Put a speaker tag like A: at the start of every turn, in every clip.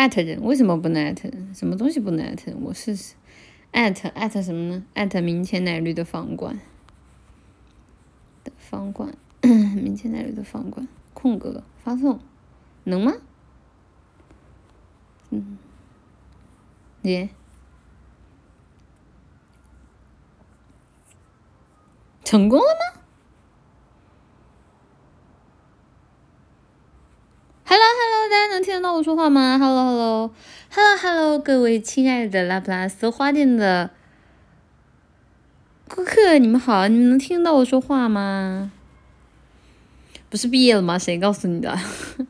A: 艾特人为什么不能艾特人？什么东西不能艾特人？我试试。艾特艾特什么呢？艾特明前奶绿的房管的房管，明前奶绿的房管空格发送，能吗？嗯，耶，成功了吗？Hello Hello，大家能听得到我说话吗？Hello Hello Hello Hello，各位亲爱的拉普拉斯花店的顾客，你们好，你们能听到我说话吗？不是毕业了吗？谁告诉你的？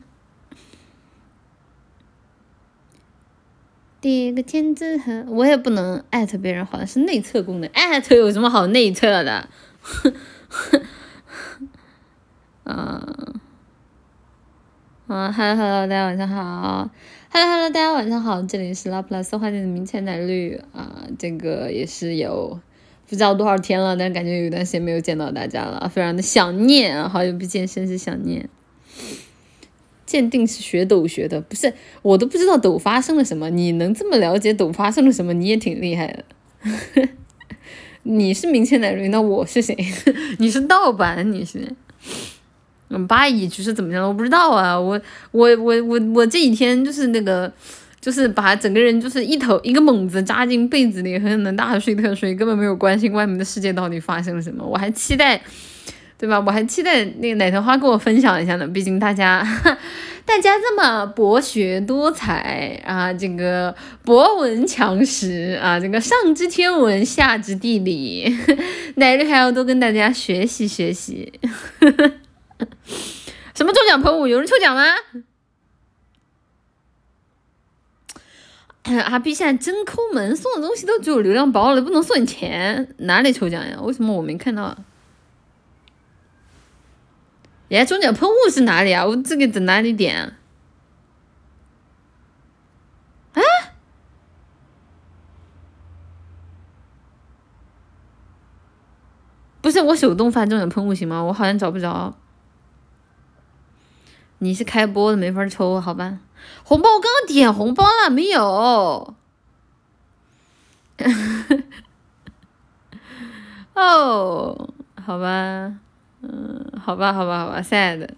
A: 叠个千纸鹤，我也不能艾特别人，好像是内测功能。艾特有什么好内测的？啊 啊，Hello Hello，大家晚上好。Hello Hello，大家晚上好，这里是拉普拉斯花店的明前奶绿啊，这个也是有不知道多少天了，但感觉有一段时间没有见到大家了，非常的想念，好久不见，甚是想念。鉴定是学抖学的，不是我都不知道抖发生了什么。你能这么了解抖发生了什么，你也挺厉害的。你是明前奶绿，那我是谁？你是盗版，你是？嗯，八乙局是怎么样？我不知道啊。我我我我我这几天就是那个，就是把整个人就是一头一个猛子扎进被子里，狠狠的大睡特睡，根本没有关心外面的世界到底发生了什么。我还期待。对吧？我还期待那个奶头花跟我分享一下呢。毕竟大家，大家这么博学多才啊，这个博闻强识啊，这个上知天文下知地理，奶绿还要多跟大家学习学习。什么中奖喷雾？有人抽奖吗？阿 B 现在真抠门，送的东西都只有流量包了，不能送你钱，哪里抽奖呀？为什么我没看到？哎，中奖喷雾是哪里啊？我这个在哪里点？啊？不是我手动发中奖喷雾行吗？我好像找不着。你是开播的没法抽，好吧？红包我刚刚点红包了，没有。哦，好吧。嗯，好吧，好吧，好吧，sad。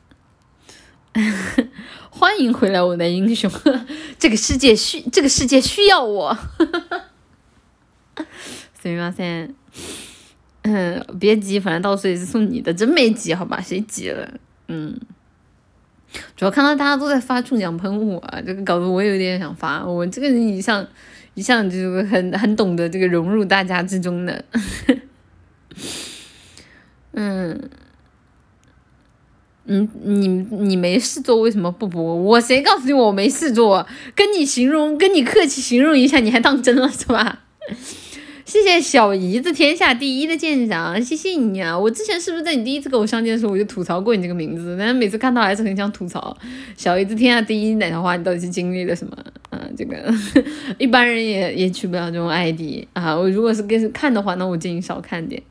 A: 欢迎回来，我的英雄。这个世界需，这个世界需要我。すみません。嗯，别急，反正到时候也是送你的，真没急，好吧？谁急了？嗯。 主要看到大家都在发中奖喷雾啊，这个搞得我有点想发。我这个人一向一向就是很很懂得这个融入大家之中的。嗯。你你你没事做为什么不播？我谁告诉你我没事做？跟你形容，跟你客气形容一下，你还当真了是吧？谢谢小姨子天下第一的鉴赏，谢谢你啊！我之前是不是在你第一次跟我相见的时候我就吐槽过你这个名字？但是每次看到还是很想吐槽。小姨子天下第一奶桃花，你到底是经历了什么？啊，这个 一般人也也取不了这种 ID 啊！我如果是跟看的话，那我建议少看点。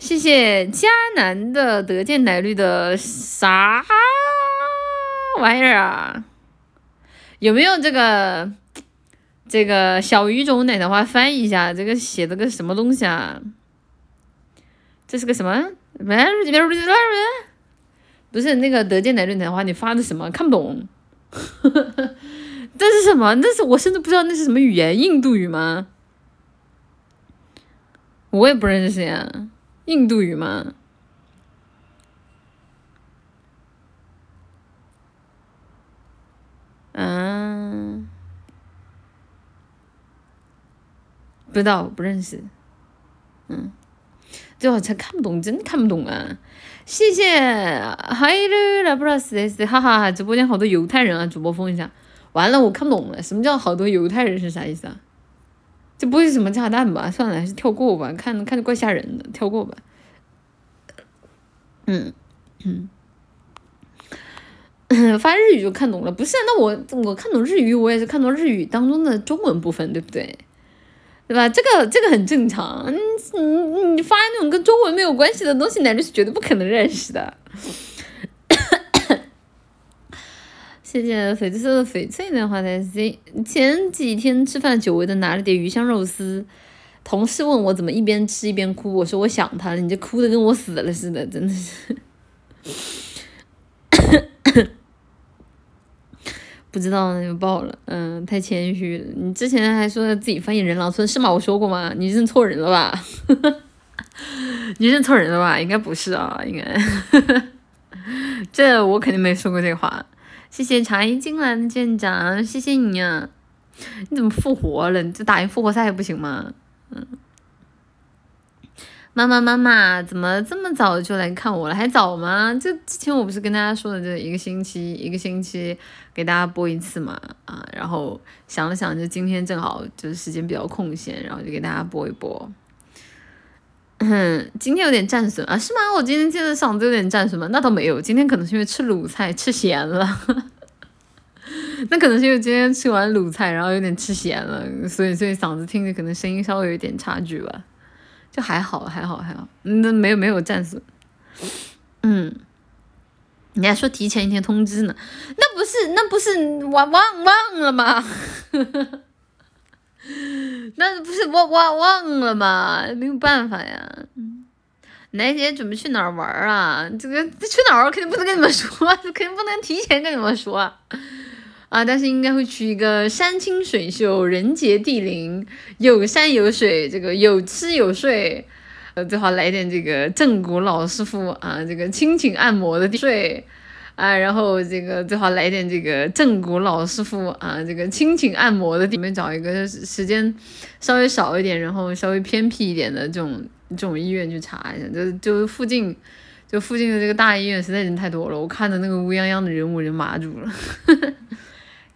A: 谢谢迦南的得见奶绿的啥玩意儿啊？有没有这个这个小语种奶的话翻译一下？这个写的个什么东西啊？这是个什么？不是那个德建奶绿的话，你发的什么？看不懂。这是什么？那是我甚至不知道那是什么语言？印度语吗？我也不认识呀。印度语吗？嗯，不知道，不认识。嗯，最好才看不懂，真看不懂啊！谢谢，Hello l a b r a s 哈哈哈！直播间好多犹太人啊，主播封一下。完了，我看不懂了，什么叫好多犹太人是啥意思啊？这不会是什么炸弹吧？算了，还是跳过吧。看看着怪吓人的，跳过吧。嗯嗯，发日语就看懂了。不是，那我我看懂日语，我也是看懂日语当中的中文部分，对不对？对吧？这个这个很正常。你你你发那种跟中文没有关系的东西，男人是绝对不可能认识的。谢谢翡翠色的翡翠的话台 C。前几天吃饭久违的拿了点鱼香肉丝，同事问我怎么一边吃一边哭，我说我想他了，你这哭的跟我死了似的，真的是。不知道那就爆了，嗯，太谦虚了。你之前还说自己翻译人狼村是吗？我说过吗？你认错人了吧？你认错人了吧？应该不是啊，应该。这我肯定没说过这话。谢谢茶一金兰的舰长，谢谢你啊！你怎么复活了？你这打赢复活赛不行吗？嗯。妈妈妈妈，怎么这么早就来看我了？还早吗？就之前我不是跟大家说的，这一个星期一个星期给大家播一次嘛？啊，然后想了想，就今天正好就是时间比较空闲，然后就给大家播一播。哼今天有点战损啊？是吗？我今天记得嗓子有点战损吗？那倒没有，今天可能是因为吃卤菜吃咸了。那可能是因为今天吃完卤菜，然后有点吃咸了，所以所以嗓子听着可能声音稍微有点差距吧。就还好，还好，还好，那没有没有战损，嗯，你还说提前一天通知呢？那不是那不是忘忘忘了吗？那不是忘忘 忘了吗？没有办法呀。嗯奶姐准备去哪儿玩啊？这个去哪儿玩肯定不能跟你们说，肯定不能提前跟你们说。啊，但是应该会去一个山清水秀、人杰地灵、有山有水，这个有吃有睡，呃，最好来点这个正骨老师傅啊，这个亲情按摩的睡，啊，然后这个最好来点这个正骨老师傅啊，这个亲情按摩的，里面找一个时间稍微少一点，然后稍微偏僻一点的这种这种医院去查一下，就就附近就附近的这个大医院实在人太多了，我看的那个乌泱泱的人我就麻住了。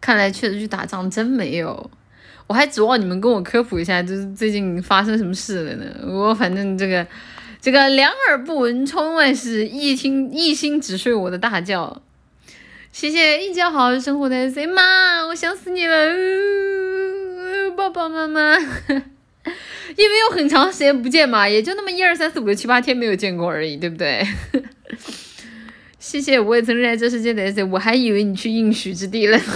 A: 看来确实去打仗真没有，我还指望你们跟我科普一下，就是最近发生什么事了呢？我反正这个这个两耳不闻窗外事，一听一心只睡我的大觉。谢谢一觉好好生活的 C 妈，我想死你了，爸爸妈妈，因为有很长时间不见嘛，也就那么一二三四五六七八天没有见过而已，对不对？谢谢，我也曾热爱这世界的 S，我还以为你去应许之地了。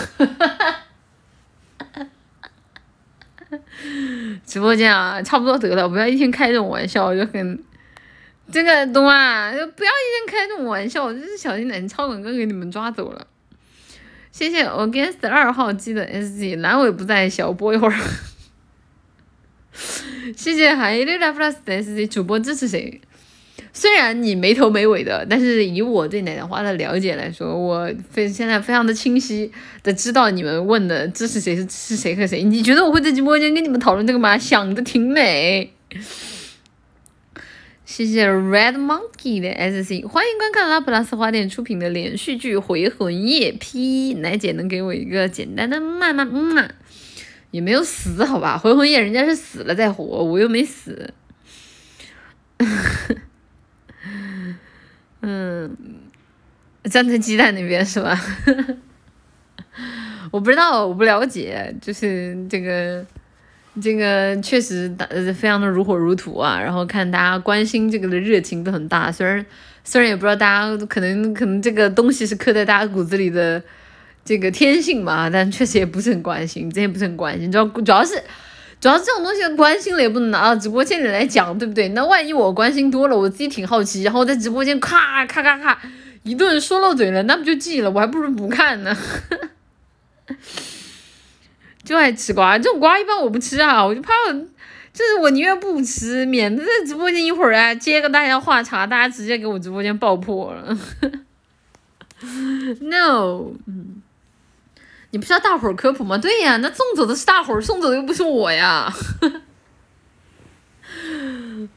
A: 直播间啊，差不多得了，不要一天开这种玩笑，就很这个懂啊？不要一天开这种玩笑，就是小心点，超广哥给你们抓走了。谢谢 Against 二号机的 S G，阑尾不在，小播一会儿。谢谢海丽拉 plus 的 S G，主播支持谁？虽然你没头没尾的，但是以我对奶奶花的了解来说，我非现在非常的清晰的知道你们问的这是谁是是谁和谁。你觉得我会在直播间跟你们讨论这个吗？想的挺美。谢谢 Red Monkey 的 SC，欢迎观看拉普拉斯花店出品的连续剧《回魂夜》。P 奶姐能给我一个简单的嘛嘛嗯，也没有死好吧？回魂夜人家是死了再活，我又没死。嗯，站在鸡蛋那边是吧？我不知道，我不了解，就是这个，这个确实打非常的如火如荼啊。然后看大家关心这个的热情都很大，虽然虽然也不知道大家可能可能这个东西是刻在大家骨子里的这个天性嘛，但确实也不是很关心，真也不是很关心，主要主要是。主要这种东西关心了也不能拿到直播间里来讲，对不对？那万一我关心多了，我自己挺好奇，然后在直播间咔咔咔咔一顿说漏嘴了，那不就记了？我还不如不看呢。就爱吃瓜，这种瓜一般我不吃啊，我就怕，就是我宁愿不吃，免得在直播间一会儿啊接个大家话茬，大家直接给我直播间爆破了。No，嗯。你不是要大伙儿科普吗？对呀，那送走的是大伙儿，送走的又不是我呀，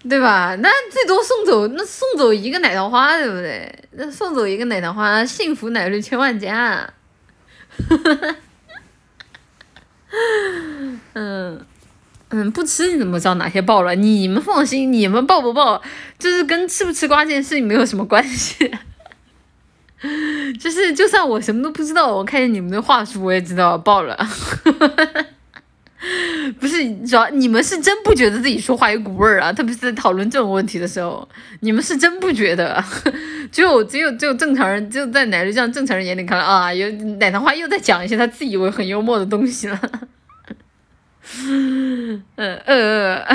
A: 对吧？那最多送走那送走一个奶桃花，对不对？那送走一个奶桃花，幸福奶绿千万家。嗯嗯，不吃你怎么知道哪些爆了？你们放心，你们爆不爆，就是跟吃不吃瓜这件事没有什么关系。就是就算我什么都不知道，我看见你们的话术，我也知道爆了。不是，主要你们是真不觉得自己说话有股味儿啊？特别是在讨论这种问题的时候，你们是真不觉得。只有只有只有正常人，就在奶绿这样正常人眼里看来啊，有奶糖花又在讲一些他自以为很幽默的东西了。嗯呃，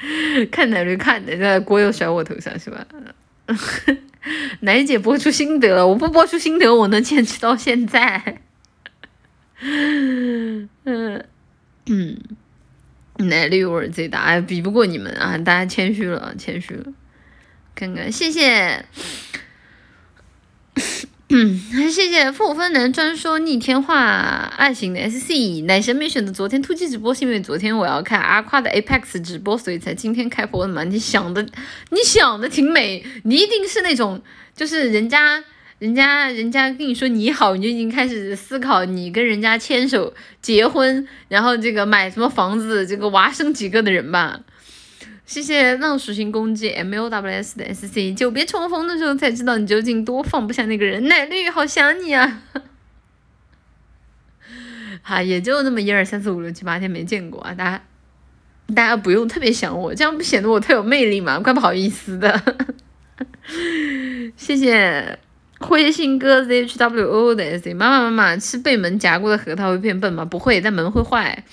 A: 看奶绿看的，这锅又甩我头上是吧？奶姐播出心得了，我不播出心得，我能坚持到现在。嗯 嗯，奶绿味最大，哎，比不过你们啊，大家谦虚了，谦虚了。看看，谢谢。嗯，谢谢负分男专说逆天话爱情的 SC 奶神没选择昨天突击直播，是因为昨天我要看阿夸的 Apex 直播，所以才今天开播的嘛？你想的，你想的挺美，你一定是那种，就是人家，人家，人家跟你说你好，你就已经开始思考你跟人家牵手结婚，然后这个买什么房子，这个娃生几个的人吧。谢谢浪属性攻击 M O W S 的 S C，久别重逢的时候才知道你究竟多放不下那个人。奶绿好想你啊！哈，也就那么一二三四五六七八天没见过啊，大家大家不用特别想我，这样不显得我特有魅力吗？怪不好意思的。谢谢灰心哥 Z H W O 的 S C，妈妈妈妈，吃被门夹过的核桃会变笨吗？不会，但门会坏。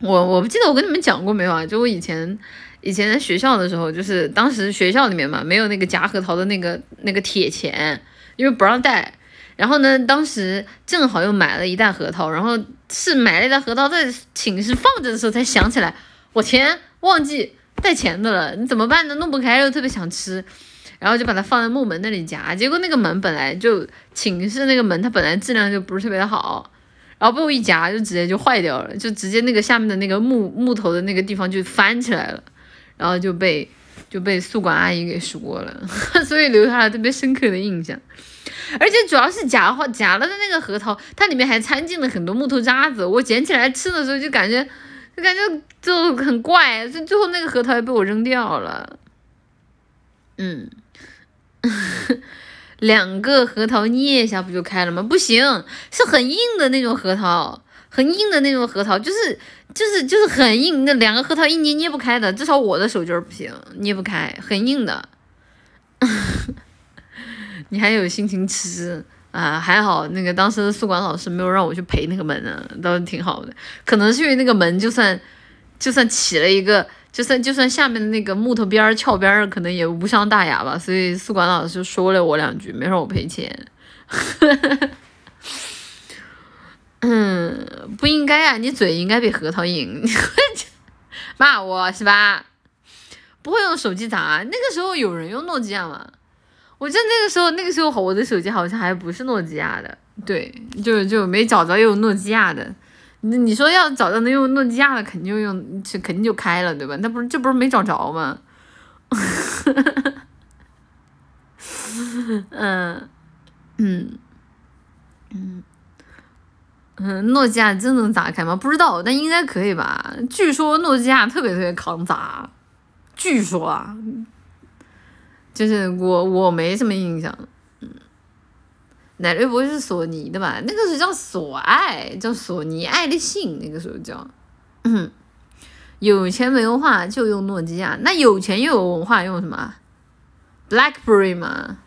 A: 我我不记得我跟你们讲过没有啊？就我以前以前在学校的时候，就是当时学校里面嘛，没有那个夹核桃的那个那个铁钳，因为不让带。然后呢，当时正好又买了一袋核桃，然后是买了一袋核桃在寝室放着的时候才想起来，我天，忘记带钳子了，你怎么办呢？弄不开又特别想吃，然后就把它放在木门那里夹。结果那个门本来就寝室那个门，它本来质量就不是特别的好。然后被我一夹，就直接就坏掉了，就直接那个下面的那个木木头的那个地方就翻起来了，然后就被就被宿管阿姨给说了，所以留下了特别深刻的印象。而且主要是夹话夹了的那个核桃，它里面还掺进了很多木头渣子，我捡起来吃的时候就感觉就感觉就很怪，所以最后那个核桃也被我扔掉了。嗯。两个核桃捏一下不就开了吗？不行，是很硬的那种核桃，很硬的那种核桃，就是就是就是很硬，那两个核桃一捏捏不开的，至少我的手劲儿不行，捏不开，很硬的。你还有心情吃啊？还好那个当时的宿管老师没有让我去赔那个门呢，倒是挺好的。可能是因为那个门就算就算起了一个。就算就算下面的那个木头边儿翘边儿可能也无伤大雅吧，所以宿管老师就说了我两句，没让我赔钱。嗯，不应该啊，你嘴应该比核桃硬。骂我是吧？不会用手机砸？那个时候有人用诺基亚吗？我记得那个时候那个时候我的手机好像还不是诺基亚的，对，就就没找着用诺基亚的。你你说要找到能用诺基亚的，肯定用，肯定就开了，对吧？那不是这不是没找着吗？嗯嗯嗯嗯，诺基亚真能砸开吗？不知道，但应该可以吧？据说诺基亚特别特别抗砸，据说啊，就是我我没什么印象。奶绿不会是索尼的吧？那个是叫索爱，叫索尼爱立信，那个时候叫。嗯 有钱没文化就用诺基亚，那有钱又有文化用什么？Blackberry 吗？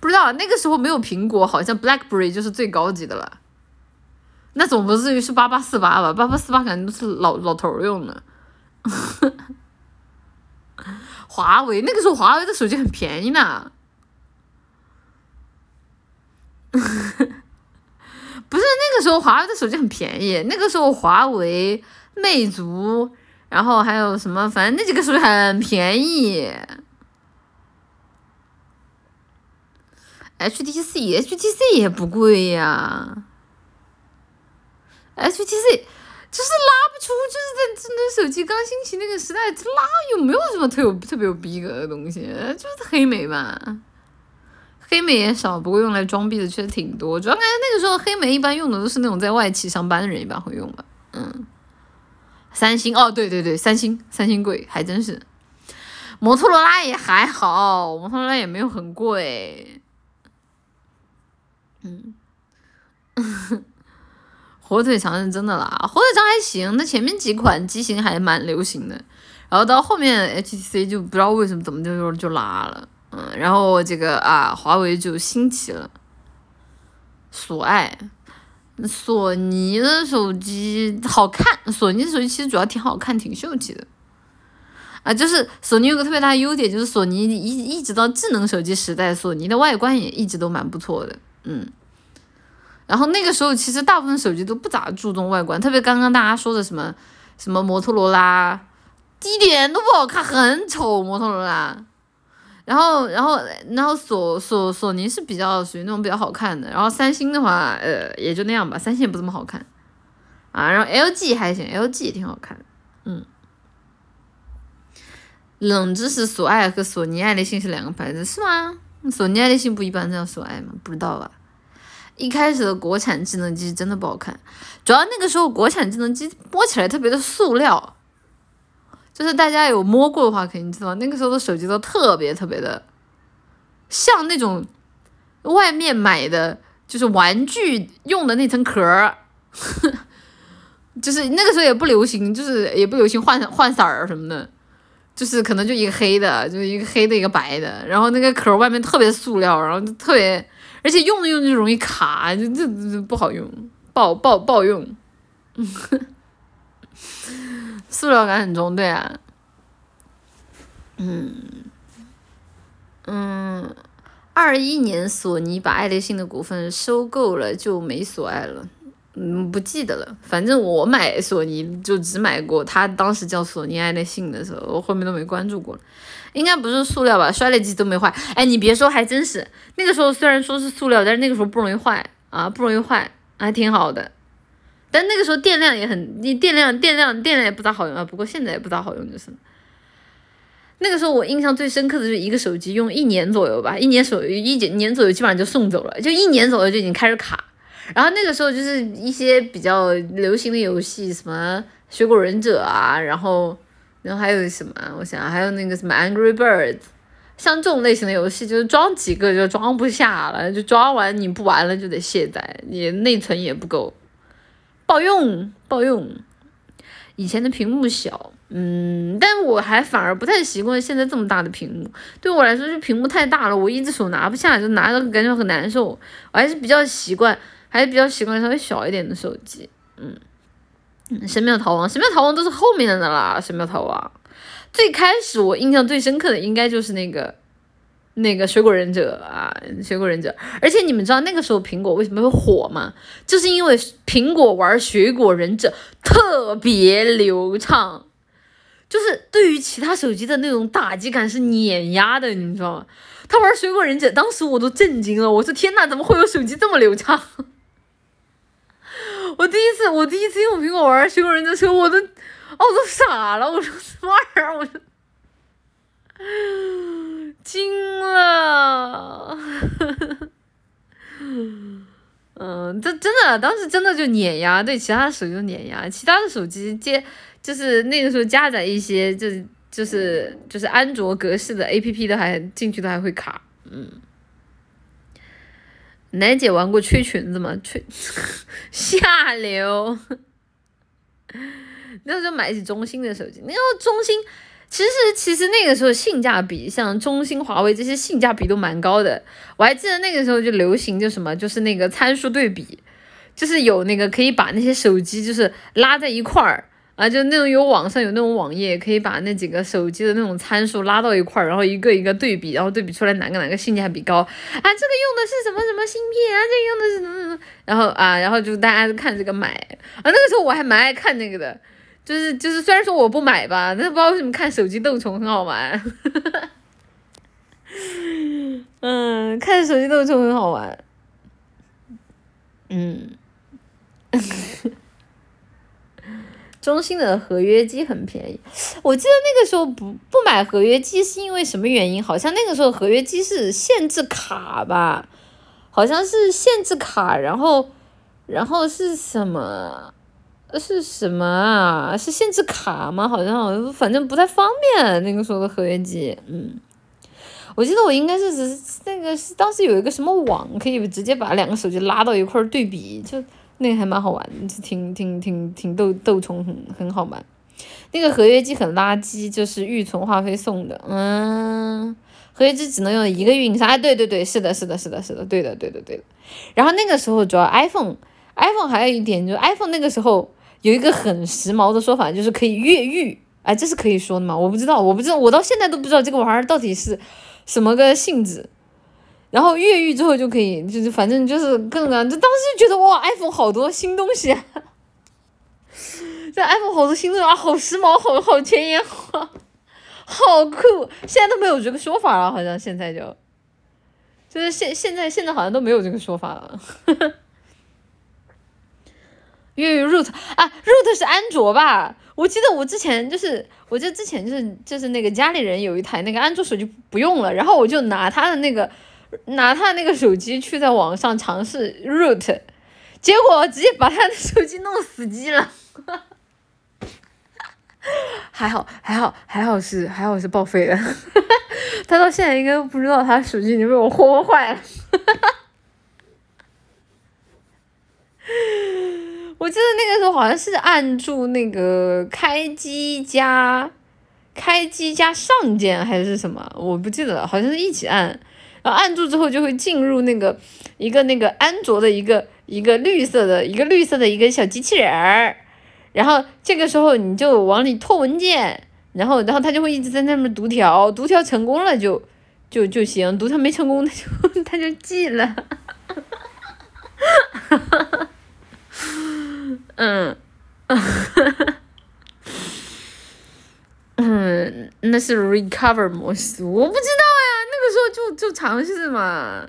A: 不知道，那个时候没有苹果，好像 Blackberry 就是最高级的了。那总不至于是八八四八吧？八八四八感觉都是老老头用的。华为那个时候华为的手机很便宜呢。不是那个时候，华为的手机很便宜。那个时候，华为、魅族，然后还有什么，反正那几个手机很便宜。HTC，HTC 也不贵呀。HTC 就是拉不出，就是在智能手机刚兴起那个时代，拉有没有什么特有特别有逼格的东西，就是黑莓吧。黑莓也少，不过用来装逼的确实挺多。主要感觉那个时候黑莓一般用的都是那种在外企上班的人一般会用吧。嗯，三星哦，对对对，三星三星贵还真是。摩托罗拉也还好，摩托罗拉也没有很贵。嗯，火腿肠是真的啦，火腿肠还行，那前面几款机型还蛮流行的，然后到后面 HTC 就不知道为什么怎么就就拉了，嗯，然后这个啊华为就兴起了，索爱，索尼的手机好看，索尼的手机其实主要挺好看，挺秀气的。啊，就是索尼有个特别大的优点，就是索尼一一直到智能手机时代，索尼的外观也一直都蛮不错的，嗯。然后那个时候其实大部分手机都不咋注重外观，特别刚刚大家说的什么什么摩托罗拉，一点都不好看，很丑摩托罗拉。然后然后然后索索索尼是比较属于那种比较好看的，然后三星的话，呃，也就那样吧，三星也不怎么好看。啊，然后 LG 还行，LG 也挺好看，嗯。冷知识：索爱和索尼爱立信是两个牌子，是吗？索尼爱立信不一般叫索爱吗？不知道吧？一开始的国产智能机真的不好看，主要那个时候国产智能机摸起来特别的塑料，就是大家有摸过的话肯定知道，那个时候的手机都特别特别的像那种外面买的，就是玩具用的那层壳儿，就是那个时候也不流行，就是也不流行换换色儿什么的。就是可能就一个黑的，就是一个黑的，一个白的，然后那个壳外面特别塑料，然后就特别，而且用着用着就容易卡，就这不好用，不好不好不好用，塑料感很重，对啊，嗯嗯，二一年索尼把爱立信的股份收购了，就没索爱了。嗯，不记得了。反正我买索尼就只买过，它当时叫索尼爱立信的时候，我后面都没关注过了。应该不是塑料吧？摔了几次都没坏。哎，你别说，还真是。那个时候虽然说是塑料，但是那个时候不容易坏啊，不容易坏，还挺好的。但那个时候电量也很，你电量电量电量也不咋好用啊。不过现在也不咋好用，就是。那个时候我印象最深刻的就是一个手机用一年左右吧，一年手一年左右基本上就送走了，就一年左右就已经开始卡。然后那个时候就是一些比较流行的游戏，什么水果忍者啊，然后，然后还有什么？我想还有那个什么 Angry Birds，像这种类型的游戏，就是装几个就装不下了，就装完你不玩了就得卸载，你内存也不够，不好用，不好用。以前的屏幕小，嗯，但我还反而不太习惯现在这么大的屏幕，对我来说就屏幕太大了，我一只手拿不下，就拿着感觉很难受，我还是比较习惯。还是比较习惯稍微小一点的手机，嗯，神庙逃亡，神庙逃亡都是后面的啦。神庙逃亡最开始我印象最深刻的应该就是那个那个水果忍者啊，水果忍者。而且你们知道那个时候苹果为什么会火吗？就是因为苹果玩水果忍者特别流畅，就是对于其他手机的那种打击感是碾压的，你知道吗？他玩水果忍者，当时我都震惊了，我说天呐，怎么会有手机这么流畅？我第一次，我第一次用苹果玩水果忍者的时候，我都，哦，我都傻了。我说什么玩意儿？我说惊了。嗯，这真的，当时真的就碾压，对其他手机碾压，其他的手机接就是那个时候加载一些，就是就是就是安卓格式的 A P P 的，还进去的还会卡，嗯。奶姐玩过吹裙子吗？吹 下流。那时候买起中兴的手机，那时候中兴其实其实那个时候性价比，像中兴、华为这些性价比都蛮高的。我还记得那个时候就流行就什么，就是那个参数对比，就是有那个可以把那些手机就是拉在一块儿。啊，就那种有网上有那种网页，可以把那几个手机的那种参数拉到一块儿，然后一个一个对比，然后对比出来哪个哪个性价比高啊？这个用的是什么什么芯片啊？这个用的是什么什么？然后啊，然后就大家看这个买啊。那个时候我还蛮爱看那个的，就是就是虽然说我不买吧，但是不知道为什么看手机斗 虫很好玩。嗯，看手机斗虫很好玩。嗯。中兴的合约机很便宜。我记得那个时候不不买合约机是因为什么原因？好像那个时候合约机是限制卡吧，好像是限制卡，然后然后是什么？是什么啊？是限制卡吗？好像反正不太方便。那个时候的合约机，嗯，我记得我应该是只是那个是当时有一个什么网，可以直接把两个手机拉到一块儿对比，就那个还蛮好玩，就挺挺挺挺逗逗虫，很很好玩。那个合约机很垃圾，就是预存话费送的，嗯，合约机只能用一个运营商。哎，对对对，是的，是的，是的，是的，对的，对的，对的。然后那个时候主要 iPhone，iPhone 还有一点就是 iPhone 那个时候。有一个很时髦的说法，就是可以越狱，哎，这是可以说的吗？我不知道，我不知道，我到现在都不知道这个玩意儿到底是什么个性质。然后越狱之后就可以，就是反正就是各种各样，就当时就觉得哇，iPhone 好多新东西啊，这 iPhone 好多新东西啊，好时髦，好好前沿，好好酷。现在都没有这个说法了，好像现在就，就是现现在现在好像都没有这个说法了。因为 root 啊，root 是安卓吧？我记得我之前就是，我记得之前就是就是那个家里人有一台那个安卓手机不用了，然后我就拿他的那个拿他的那个手机去在网上尝试 root，结果直接把他的手机弄死机了，还好还好还好是还好是报废了，他到现在应该不知道他手机已经被我豁坏了。我记得那个时候好像是按住那个开机加开机加上键还是什么，我不记得了，好像是一起按，然后按住之后就会进入那个一个那个安卓的一个一个绿色的一个绿色的一个小机器人儿，然后这个时候你就往里拖文件，然后然后它就会一直在那边读条，读条成功了就就就行，读条没成功它就它就记了。嗯，嗯，嗯那是 recover 模式，我不知道呀。那个时候就就尝试嘛，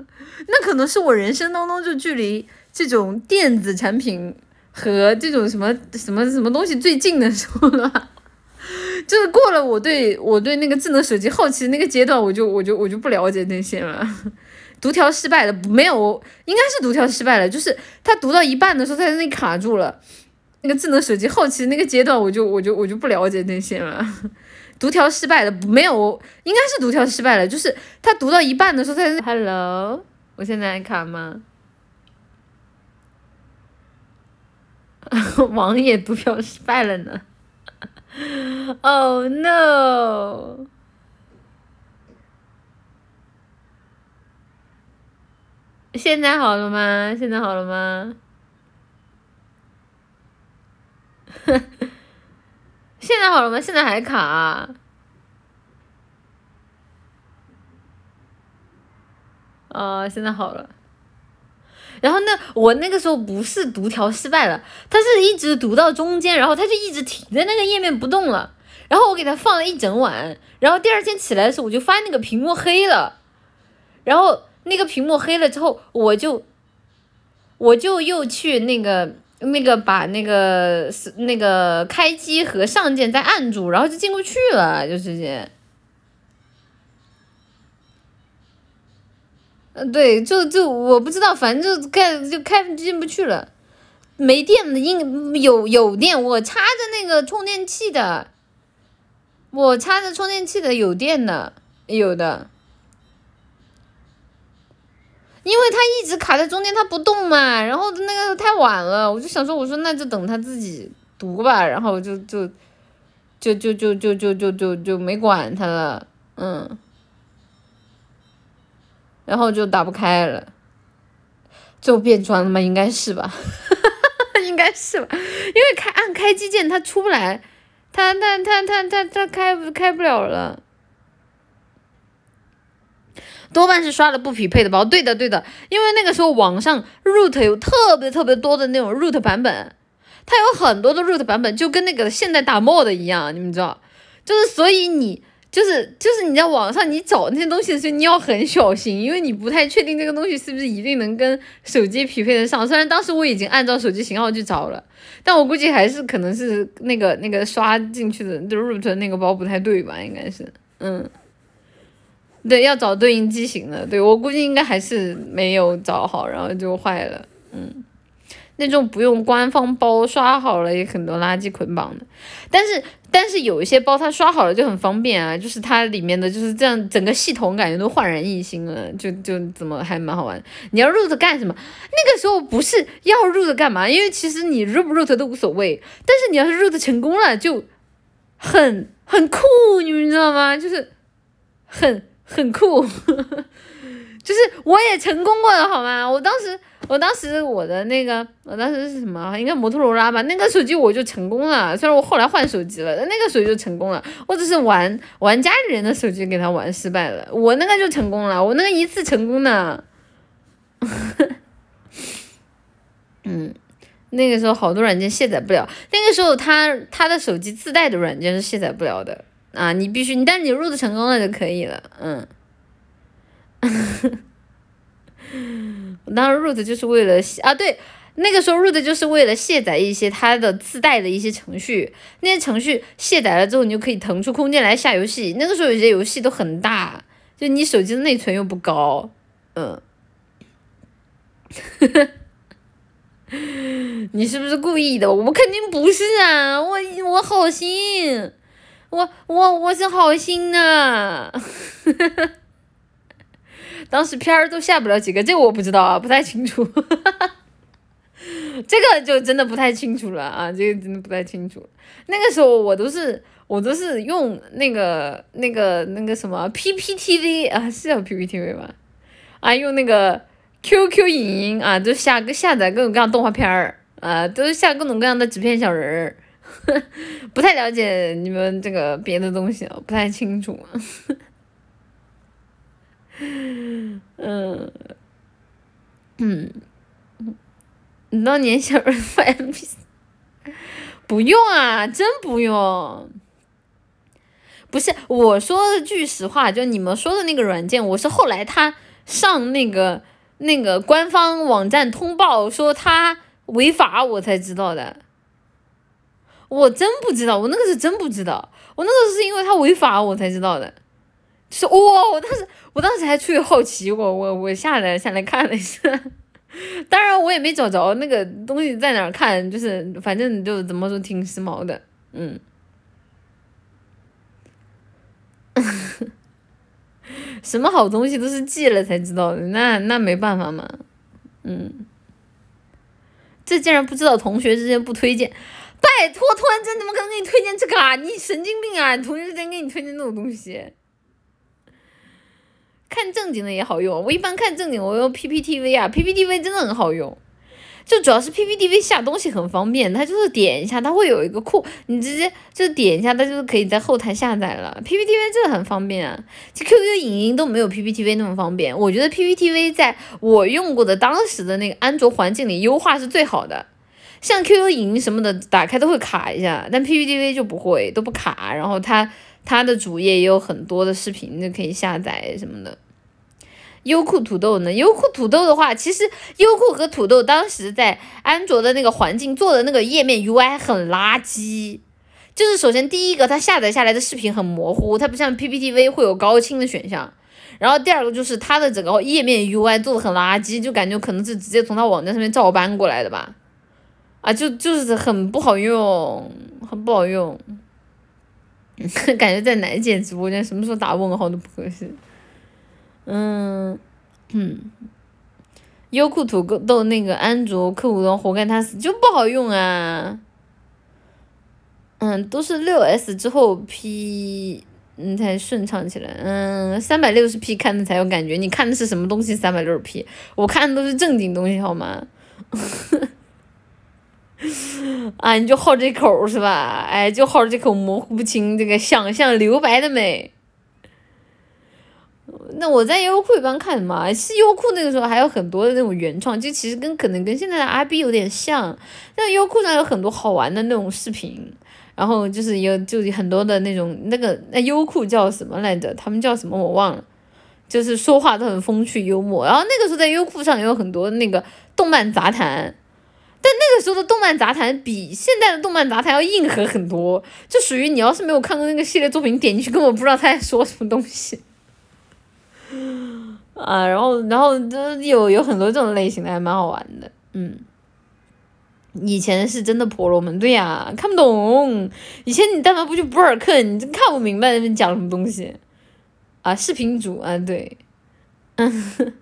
A: 那可能是我人生当中就距离这种电子产品和这种什么什么什么东西最近的时候了。就是过了我对我对那个智能手机好奇那个阶段，我就我就我就不了解那些了。读条失败了，没有，应该是读条失败了，就是他读到一半的时候，他在那里卡住了。那个智能手机后期那个阶段，我就我就我就不了解那些了。读条失败了，没有，应该是读条失败了，就是他读到一半的时候，他在 Hello，我现在卡吗？网页读条失败了呢。Oh no！现在好了吗？现在好了吗？现在好了吗？现在还卡。哦，现在好了。然后那我那个时候不是读条失败了，它是一直读到中间，然后它就一直停在那个页面不动了。然后我给它放了一整晚，然后第二天起来的时候，我就发现那个屏幕黑了，然后。那个屏幕黑了之后，我就，我就又去那个那个把那个那个开机和上键再按住，然后就进不去了，就直接。嗯，对，就就我不知道，反正就开就开进不去了，没电的，应有有电，我插着那个充电器的，我插着充电器的有电的，有的。因为他一直卡在中间，他不动嘛，然后那个太晚了，我就想说，我说那就等他自己读吧，然后就就就就就就就就就就没管他了，嗯，然后就打不开了，最后变装了吗？应该是吧，应该是吧，因为开按开机键它出不来，它它它它它它开不开不了了。多半是刷了不匹配的包，对的对的，因为那个时候网上 root 有特别特别多的那种 root 版本，它有很多的 root 版本，就跟那个现在打 mod 一样，你们知道，就是所以你就是就是你在网上你找那些东西的时候，你要很小心，因为你不太确定这个东西是不是一定能跟手机匹配得上。虽然当时我已经按照手机型号去找了，但我估计还是可能是那个那个刷进去的就 root 那个包不太对吧？应该是，嗯，对，要找对应机型的。对我估计应该还是没有找好，然后就坏了，嗯。那种不用官方包刷好了也很多垃圾捆绑的，但是但是有一些包它刷好了就很方便啊，就是它里面的就是这样，整个系统感觉都焕然一新了，就就怎么还蛮好玩。你要 root 干什么？那个时候不是要 root 干嘛？因为其实你 root 不 root 都无所谓，但是你要是 root 成功了就很很酷，你们知道吗？就是很很酷，就是我也成功过的好吗？我当时。我当时我的那个，我当时是什么？应该摩托罗拉吧？那个手机我就成功了。虽然我后来换手机了，但那个手机就成功了。我只是玩玩家里人的手机给他玩失败了，我那个就成功了。我那个一次成功的。嗯，那个时候好多软件卸载不了。那个时候他他的手机自带的软件是卸载不了的啊！你必须你，但你入的成功了就可以了。嗯。我当时 root 就是为了啊，对，那个时候 root 就是为了卸载一些它的自带的一些程序，那些程序卸载了之后，你就可以腾出空间来下游戏。那个时候有些游戏都很大，就你手机的内存又不高，嗯，你是不是故意的？我肯定不是啊，我我好心，我我我是好心呐。当时片儿都下不了几个，这个我不知道啊，不太清楚，这个就真的不太清楚了啊，这个真的不太清楚。那个时候我都是我都是用那个那个那个什么 PPTV 啊，是叫 PPTV 吗？啊，用那个 QQ 影音啊，就下个下载各种各样动画片儿啊，都是下各种各样的纸片小人儿，不太了解你们这个别的东西啊，不太清楚。嗯嗯你当年小人发 M P，不用啊，真不用。不是我说句实话，就你们说的那个软件，我是后来他上那个那个官方网站通报说他违法，我才知道的。我真不知道，我那个是真不知道，我那个是因为他违法我才知道的。是哇，我当时。我当时还出于好奇，我我我下来下来看了一下，当然我也没找着那个东西在哪儿看，就是反正就怎么说挺时髦的，嗯，什么好东西都是寄了才知道的，那那没办法嘛，嗯，这竟然不知道同学之间不推荐，拜托，突然间怎么可能给你推荐这个啊？你神经病啊！同学之间给你推荐这种东西。看正经的也好用，我一般看正经我用 PPTV 啊，PPTV 真的很好用，就主要是 PPTV 下东西很方便，它就是点一下，它会有一个库，你直接就点一下，它就是可以在后台下载了。PPTV 真的很方便啊，其实 QQ 影音都没有 PPTV 那么方便。我觉得 PPTV 在我用过的当时的那个安卓环境里优化是最好的，像 QQ 影音什么的打开都会卡一下，但 PPTV 就不会，都不卡，然后它。它的主页也有很多的视频就可以下载什么的。优酷土豆呢？优酷土豆的话，其实优酷和土豆当时在安卓的那个环境做的那个页面 UI 很垃圾。就是首先第一个，它下载下来的视频很模糊，它不像 PPTV 会有高清的选项。然后第二个就是它的整个页面 UI 做的很垃圾，就感觉可能是直接从它网站上面照搬过来的吧。啊，就就是很不好用，很不好用。感觉在奶姐直播间，什么时候打问号都不合适。嗯嗯，优酷土豆那个安卓客户端活该他死，就不好用啊。嗯，都是六 S 之后 P，嗯才顺畅起来。嗯，三百六十 P 看的才有感觉，你看的是什么东西？三百六十 P，我看的都是正经东西，好吗？啊，你就好这口是吧？哎，就好这口模糊不清，这个想象留白的美。那我在优酷一般看什么？是优酷那个时候还有很多的那种原创，就其实跟可能跟现在的阿 B 有点像。那优酷上有很多好玩的那种视频，然然后就是有就很多的那种那个那优酷叫什么来着？他们叫什么我忘了，就是说话都很风趣幽默。然后那个时候在优酷上也有很多那个动漫杂谈，但那个时候的动漫杂谈比现在的动漫杂谈要硬核很多，就属于你要是没有看过那个系列作品，点进去根本不知道他在说什么东西。啊，然后然后就有有很多这种类型的，还蛮好玩的，嗯。以前是真的婆罗门，对呀，看不懂。以前你但凡不去博尔克，你真看不明白那边讲什么东西。啊，视频主啊，对，嗯，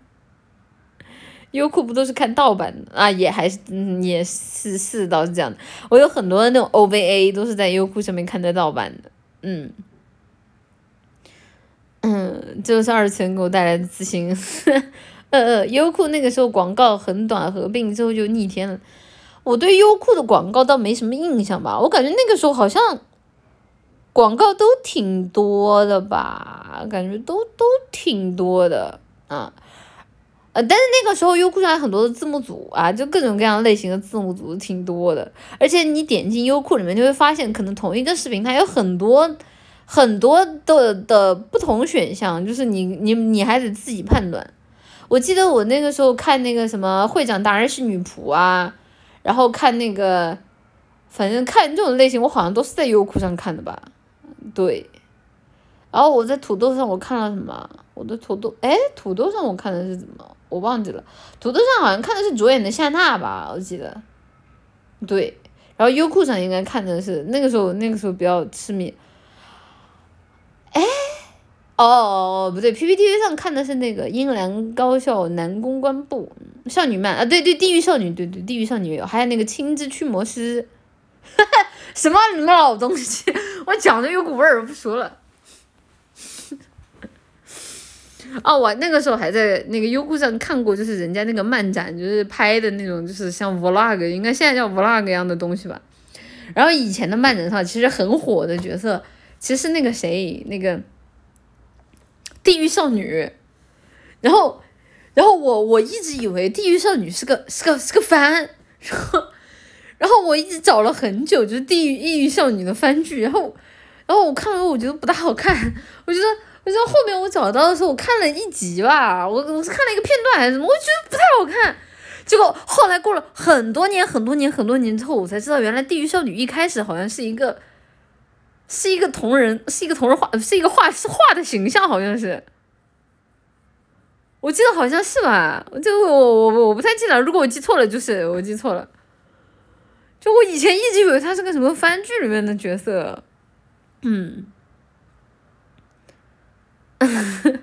A: 优酷不都是看盗版的啊？也还是，嗯，也是是倒是这样的。我有很多那种 OVA 都是在优酷上面看的盗版的，嗯，嗯，就是二次元给我带来的自信。呃 呃，优酷那个时候广告很短，合并之后就逆天了。我对优酷的广告倒没什么印象吧，我感觉那个时候好像广告都挺多的吧，感觉都都挺多的啊，呃，但是那个时候优酷上有很多的字幕组啊，就各种各样类型的字幕组挺多的，而且你点进优酷里面就会发现，可能同一个视频它有很多很多的的不同选项，就是你你你还得自己判断。我记得我那个时候看那个什么会长大人是女仆啊。然后看那个，反正看这种类型，我好像都是在优酷上看的吧，对。然后我在土豆上我看了什么？我的土豆，哎，土豆上我看的是怎么？我忘记了。土豆上好像看的是主演的夏娜吧，我记得。对。然后优酷上应该看的是那个时候，那个时候比较痴迷。哎，哦哦哦，不对，PPTV 上看的是那个英兰高校男公关部。少女漫啊，对对，地狱少女，对对，地狱少女有，还有那个青之驱魔师，什么你们老东西，我讲的有股味儿，我不说了。哦，我那个时候还在那个优酷上看过，就是人家那个漫展，就是拍的那种，就是像 vlog，应该现在叫 vlog 一样的东西吧。然后以前的漫展上其实很火的角色，其实那个谁，那个地狱少女，然后。然后我我一直以为《地狱少女》是个是个是个番，然后然后我一直找了很久，就是《地狱地狱少女》的番剧，然后然后我看了，我觉得不大好看，我觉得我觉得后面我找到的时候，我看了一集吧，我我是看了一个片段还是什么，我觉得不太好看，结果后来过了很多年很多年很多年之后，我才知道原来《地狱少女》一开始好像是一个是一个同人，是一个同人画，是一个画是画的形象，好像是。我记得好像是吧，这个我我我我不太记得，如果我记错了，就是我记错了。就我以前一直以为他是个什么番剧里面的角色，嗯，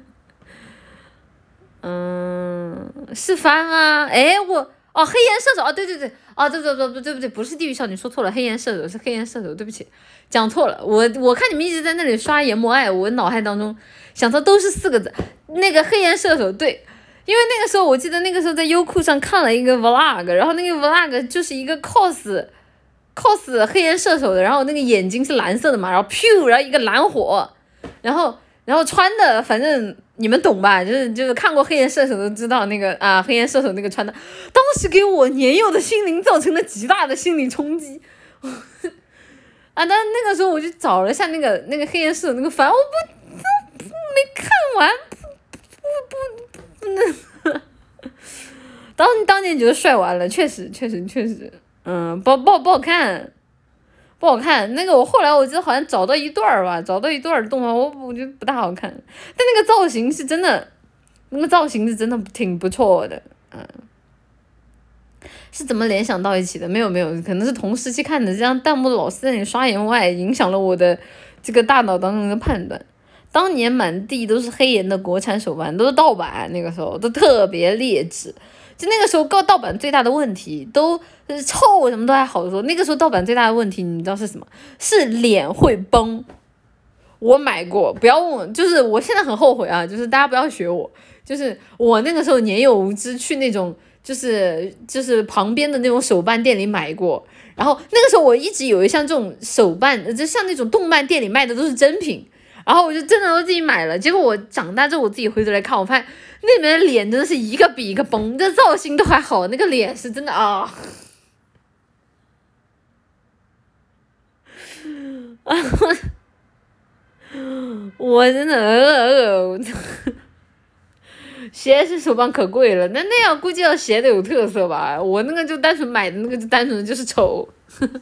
A: 嗯，是番啊，哎我。哦，黑岩射手哦，对对对，哦对对对对对不对，不是地狱少女，说错了，黑岩射手是黑岩射手，对不起，讲错了，我我看你们一直在那里刷研磨爱，我脑海当中想的都是四个字，那个黑岩射手对，因为那个时候我记得那个时候在优酷上看了一个 vlog，然后那个 vlog 就是一个 cos cos 黑岩射手的，然后那个眼睛是蓝色的嘛，然后 pew，然后一个蓝火，然后。然后穿的，反正你们懂吧？就是就是看过黑岩射手都知道那个啊，黑岩射手那个穿的，当时给我年幼的心灵造成了极大的心理冲击。啊，但那个时候我就找了一下那个那个黑岩射手那个番，我不不没看完，不不不能。当当年觉得帅完了，确实确实确实，嗯，不不不好看。不好看，那个我后来我记得好像找到一段儿吧，找到一段儿动画，我我觉得不大好看，但那个造型是真的，那个造型是真的挺不错的，嗯，是怎么联想到一起的？没有没有，可能是同时期看的，这样弹幕老是在你刷言外，影响了我的这个大脑当中的判断。当年满地都是黑岩的国产手办，都是盗版，那个时候都特别劣质。就那个时候，告盗版最大的问题都就是臭，什么都还好说。那个时候盗版最大的问题，你知道是什么？是脸会崩。我买过，不要问我，就是我现在很后悔啊，就是大家不要学我，就是我那个时候年幼无知，去那种就是就是旁边的那种手办店里买过。然后那个时候我一直以为像这种手办，就像那种动漫店里卖的都是真品。然后我就真的都自己买了，结果我长大之后我自己回头来看，我发现那里面的脸真的是一个比一个崩，这造型都还好，那个脸是真的啊，我真的呃，鞋是手办可贵了，那那样估计要鞋的有特色吧？我那个就单纯买的那个就单纯的就是丑。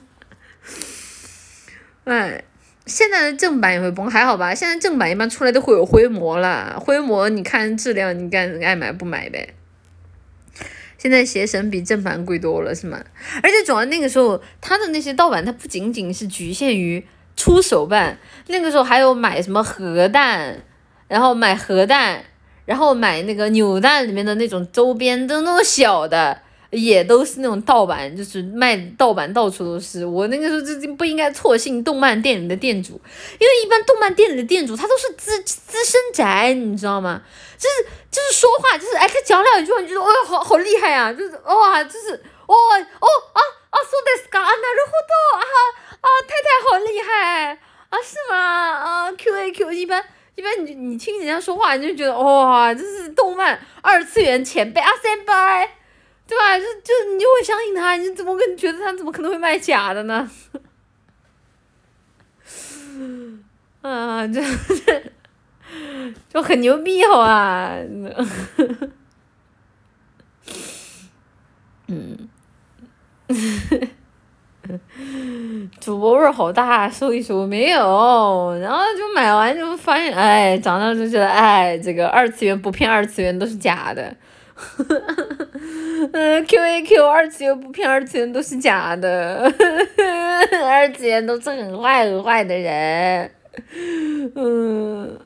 A: 哎，现在的正版也会崩，还好吧？现在正版一般出来都会有灰模了，灰模你看质量，你干爱买不买呗。现在鞋神比正版贵多了，是吗？而且主要那个时候，他的那些盗版，它不仅仅是局限于出手办，那个时候还有买什么核弹，然后买核弹，然后买那个扭蛋里面的那种周边，都那种小的。也都是那种盗版，就是卖盗版到处都是。我那个时候就不应该错信动漫店里的店主，因为一般动漫店里的店主他都是资资深宅，你知道吗？就是就是说话就是哎，他讲两句话你就说哦好好厉害啊，就是哇就是哦哦啊啊说的是噶啊那るほど啊 啊太太好厉害啊是吗啊 Q A Q 一般一般你你听人家说话你就觉得哇这是动漫二次元前辈啊先辈。对吧？就就你就会相信他，你怎么可能觉得他怎么可能会卖假的呢？啊，这这就很牛逼，好吧？嗯，主播味儿好大，收一收没有，然后就买完就发现，哎，长大就觉得，哎，这个二次元不骗二次元都是假的。嗯，Q A Q 二次元不骗二次元都是假的，二次元都是很坏很坏的人。嗯，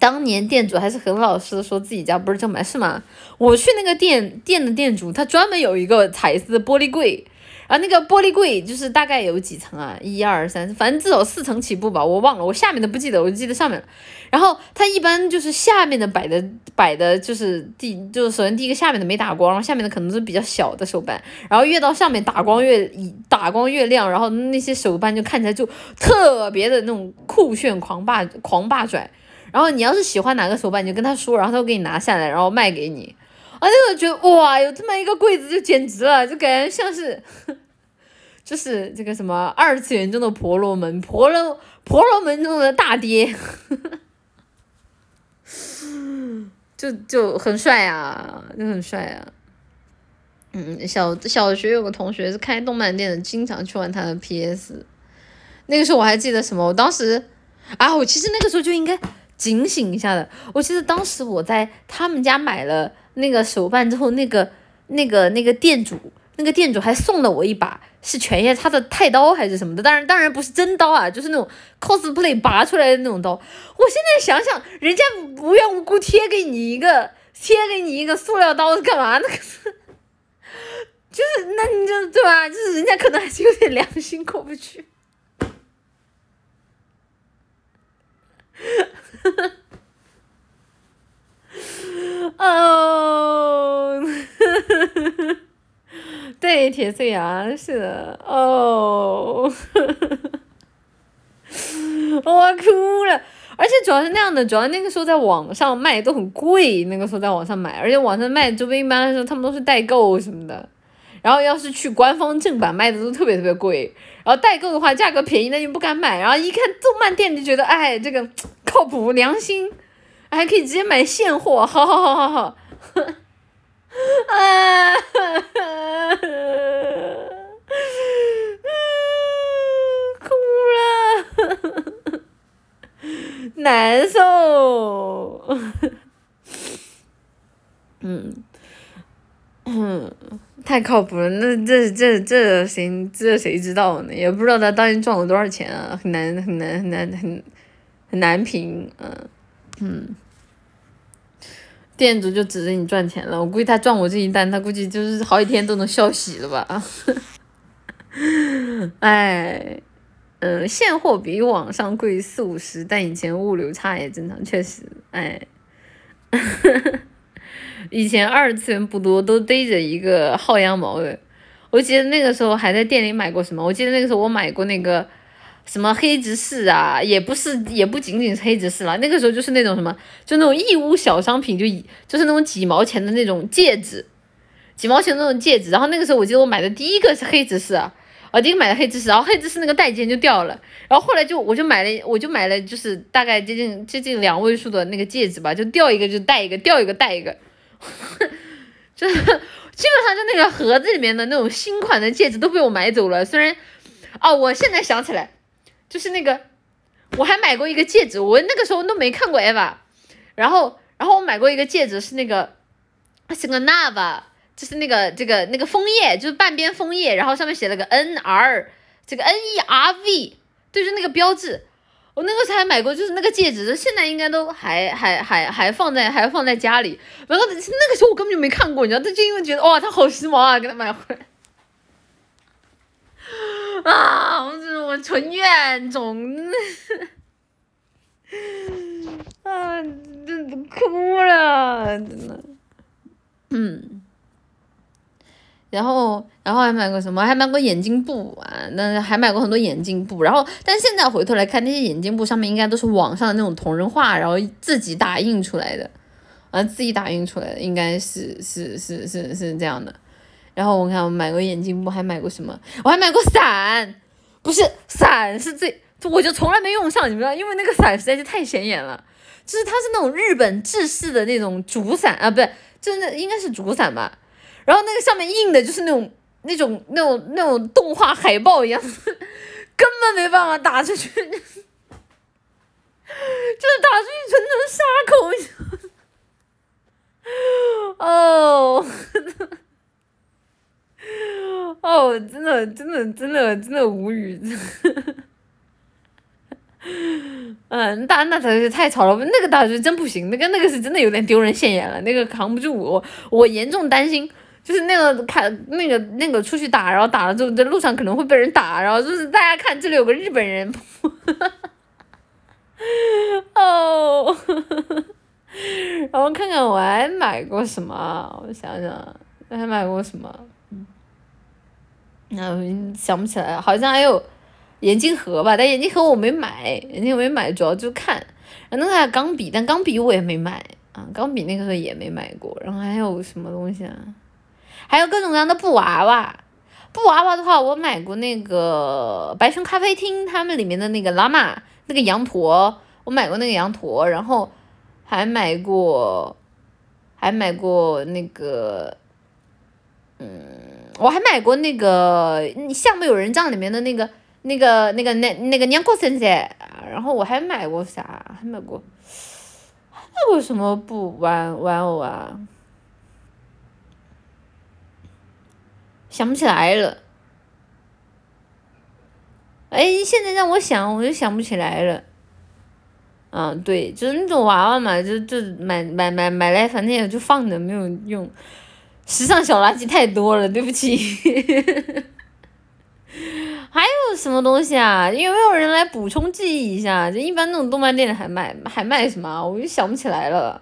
A: 当年店主还是很老实的，说自己家不是正版，是吗？我去那个店店的店主，他专门有一个彩色玻璃柜。然后那个玻璃柜就是大概有几层啊？一二三，反正至少四层起步吧，我忘了，我下面的不记得，我记得上面。然后它一般就是下面的摆的摆的，就是第就是首先第一个下面的没打光，然后下面的可能是比较小的手办，然后越到上面打光越打光越亮，然后那些手办就看起来就特别的那种酷炫狂霸狂霸拽。然后你要是喜欢哪个手办，你就跟他说，然后他会给你拿下来，然后卖给你。啊，那个觉得哇，有这么一个柜子就简直了，就感觉像是，就是这个什么二次元中的婆罗门，婆罗婆罗门中的大爹，就就很帅啊，就很帅啊。嗯，小小学有个同学是开动漫店的，经常去玩他的 PS。那个时候我还记得什么，我当时啊，我其实那个时候就应该警醒一下的。我记得当时我在他们家买了。那个手办之后，那个那个那个店主，那个店主还送了我一把是犬夜叉的太刀还是什么的，当然当然不是真刀啊，就是那种 cosplay 拔出来的那种刀。我现在想想，人家无缘无故贴给你一个贴给你一个塑料刀干嘛？那个是就是那你就对吧？就是人家可能还是有点良心过不去。哦，对，铁碎牙是的，哦，我哭了，而且主要是那样的，主要那个时候在网上卖都很贵，那个时候在网上买，而且网上卖周边一般来说他们都是代购什么的，然后要是去官方正版卖的都特别特别贵，然后代购的话价格便宜那就不敢买，然后一看动漫店就觉得哎这个靠谱良心。还可以直接买现货，好好好好好，啊，哭了，难受，嗯，嗯，太靠谱了，那这这这谁这谁知道呢？也不知道他到底赚了多少钱啊，很难很难很难很很难评，嗯嗯。店主就指着你赚钱了，我估计他赚我这一单，他估计就是好几天都能笑死了吧。哎，嗯，现货比网上贵四五十，但以前物流差也正常，确实，哎，以前二次元不多，都逮着一个薅羊毛的。我记得那个时候还在店里买过什么，我记得那个时候我买过那个。什么黑执事啊，也不是，也不仅仅是黑执事了。那个时候就是那种什么，就那种义乌小商品，就就是那种几毛钱的那种戒指，几毛钱的那种戒指。然后那个时候我记得我买的第一个是黑执事啊，我第一个买的黑执事，然后黑执事那个带尖就掉了，然后后来就我就买了，我就买了就是大概接近接近两位数的那个戒指吧，就掉一个就戴一个，掉一个戴一个，就是基本上就那个盒子里面的那种新款的戒指都被我买走了。虽然，哦，我现在想起来，就是那个我还买过一个戒指，我那个时候都没看过 Eva，然后然后我买过一个戒指是那个是个 Nava。就是那个这个那个枫叶，就是半边枫叶，然后上面写了个 N R，这个 N E R V，对，就那个标志。我那个时候还买过，就是那个戒指，现在应该都还还还还放在还放在家里。然后那个时候我根本就没看过，你知道，他就因为觉得哇，它好时髦啊，给他买回来。啊，我是我纯怨种，啊，真的哭了，真的，嗯。然后，然后还买过什么？还买过眼镜布啊，那还买过很多眼镜布。然后，但现在回头来看，那些眼镜布上面应该都是网上的那种同人画，然后自己打印出来的，啊，自己打印出来的，应该是是是是是这样的。然后我看我买过眼镜布，还买过什么？我还买过伞，不是伞是最，我就从来没用上，你知道，因为那个伞实在是太显眼了，就是它是那种日本制式的那种竹伞啊，不是，真的应该是竹伞吧。然后那个上面印的就是那种那种那种那种动画海报一样，根本没办法打出去，就是打出去纯成沙口。哦，哦，真的真的真的真的无语。嗯，打那才是太吵了，那个打出去真不行，那个那个是真的有点丢人现眼了，那个扛不住我，我严重担心。就是那个看那个那个出去打，然后打了之后在路上可能会被人打，然后就是大家看这里有个日本人，哦，然后看看我还买过什么，我想想我还买过什么，嗯，想不起来，好像还有眼镜盒吧，但眼镜盒我没买，眼镜没买，主要就看，然后那个还有钢笔，但钢笔我也没买啊，钢笔那个时候也没买过，然后还有什么东西啊？还有各种各样的布娃娃，布娃娃的话，我买过那个白熊咖啡厅他们里面的那个拉玛那个羊驼，我买过那个羊驼，然后还买过，还买过那个，嗯，我还买过那个《项目有人帐》里面的那个那个那个那那个娘国先生，然后我还买过啥？还买过，还买过什么布玩玩偶啊？想不起来了，哎，现在让我想，我又想不起来了。嗯，对，就是那种娃娃嘛，就就买买买买来，反正也就放着，没有用。时尚小垃圾太多了，对不起。还有什么东西啊？有没有人来补充记忆一下？就一般那种动漫店还卖还卖什么？我就想不起来了。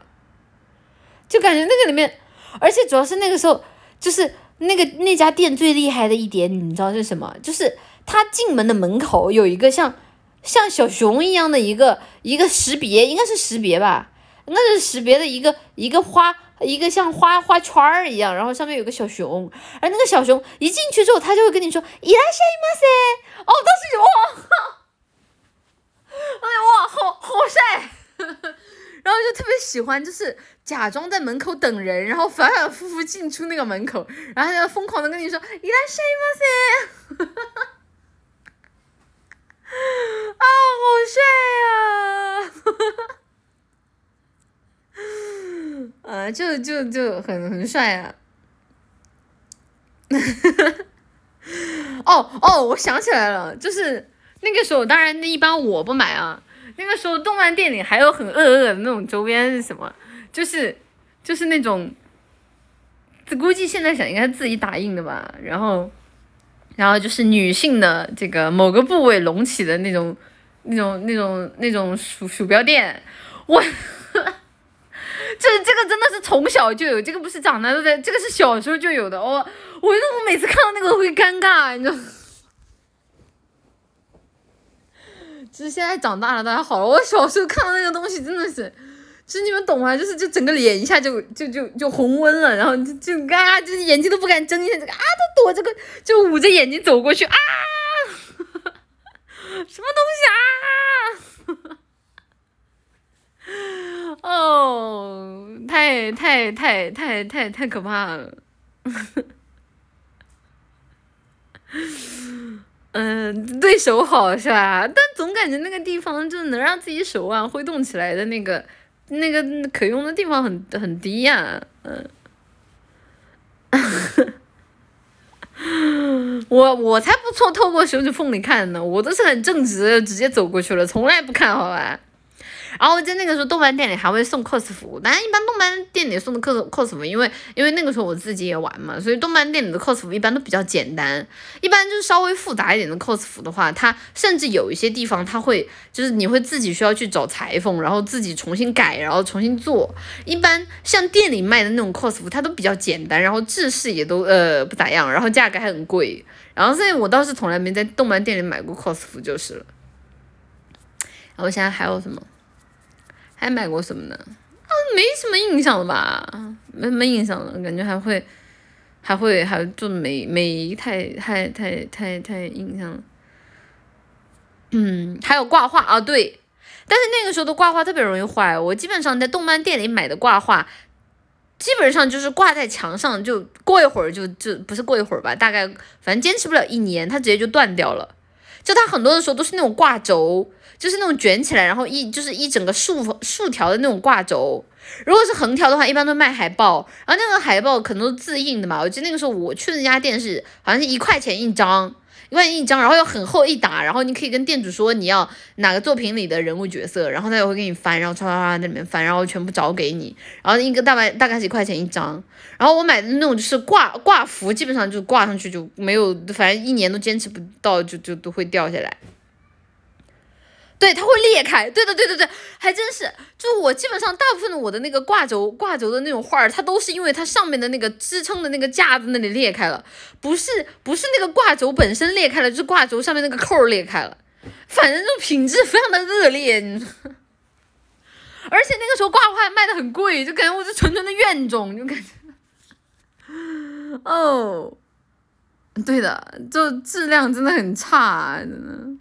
A: 就感觉那个里面，而且主要是那个时候就是。那个那家店最厉害的一点，你知道是什么？就是他进门的门口有一个像像小熊一样的一个一个识别，应该是识别吧？那是识别的一个一个花，一个像花花圈儿一样，然后上面有个小熊，而那个小熊一进去之后，他就会跟你说“伊拉夏伊玛塞”，哦，当时哇，哎呀哇，好好帅。然后就特别喜欢，就是假装在门口等人，然后反反复复进出那个门口，然后就疯狂的跟你说“伊拉西马塞”，啊，好帅呀！啊，就就就很很帅啊！哦哦，我想起来了，就是那个时候，当然那一般我不买啊。那个时候，动漫店里还有很恶恶的那种周边是什么？就是就是那种，这估计现在想应该自己打印的吧。然后，然后就是女性的这个某个部位隆起的那种、那种、那种、那种鼠鼠标垫。我，这这个真的是从小就有，这个不是长大都在，这个是小时候就有的。我，我觉得我每次看到那个会尴尬，你知道。其实现在长大了，大家好了。我小时候看到那个东西，真的是，就是你们懂吗？就是就整个脸一下就就就就红温了，然后就就啊，就是眼睛都不敢睁一下，这个啊都躲这个，就捂着眼睛走过去啊，什么东西啊？哦，太太太太太太可怕了。嗯，对手好是吧？但总感觉那个地方就能让自己手腕挥动起来的那个那个可用的地方很很低呀。嗯，我我才不错，透过手指缝里看呢，我都是很正直，直接走过去了，从来不看好吧。然后在那个时候，动漫店里还会送 cos 服，但一般动漫店里送的 cos cos 服，因为因为那个时候我自己也玩嘛，所以动漫店里的 cos 服一般都比较简单。一般就是稍微复杂一点的 cos 服的话，它甚至有一些地方它会就是你会自己需要去找裁缝，然后自己重新改，然后重新做。一般像店里卖的那种 cos 服，它都比较简单，然后制式也都呃不咋样，然后价格还很贵。然后所以我倒是从来没在动漫店里买过 cos 服就是了。然后现在还有什么？还买过什么呢？啊，没什么印象了吧？没什么印象了，感觉还会，还会，还就没没太太太太太印象了。嗯，还有挂画啊，对，但是那个时候的挂画特别容易坏。我基本上在动漫店里买的挂画，基本上就是挂在墙上，就过一会儿就就不是过一会儿吧，大概反正坚持不了一年，它直接就断掉了。就它很多的时候都是那种挂轴。就是那种卷起来，然后一就是一整个竖竖条的那种挂轴。如果是横条的话，一般都卖海报，然后那个海报可能都自印的嘛。我记得那个时候我去的那家店是好像是一块钱一张，一块钱一张，然后又很厚一沓，然后你可以跟店主说你要哪个作品里的人物角色，然后他也会给你翻，然后唰唰唰在里面翻，然后全部找给你，然后一个大概大概是一块钱一张。然后我买的那种就是挂挂幅，基本上就挂上去就没有，反正一年都坚持不到，就就都会掉下来。对，它会裂开。对的，对对对，还真是。就我基本上大部分的我的那个挂轴挂轴的那种画儿，它都是因为它上面的那个支撑的那个架子那里裂开了，不是不是那个挂轴本身裂开了，就是挂轴上面那个扣裂开了。反正就品质非常的恶劣，你 而且那个时候挂画卖的很贵，就感觉我是纯纯的怨种，就感觉。哦，对的，就质量真的很差，真的。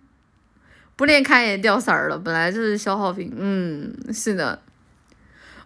A: 不裂开也掉色儿了，本来就是消耗品。嗯，是的，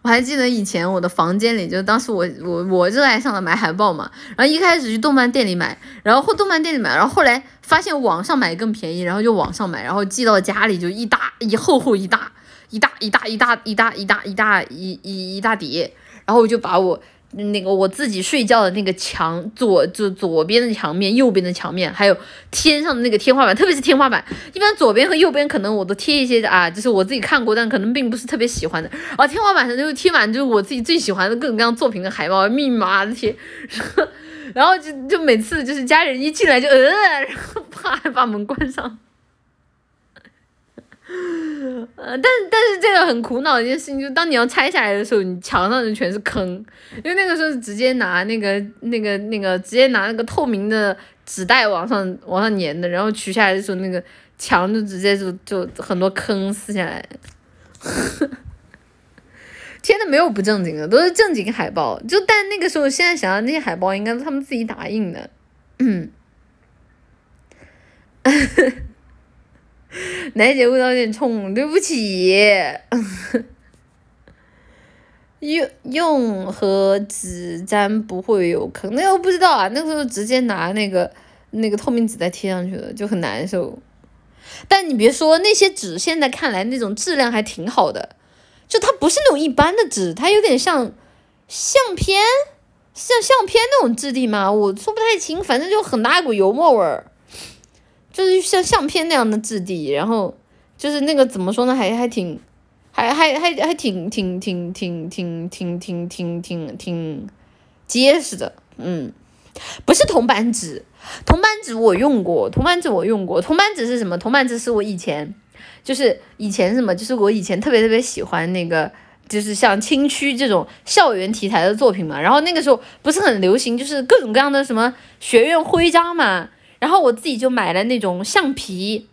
A: 我还记得以前我的房间里，就当时我我我热爱上了买海报嘛，然后一开始去动漫店里买，然后或动漫店里买，然后后来发现网上买更便宜，然后就网上买，然后寄到家里就一大一厚厚一大一大一大一大一大一大一大一一一大叠，然后我就把我。那个我自己睡觉的那个墙左就左边的墙面，右边的墙面，还有天上的那个天花板，特别是天花板，一般左边和右边可能我都贴一些啊，就是我自己看过，但可能并不是特别喜欢的。啊，天花板上就贴满就是我自己最喜欢的各种各样作品的海报，密密麻麻的贴，然后就就每次就是家人一进来就呃，然后啪把门关上。呃，但是但是这个很苦恼的一件事情，就是当你要拆下来的时候，你墙上就全是坑，因为那个时候是直接拿那个那个那个直接拿那个透明的纸袋往上往上粘的，然后取下来的时候，那个墙就直接就就很多坑撕下来。贴的没有不正经的，都是正经海报。就但那个时候，现在想想那些海报应该是他们自己打印的，嗯。奶姐味道有点冲，对不起。用用和纸粘不会有坑，那我不知道啊。那个时候直接拿那个那个透明纸袋贴上去了，就很难受。但你别说那些纸，现在看来那种质量还挺好的，就它不是那种一般的纸，它有点像相片，像相片那种质地嘛。我说不太清，反正就很大一股油墨味儿。就是像相片那样的质地，然后就是那个怎么说呢，还还挺，还还还还挺挺挺挺挺挺挺挺挺挺结实的，嗯，不是铜板纸，铜板纸我用过，铜板纸我用过，铜板纸是什么？铜板纸是我以前就是以前什么，就是我以前特别特别喜欢那个，就是像青区这种校园题材的作品嘛，然后那个时候不是很流行，就是各种各样的什么学院徽章嘛。然后我自己就买了那种橡皮，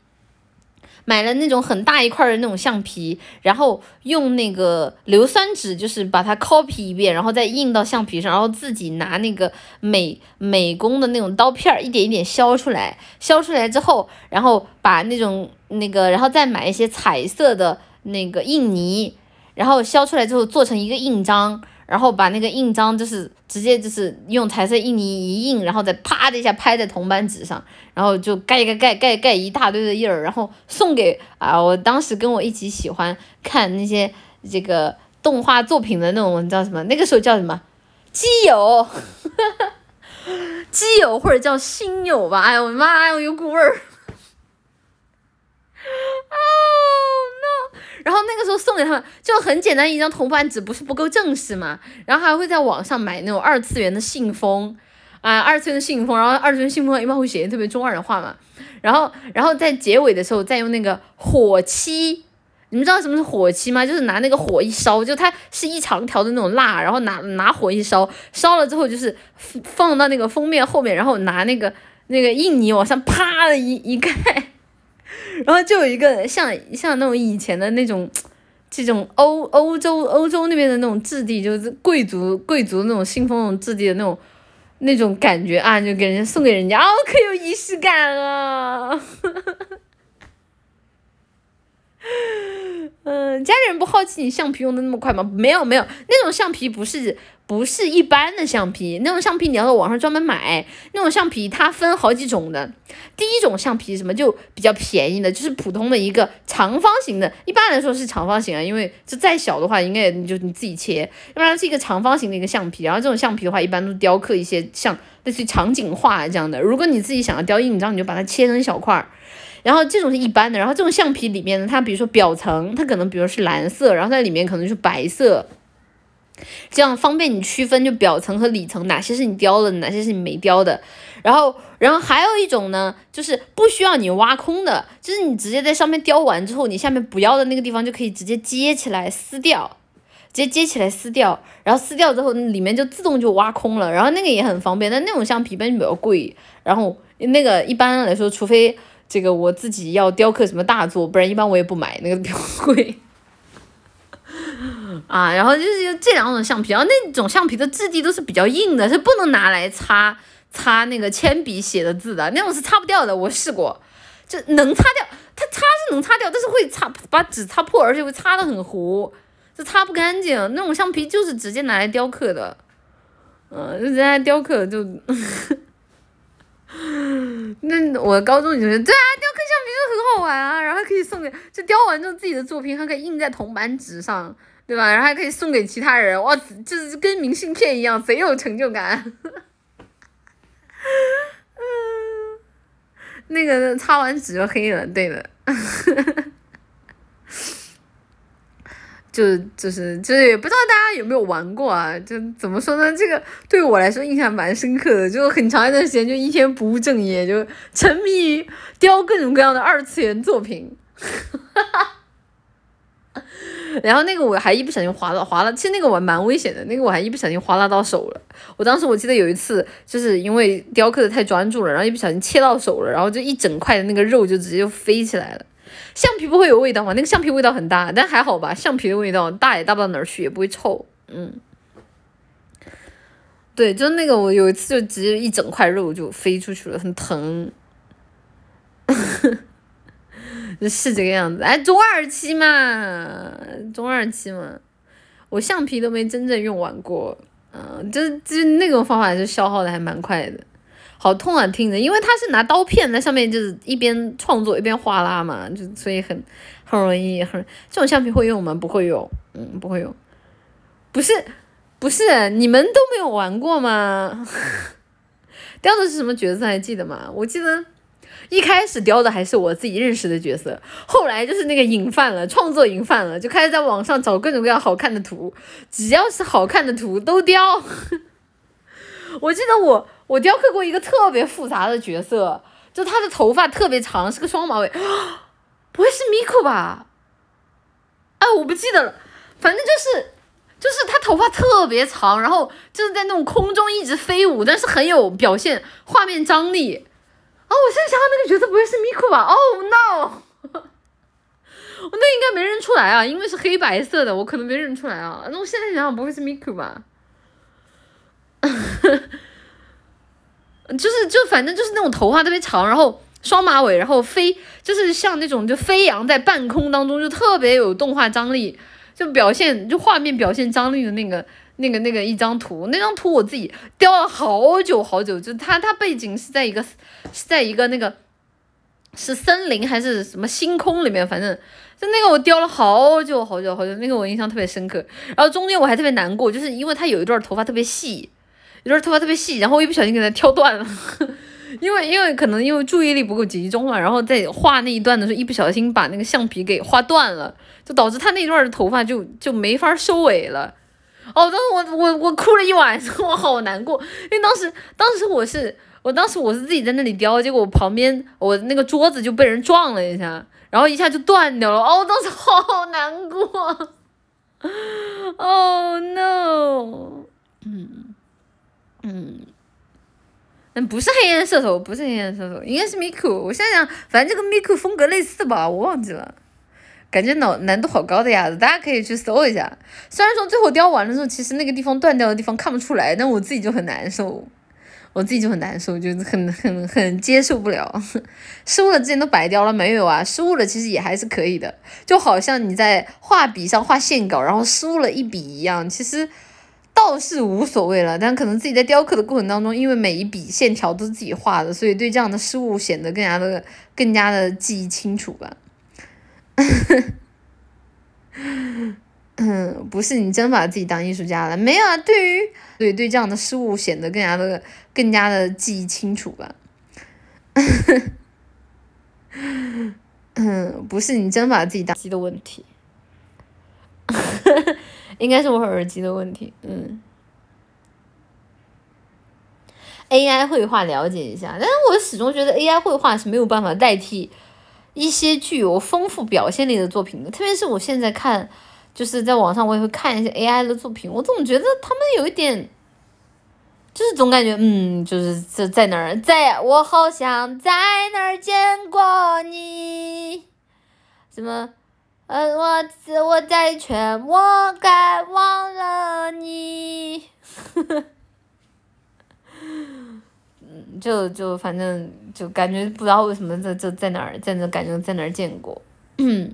A: 买了那种很大一块的那种橡皮，然后用那个硫酸纸，就是把它 copy 一遍，然后再印到橡皮上，然后自己拿那个美美工的那种刀片儿，一点一点削出来，削出来之后，然后把那种那个，然后再买一些彩色的那个印泥，然后削出来之后做成一个印章。然后把那个印章就是直接就是用彩色印泥一印，然后再啪的一下拍在铜板纸上，然后就盖一个盖盖盖一大堆的印儿，然后送给啊，我当时跟我一起喜欢看那些这个动画作品的那种叫什么？那个时候叫什么？基友，基友或者叫新友吧？哎呦我的妈呀，有股味儿。哦，no 然后那个时候送给他们就很简单一张铜板纸，不是不够正式嘛？然后还会在网上买那种二次元的信封，啊，二次元的信封，然后二次元信封一般会写特别中二的话嘛。然后，然后在结尾的时候再用那个火漆，你们知道什么是火漆吗？就是拿那个火一烧，就它是一长条的那种蜡，然后拿拿火一烧，烧了之后就是放到那个封面后面，然后拿那个那个印泥往上啪的一一盖。然后就有一个像像那种以前的那种，这种欧欧洲欧洲那边的那种质地，就是贵族贵族那种信封那种质地的那种那种感觉啊，就给人家送给人家，哦，可有仪式感了。嗯，家里人不好奇你橡皮用的那么快吗？没有没有，那种橡皮不是。不是一般的橡皮，那种橡皮你要在网上专门买。那种橡皮它分好几种的，第一种橡皮什么就比较便宜的，就是普通的一个长方形的，一般来说是长方形啊，因为就再小的话，应该就你自己切，要不然是一个长方形的一个橡皮。然后这种橡皮的话，一般都雕刻一些像类似于场景画这样的。如果你自己想要雕印章，你就把它切成小块儿。然后这种是一般的，然后这种橡皮里面呢，它比如说表层它可能比如是蓝色，然后在里面可能是白色。这样方便你区分，就表层和里层哪些是你雕的，哪些是你没雕的。然后，然后还有一种呢，就是不需要你挖空的，就是你直接在上面雕完之后，你下面不要的那个地方就可以直接接起来撕掉，直接接起来撕掉，然后撕掉之后里面就自动就挖空了。然后那个也很方便，但那种橡皮本比较贵，然后那个一般来说，除非这个我自己要雕刻什么大作，不然一般我也不买，那个比较贵。啊，然后就是这两种橡皮，然后那种橡皮的质地都是比较硬的，是不能拿来擦擦那个铅笔写的字的，那种是擦不掉的。我试过，就能擦掉，它擦是能擦掉，但是会擦把纸擦破，而且会擦的很糊，就擦不干净。那种橡皮就是直接拿来雕刻的，嗯，人家雕刻就，那我高中同学对啊，雕刻橡皮就很好玩啊，然后可以送给，就雕完之后自己的作品还可以印在铜板纸上。对吧？然后还可以送给其他人，哇，就是跟明信片一样，贼有成就感。那个擦完纸就黑了，对的。就就是就是，也不知道大家有没有玩过啊？就怎么说呢？这个对我来说印象蛮深刻的，就很长一段时间就一天不务正业，就沉迷于雕各种各样的二次元作品。哈哈。然后那个我还一不小心划了划了，其实那个我蛮危险的，那个我还一不小心划拉到手了。我当时我记得有一次，就是因为雕刻的太专注了，然后一不小心切到手了，然后就一整块的那个肉就直接就飞起来了。橡皮不会有味道吗？那个橡皮味道很大，但还好吧，橡皮的味道大也大不到哪儿去，也不会臭。嗯，对，就那个我有一次就直接一整块肉就飞出去了，很疼。是这个样子，哎，中二期嘛，中二期嘛，我橡皮都没真正用完过，嗯，就是就是那种方法就消耗的还蛮快的，好痛啊，听着，因为他是拿刀片在上面，就是一边创作一边划拉嘛，就所以很很容易很，这种橡皮会用吗？不会用，嗯，不会用，不是不是，你们都没有玩过吗？雕的是什么角色还记得吗？我记得。一开始雕的还是我自己认识的角色，后来就是那个瘾犯了，创作瘾犯了，就开始在网上找各种各样好看的图，只要是好看的图都雕。我记得我我雕刻过一个特别复杂的角色，就他的头发特别长，是个双马尾，不会是 Miku 吧？哎，我不记得了，反正就是就是他头发特别长，然后就是在那种空中一直飞舞，但是很有表现画面张力。哦，我现在想到那个角色不会是 Miku 吧？Oh no！我 那应该没认出来啊，因为是黑白色的，我可能没认出来啊。那我现在想想，不会是 Miku 吧？就是就反正就是那种头发特别长，然后双马尾，然后飞，就是像那种就飞扬在半空当中，就特别有动画张力，就表现就画面表现张力的那个那个那个一张图。那张图我自己雕了好久好久，就它它背景是在一个是在一个那个是森林还是什么星空里面，反正就那个我雕了好久好久好久，那个我印象特别深刻。然后中间我还特别难过，就是因为它有一段头发特别细。有段头发特别细，然后我一不小心给它挑断了，因为因为可能因为注意力不够集中了，然后在画那一段的时候一不小心把那个橡皮给画断了，就导致他那段的头发就就没法收尾了。哦，当时我我我哭了一晚上，我好难过，因为当时当时我是我当时我是自己在那里雕，结果我旁边我那个桌子就被人撞了一下，然后一下就断掉了。哦，我当时好难过。Oh no！嗯。嗯，嗯，不是黑岩射手，不是黑岩射手，应该是 Miku。我想想，反正就跟 Miku 风格类似吧，我忘记了。感觉难难度好高的呀，大家可以去搜一下。虽然说最后雕完的时候，其实那个地方断掉的地方看不出来，但我自己就很难受，我自己就很难受，就很 很很接受不了。失误了之前都白雕了没有啊？失误了其实也还是可以的，就好像你在画笔上画线稿，然后失误了一笔一样，其实。倒是无所谓了，但可能自己在雕刻的过程当中，因为每一笔线条都是自己画的，所以对这样的失误显得更加的、更加的记忆清楚吧。嗯，不是你真把自己当艺术家了？没有啊，对于对对这样的失误显得更加的、更加的记忆清楚吧。嗯，不是你真把自己当机的问题。应该是我耳机的问题，嗯。AI 绘画了解一下，但是我始终觉得 AI 绘画是没有办法代替一些具有丰富表现力的作品。特别是我现在看，就是在网上我也会看一些 AI 的作品，我总觉得他们有一点，就是总感觉，嗯，就是在在哪儿，在我好像在哪儿见过你，什么？嗯，我我在劝我该忘了你，呵呵，就就反正就感觉不知道为什么在在在哪儿在那感觉在哪儿见过，嗯，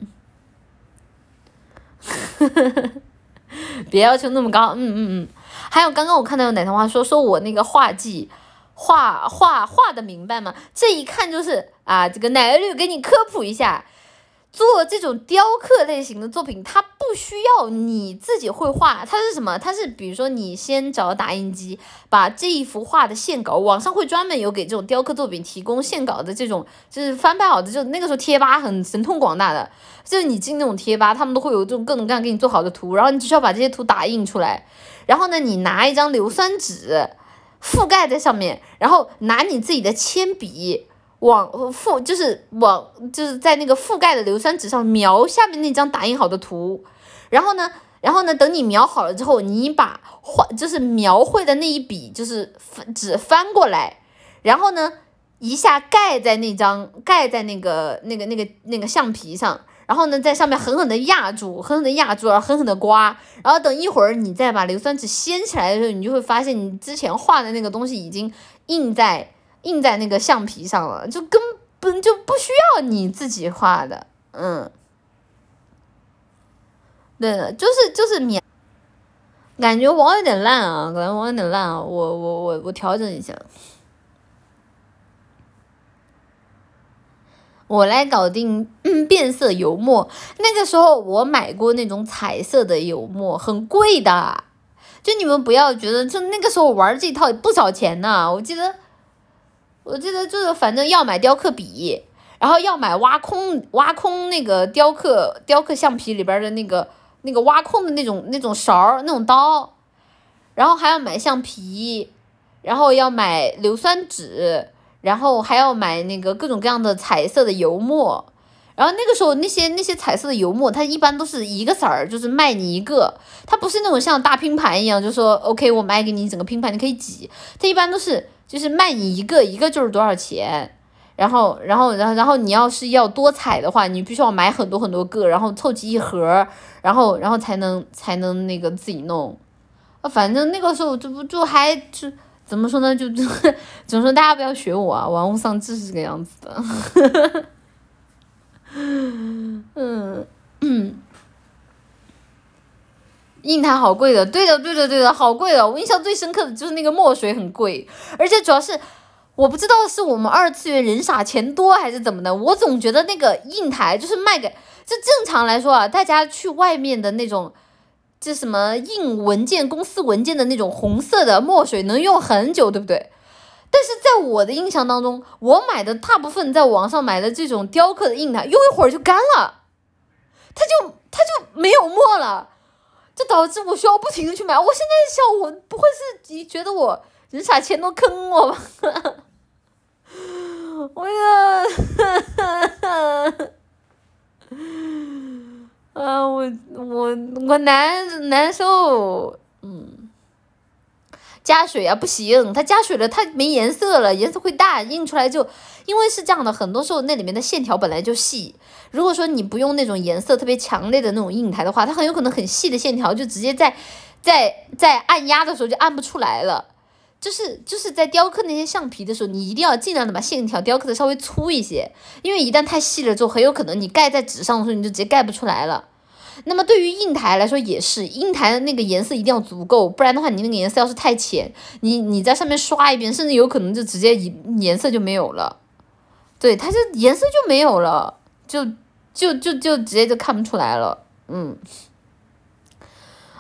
A: 别要求那么高，嗯嗯嗯，还有刚刚我看到有奶糖花说说我那个画技画画画的明白吗？这一看就是啊，这个奶绿给你科普一下。做这种雕刻类型的作品，它不需要你自己会画，它是什么？它是比如说你先找打印机，把这一幅画的线稿，网上会专门有给这种雕刻作品提供线稿的这种，就是翻拍好的，就那个时候贴吧很神通广大的，就是你进那种贴吧，他们都会有这种各种各样给你做好的图，然后你只需要把这些图打印出来，然后呢，你拿一张硫酸纸覆盖在上面，然后拿你自己的铅笔。往覆就是往就是在那个覆盖的硫酸纸上描下面那张打印好的图，然后呢，然后呢，等你描好了之后，你把画就是描绘的那一笔就是翻纸翻过来，然后呢，一下盖在那张盖在那个那个那个那个橡皮上，然后呢，在上面狠狠的压住，狠狠的压住，然后狠狠的刮，然后等一会儿你再把硫酸纸掀起来的时候，你就会发现你之前画的那个东西已经印在。印在那个橡皮上了，就根本就不需要你自己画的，嗯，对，就是就是免，感觉网有点烂啊，感觉网有点烂啊，我我我我调整一下，我来搞定嗯变色油墨。那个时候我买过那种彩色的油墨，很贵的，就你们不要觉得，就那个时候玩这套不少钱呢，我记得。我记得就是，反正要买雕刻笔，然后要买挖空挖空那个雕刻雕刻橡皮里边的那个那个挖空的那种那种勺儿那种刀，然后还要买橡皮，然后要买硫酸纸，然后还要买那个各种各样的彩色的油墨，然后那个时候那些那些彩色的油墨，它一般都是一个色儿，就是卖你一个，它不是那种像大拼盘一样，就说 OK 我卖给你整个拼盘，你可以挤，它一般都是。就是卖你一个，一个就是多少钱，然后，然后，然后，然后你要是要多彩的话，你必须要买很多很多个，然后凑齐一盒，然后，然后才能才能那个自己弄。啊，反正那个时候就不就还就怎么说呢？就就 怎么说？大家不要学我啊！玩物丧志是这个样子的。嗯嗯，印台好贵的，对的对的对的，好贵的。我印象最深刻的就是那个墨水很贵，而且主要是。我不知道是我们二次元人傻钱多还是怎么的，我总觉得那个印台就是卖给，就正常来说啊，大家去外面的那种，这什么印文件公司文件的那种红色的墨水能用很久，对不对？但是在我的印象当中，我买的大部分在网上买的这种雕刻的印台，用一会儿就干了，它就它就没有墨了，就导致我需要不停的去买。我现在想，我不会是你觉得我人傻钱多坑我吧？我呀，啊，我我我难难受，嗯，加水啊不行，它加水了，它没颜色了，颜色会淡，印出来就，因为是这样的，很多时候那里面的线条本来就细，如果说你不用那种颜色特别强烈的那种印台的话，它很有可能很细的线条就直接在在在按压的时候就按不出来了。就是就是在雕刻那些橡皮的时候，你一定要尽量的把线条雕刻的稍微粗一些，因为一旦太细了之后，很有可能你盖在纸上的时候，你就直接盖不出来了。那么对于印台来说也是，印台的那个颜色一定要足够，不然的话，你那个颜色要是太浅，你你在上面刷一遍，甚至有可能就直接一颜色就没有了。对，它就颜色就没有了，就就就就直接就看不出来了，嗯。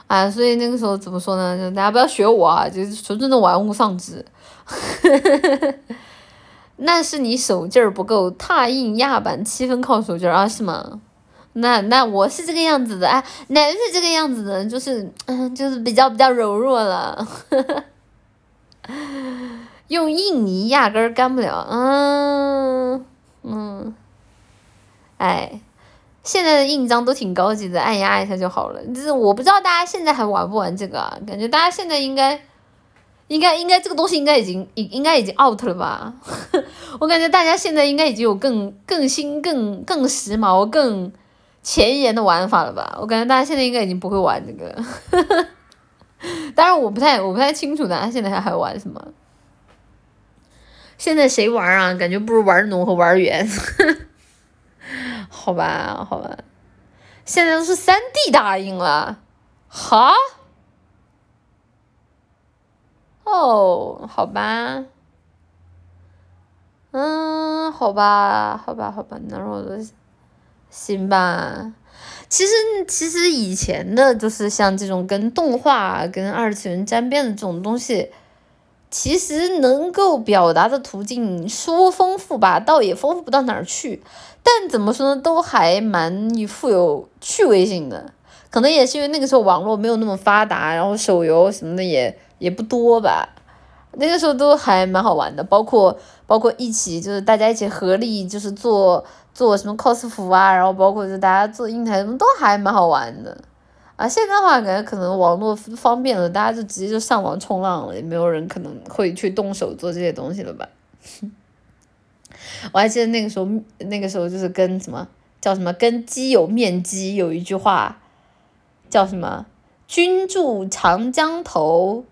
A: 啊，所以那个时候怎么说呢？就大家不要学我啊，就是纯纯的玩物丧志。那是你手劲儿不够，拓印压板七分靠手劲啊，是吗？那那我是这个样子的啊，男是这个样子的，就是嗯，就是比较比较柔弱了。用印泥压根儿干不了，嗯嗯，哎。现在的印章都挺高级的，按压一下就好了。就是我不知道大家现在还玩不玩这个啊？感觉大家现在应该，应该应该这个东西应该已经应应该已经 out 了吧？我感觉大家现在应该已经有更更新、更更时髦、更前沿的玩法了吧？我感觉大家现在应该已经不会玩这个。当然我不太我不太清楚大家现在还还玩什么。现在谁玩啊？感觉不如玩农和玩圆。好吧，好吧，现在都是三 D 打印了，哈？哦，好吧，嗯，好吧，好吧，好吧，那我就行吧。其实，其实以前的，就是像这种跟动画、跟二次元沾边的这种东西，其实能够表达的途径说丰富吧，倒也丰富不到哪儿去。但怎么说呢，都还蛮富有趣味性的，可能也是因为那个时候网络没有那么发达，然后手游什么的也也不多吧。那个时候都还蛮好玩的，包括包括一起就是大家一起合力就是做做什么 cos 服啊，然后包括就大家做硬台什么都还蛮好玩的。啊，现在的话感觉可能网络方便了，大家就直接就上网冲浪了，也没有人可能会去动手做这些东西了吧。我还记得那个时候，那个时候就是跟什么叫什么跟基友面基有一句话，叫什么“君住长江头，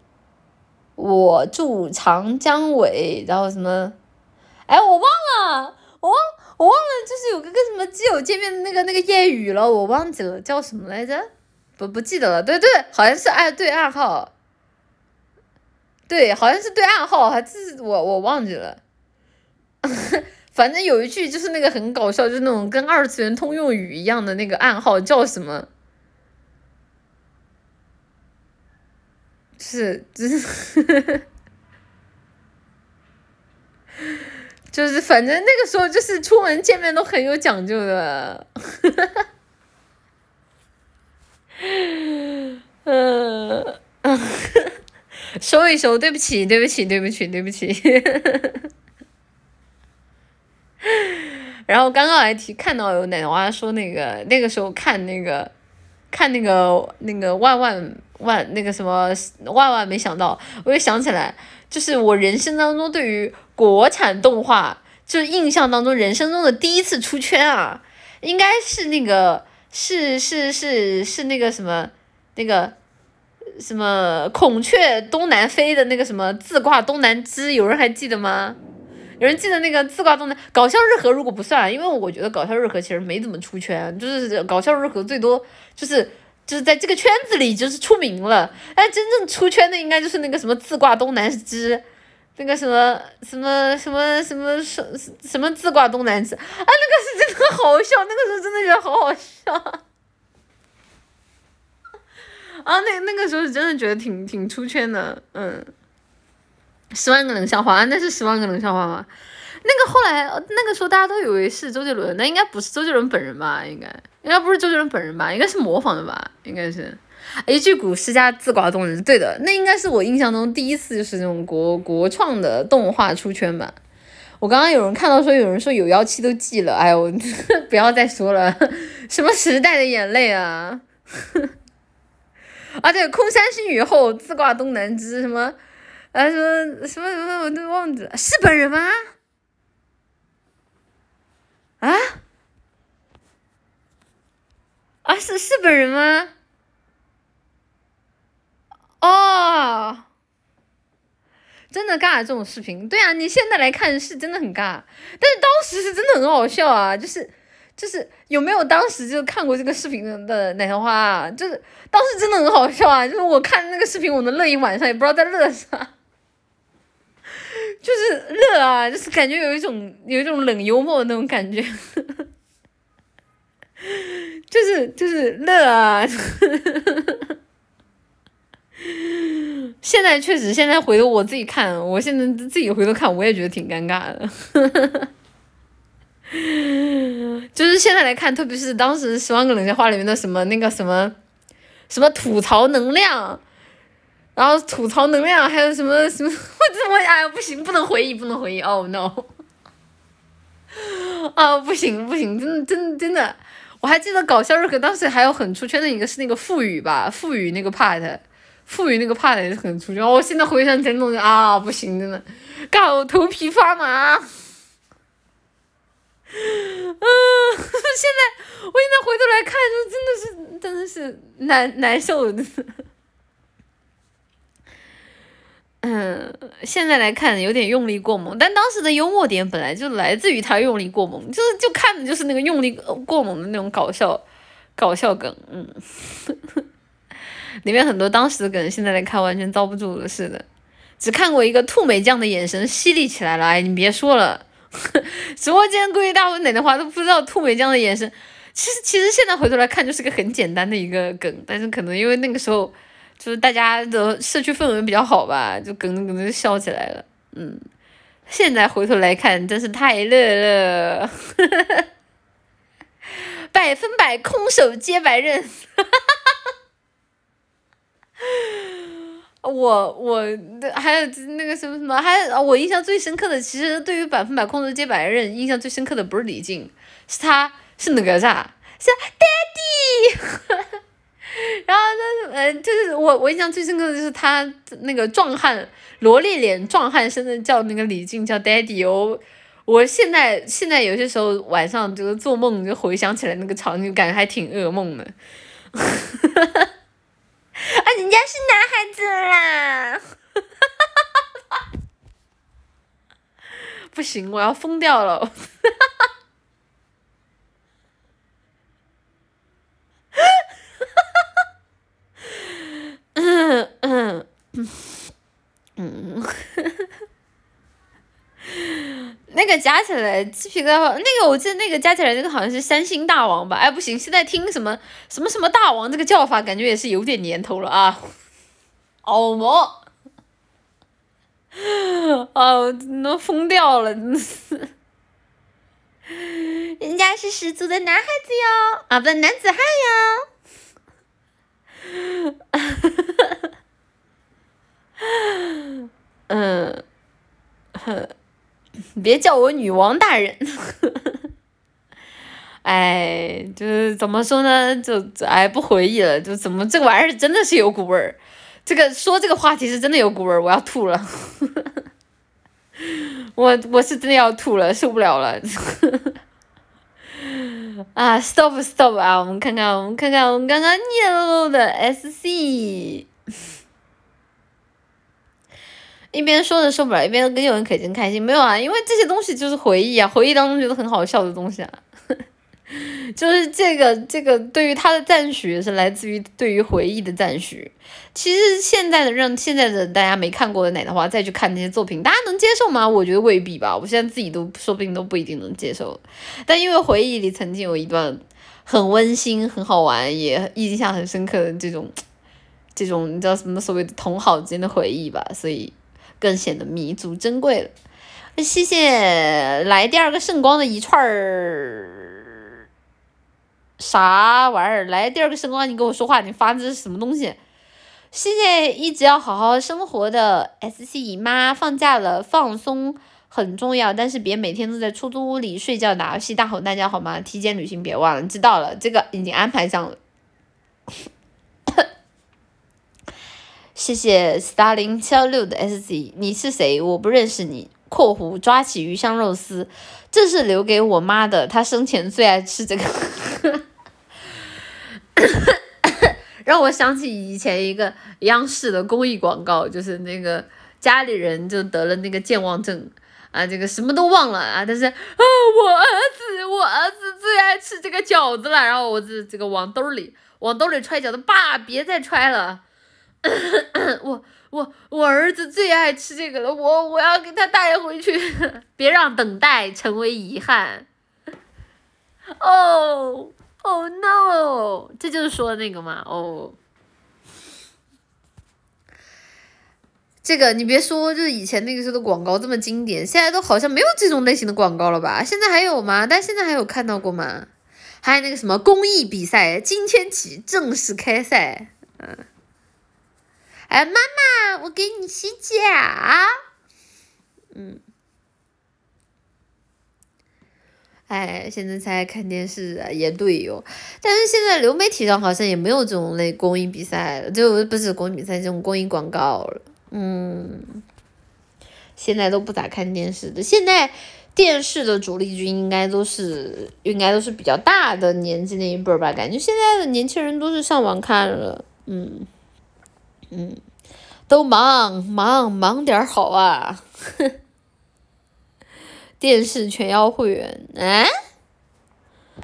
A: 我住长江尾”，然后什么，哎，我忘了，我忘我忘了，就是有个跟什么基友见面的那个那个谚语了，我忘记了叫什么来着，不不记得了，对对，好像是爱对暗号，对，好像是对暗号，还是我我忘记了。反正有一句就是那个很搞笑，就是那种跟二次元通用语一样的那个暗号叫什么？是，就是，就是反正那个时候就是出门见面都很有讲究的。嗯 收一收，对不起，对不起，对不起，对不起。然后刚刚还提看到有奶娃说那个那个时候看那个看那个那个万万万那个什么万万没想到，我又想起来，就是我人生当中对于国产动画就是印象当中人生中的第一次出圈啊，应该是那个是是是是那个什么那个什么孔雀东南飞的那个什么自挂东南枝，有人还记得吗？有人记得那个自挂东南搞笑日和如果不算，因为我觉得搞笑日和其实没怎么出圈，就是搞笑日和最多就是就是在这个圈子里就是出名了，但真正出圈的应该就是那个什么自挂东南枝，那个什么什么什么什么什什么自挂东南枝啊，那个是真的好笑，那个时候真的觉得好好笑。啊，那那个时候是真的觉得挺挺出圈的，嗯。十万个冷笑话，那是十万个冷笑话吗？那个后来那个时候大家都以为是周杰伦，那应该不是周杰伦本人吧？应该应该不是周杰伦本人吧？应该是模仿的吧？应该是一句古诗加自挂动人，对的，那应该是我印象中第一次就是那种国国创的动画出圈吧。我刚刚有人看到说有人说有妖气都记了，哎呦，不要再说了，什么时代的眼泪啊！啊对，空山新雨后，自挂东南枝，什么？啊什么什么什么我都忘记了，是本人吗？啊？啊是是本人吗？哦，真的尬这种视频，对啊，你现在来看是真的很尬，但是当时是真的很好笑啊，就是就是有没有当时就看过这个视频的奶桃花？啊就是当时真的很好笑啊，就是我看那个视频，我能乐一晚上，也不知道在乐啥。就是乐啊，就是感觉有一种有一种冷幽默的那种感觉，就是就是乐啊。现在确实，现在回头我自己看，我现在自己回头看，我也觉得挺尴尬的。就是现在来看，特别是当时《十万个冷笑话》里面的什么那个什么什么吐槽能量。然后吐槽能量还有什么什么？我怎么哎不行，不能回忆，不能回忆。Oh no！啊不行不行，真的真真的，我还记得搞笑日和当时还有很出圈的一个是那个腹语吧，腹语那个 part，赋予那个 part 也是很出圈。我现在回想起来，那种啊不行，真的，搞我头皮发麻。嗯，现在我现在回头来看，就真的是真的是难难受的。嗯，现在来看有点用力过猛，但当时的幽默点本来就来自于他用力过猛，就是就看的就是那个用力过猛的那种搞笑搞笑梗，嗯，里面很多当时的梗，现在来看完全遭不住了似的。只看过一个兔美酱的眼神犀利起来了，哎，你别说了，直播间估计大部分奶的话都不知道兔美酱的眼神，其实其实现在回头来看就是个很简单的一个梗，但是可能因为那个时候。就是大家的社区氛围比较好吧，就梗着梗着就笑起来了。嗯，现在回头来看，真是太乐了，百分百空手接白刃。我我还有那个什么什么，还我印象最深刻的，其实对于百分百控制接白刃，印象最深刻的不是李靖，是他是哪吒，是 Daddy。然后那呃，就是我我印象最深刻的就是他那个壮汉萝莉脸壮汉生的叫那个李靖叫 Daddy 哦，我现在现在有些时候晚上就是做梦就回想起来那个场景，感觉还挺噩梦的。啊，人家是男孩子啦！不行，我要疯掉了！嗯嗯嗯，那个加起来鸡皮疙瘩，那个我记得那个加起来那个好像是三星大王吧？哎，不行，现在听什么什么什么大王这个叫法，感觉也是有点年头了啊。哦莫，啊，我都疯掉了，人家是十足的男孩子哟，啊，不，男子汉哟。嗯，哼，别叫我女王大人。哎，就是怎么说呢？就哎，不回忆了。就怎么这个玩意儿真的是有股味儿。这个说这个话题是真的有股味儿，我要吐了。我我是真的要吐了，受不了了。啊，stop stop 啊！我们看看，我们看看，我们刚刚念漏的 SC。一边说着受不了，一边跟有人可真开心。没有啊，因为这些东西就是回忆啊，回忆当中觉得很好笑的东西啊。就是这个这个对于他的赞许是来自于对于回忆的赞许。其实现在的让现在的大家没看过的奶的话再去看那些作品，大家能接受吗？我觉得未必吧。我现在自己都说不定都不一定能接受。但因为回忆里曾经有一段很温馨、很好玩，也印象很深刻的这种这种你知道什么所谓的同好之间的回忆吧，所以。更显得弥足珍贵了。谢谢，来第二个圣光的一串儿，啥玩意儿？来第二个圣光，你跟我说话，你发的这是什么东西？谢谢一直要好好生活的 S C 姨妈，放假了放松很重要，但是别每天都在出租屋里睡觉打游戏大吼大叫好吗？体检旅行别忘了，知道了，这个已经安排上了。谢谢 star 零七幺六的 S Z，你是谁？我不认识你。括弧抓起鱼香肉丝，这是留给我妈的，她生前最爱吃这个。让我想起以前一个央视的公益广告，就是那个家里人就得了那个健忘症啊，这个什么都忘了啊，但是啊，我儿子，我儿子最爱吃这个饺子了，然后我这这个往兜里往兜里揣饺子，爸别再揣了。我我我儿子最爱吃这个了，我我要给他带回去，别让等待成为遗憾。哦哦 no，这就是说那个嘛哦。这个你别说，就是以前那个时候的广告这么经典，现在都好像没有这种类型的广告了吧？现在还有吗？但现在还有看到过吗？还有那个什么公益比赛，今天起正式开赛，嗯。哎，妈妈，我给你洗脚。嗯。哎，现在才看电视啊，也对哟。但是现在流媒体上好像也没有这种类公益比赛了，就不是公益比赛这种公益广告了。嗯。现在都不咋看电视的，现在电视的主力军应该都是应该都是比较大的年纪那一辈儿吧？感觉现在的年轻人都是上网看了，嗯。嗯，都忙忙忙点好啊！电视全要会员，哎，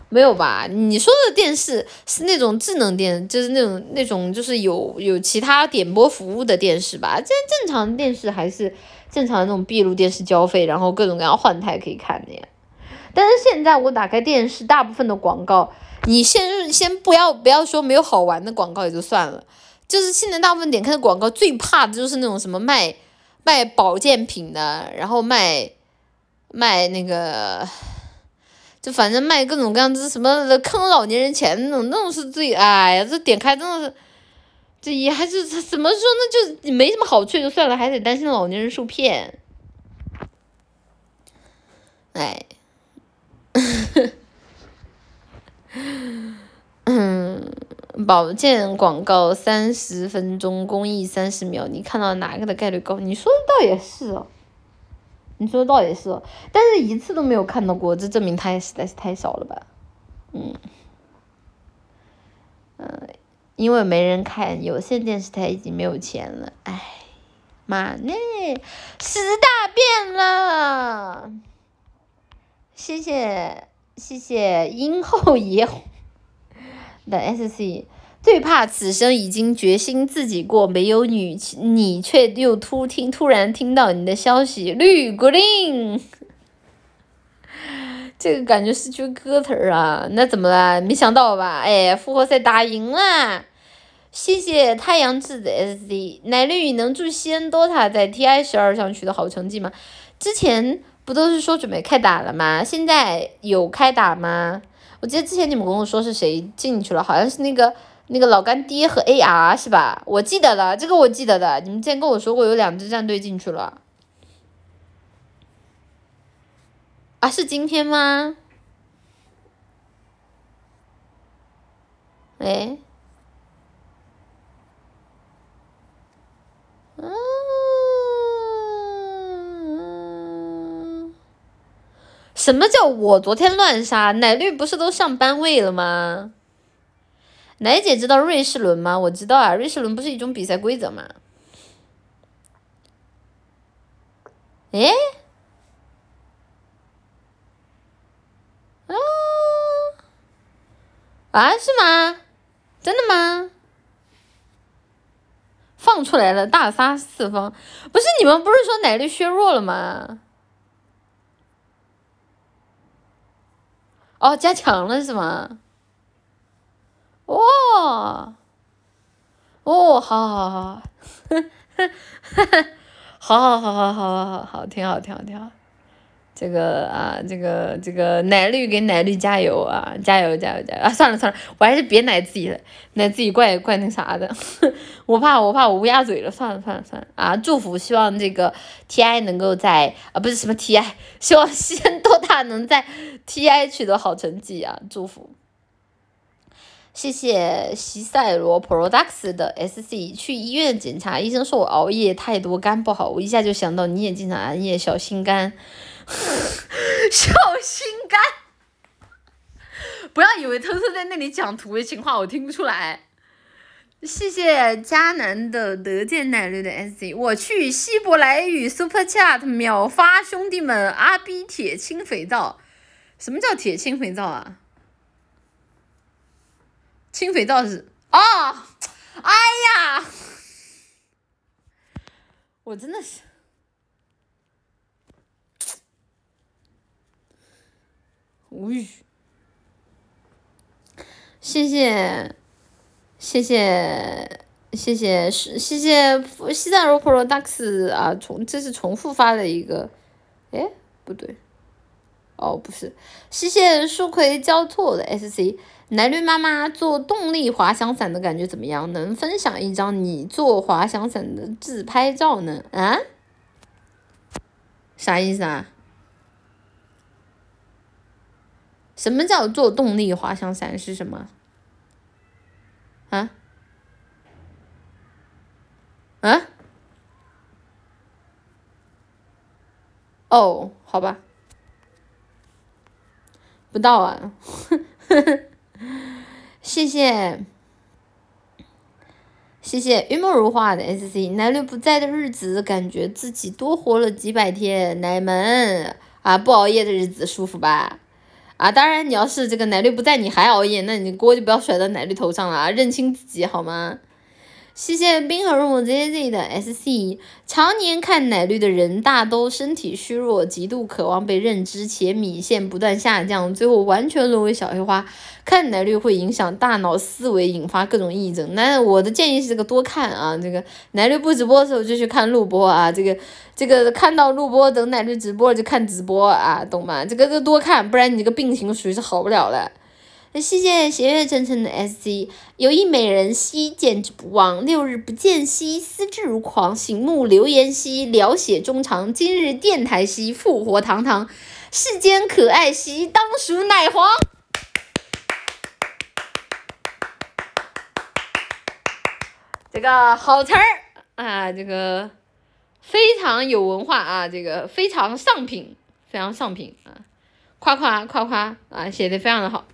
A: 没有吧？你说的电视是那种智能电，就是那种那种就是有有其他点播服务的电视吧？这正常电视还是正常的那种闭路电视交费，然后各种各样换台可以看的呀。但是现在我打开电视，大部分的广告，你先先不要不要说没有好玩的广告也就算了。就是现在大部分点开的广告最怕的就是那种什么卖卖保健品的，然后卖卖那个，就反正卖各种各样子什么坑老年人钱那种，那种是最哎呀，这点开真的是，这也还是怎么说呢？就没什么好处就算了，还得担心老年人受骗，哎，嗯。保健广告三十分钟，公益三十秒，你看到哪个的概率高？你说的倒也是哦，你说的倒也是哦，但是一次都没有看到过，这证明它也实在是太少了吧？嗯，嗯，因为没人看，有线电视台已经没有钱了，哎，妈呢，时代变了，谢谢谢谢殷后爷。的 S C 最怕此生已经决心自己过，没有你你却又突听突然听到你的消息，绿 green，这个感觉是句歌词儿啊，那怎么了？没想到吧？哎，复活赛打赢了，谢谢太阳志的 S C，奶绿你能祝西恩 DOTA 在 T I 十二上取得好成绩吗？之前不都是说准备开打了吗？现在有开打吗？我记得之前你们跟我说是谁进去了，好像是那个那个老干爹和 AR 是吧？我记得了，这个我记得的。你们之前跟我说过有两支战队进去了，啊，是今天吗？哎，什么叫我昨天乱杀？奶绿不是都上班位了吗？奶姐知道瑞士轮吗？我知道啊，瑞士轮不是一种比赛规则吗？诶？啊？啊？是吗？真的吗？放出来了，大杀四方！不是你们不是说奶绿削弱了吗？哦，加强了是吗？哦，哦，好好好好，好好 好好好好好好，挺好挺好挺好。这个啊，这个这个奶绿给奶绿加油啊，加油加油加油啊！算了算了，我还是别奶自己了，奶自己怪怪那啥的，我怕我怕我乌鸦嘴了，算了算了算了啊！祝福，希望这个 TI 能够在啊不是什么 TI，希望西安多他能在 TI 取得好成绩啊！祝福。谢谢西塞罗 Products 的 SC，去医院检查，医生说我熬夜太多，肝不好。我一下就想到你也经常熬夜，小心肝，小心肝。不要以为偷偷在那里讲土味情话，我听不出来。谢谢迦南的得见奶绿的 SC，我去希伯来语 Super Chat 秒发兄弟们阿 B 铁青肥皂，什么叫铁青肥皂啊？清肥皂是哦，哎呀，我真的是无语。谢谢，谢谢，谢谢，是谢谢西藏罗 Products 啊，重这是重复发的一个，哎，不对，哦不是，谢谢树葵交错的 SC。奶绿妈妈做动力滑翔伞的感觉怎么样？能分享一张你做滑翔伞的自拍照呢？啊？啥意思啊？什么叫做动力滑翔伞是什么？啊？啊？哦，好吧，不到啊。谢谢，谢谢玉梦如画的 S C 奶绿不在的日子，感觉自己多活了几百天。奶们啊，不熬夜的日子舒服吧？啊，当然你要是这个奶绿不在，你还熬夜，那你锅就不要甩到奶绿头上了啊，认清自己好吗？谢谢冰河入梦 ZZ 的 SC，常年看奶绿的人大都身体虚弱，极度渴望被认知，且米线不断下降，最后完全沦为小黑花。看奶绿会影响大脑思维，引发各种癔症。那我的建议是这个多看啊，这个奶绿不直播的时候就去看录播啊，这个这个看到录播等奶绿直播就看直播啊，懂吗？这个都多看，不然你这个病情属于是好不了了。谢谢斜月沉沉的 S C，有一美人兮，见之不忘；六日不见兮，思之如狂。醒目流言兮，聊写衷肠。今日电台兮，复活堂堂。世间可爱兮，当属奶黄。这个好词儿啊，这个非常有文化啊，这个非常上品，非常上品啊，夸夸夸夸啊，写的非常的好。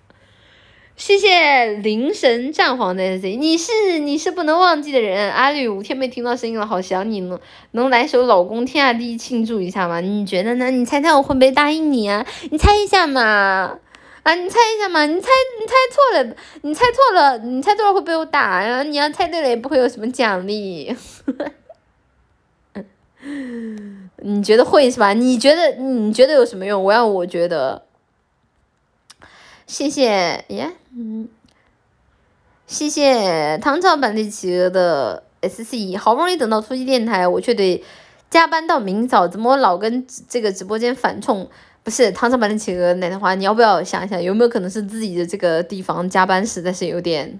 A: 谢谢灵神战皇的 S C，你是你是不能忘记的人。阿绿五天没听到声音了，好想你呢。能来首老公天下第一庆祝一下吗？你觉得呢？你猜猜我会不会答应你啊？你猜一下嘛，啊，你猜一下嘛，你猜你猜错了，你猜错了，你猜错了会被我打呀。你要猜对了也不会有什么奖励。你觉得会是吧？你觉得你觉得有什么用？我要我觉得。谢谢耶，嗯，谢谢唐朝版的企鹅的 S C，好不容易等到突击电台，我却得加班到明早，怎么老跟这个直播间反冲？不是唐朝版的企鹅奶奶花，你要不要想一想，有没有可能是自己的这个地方加班实在是有点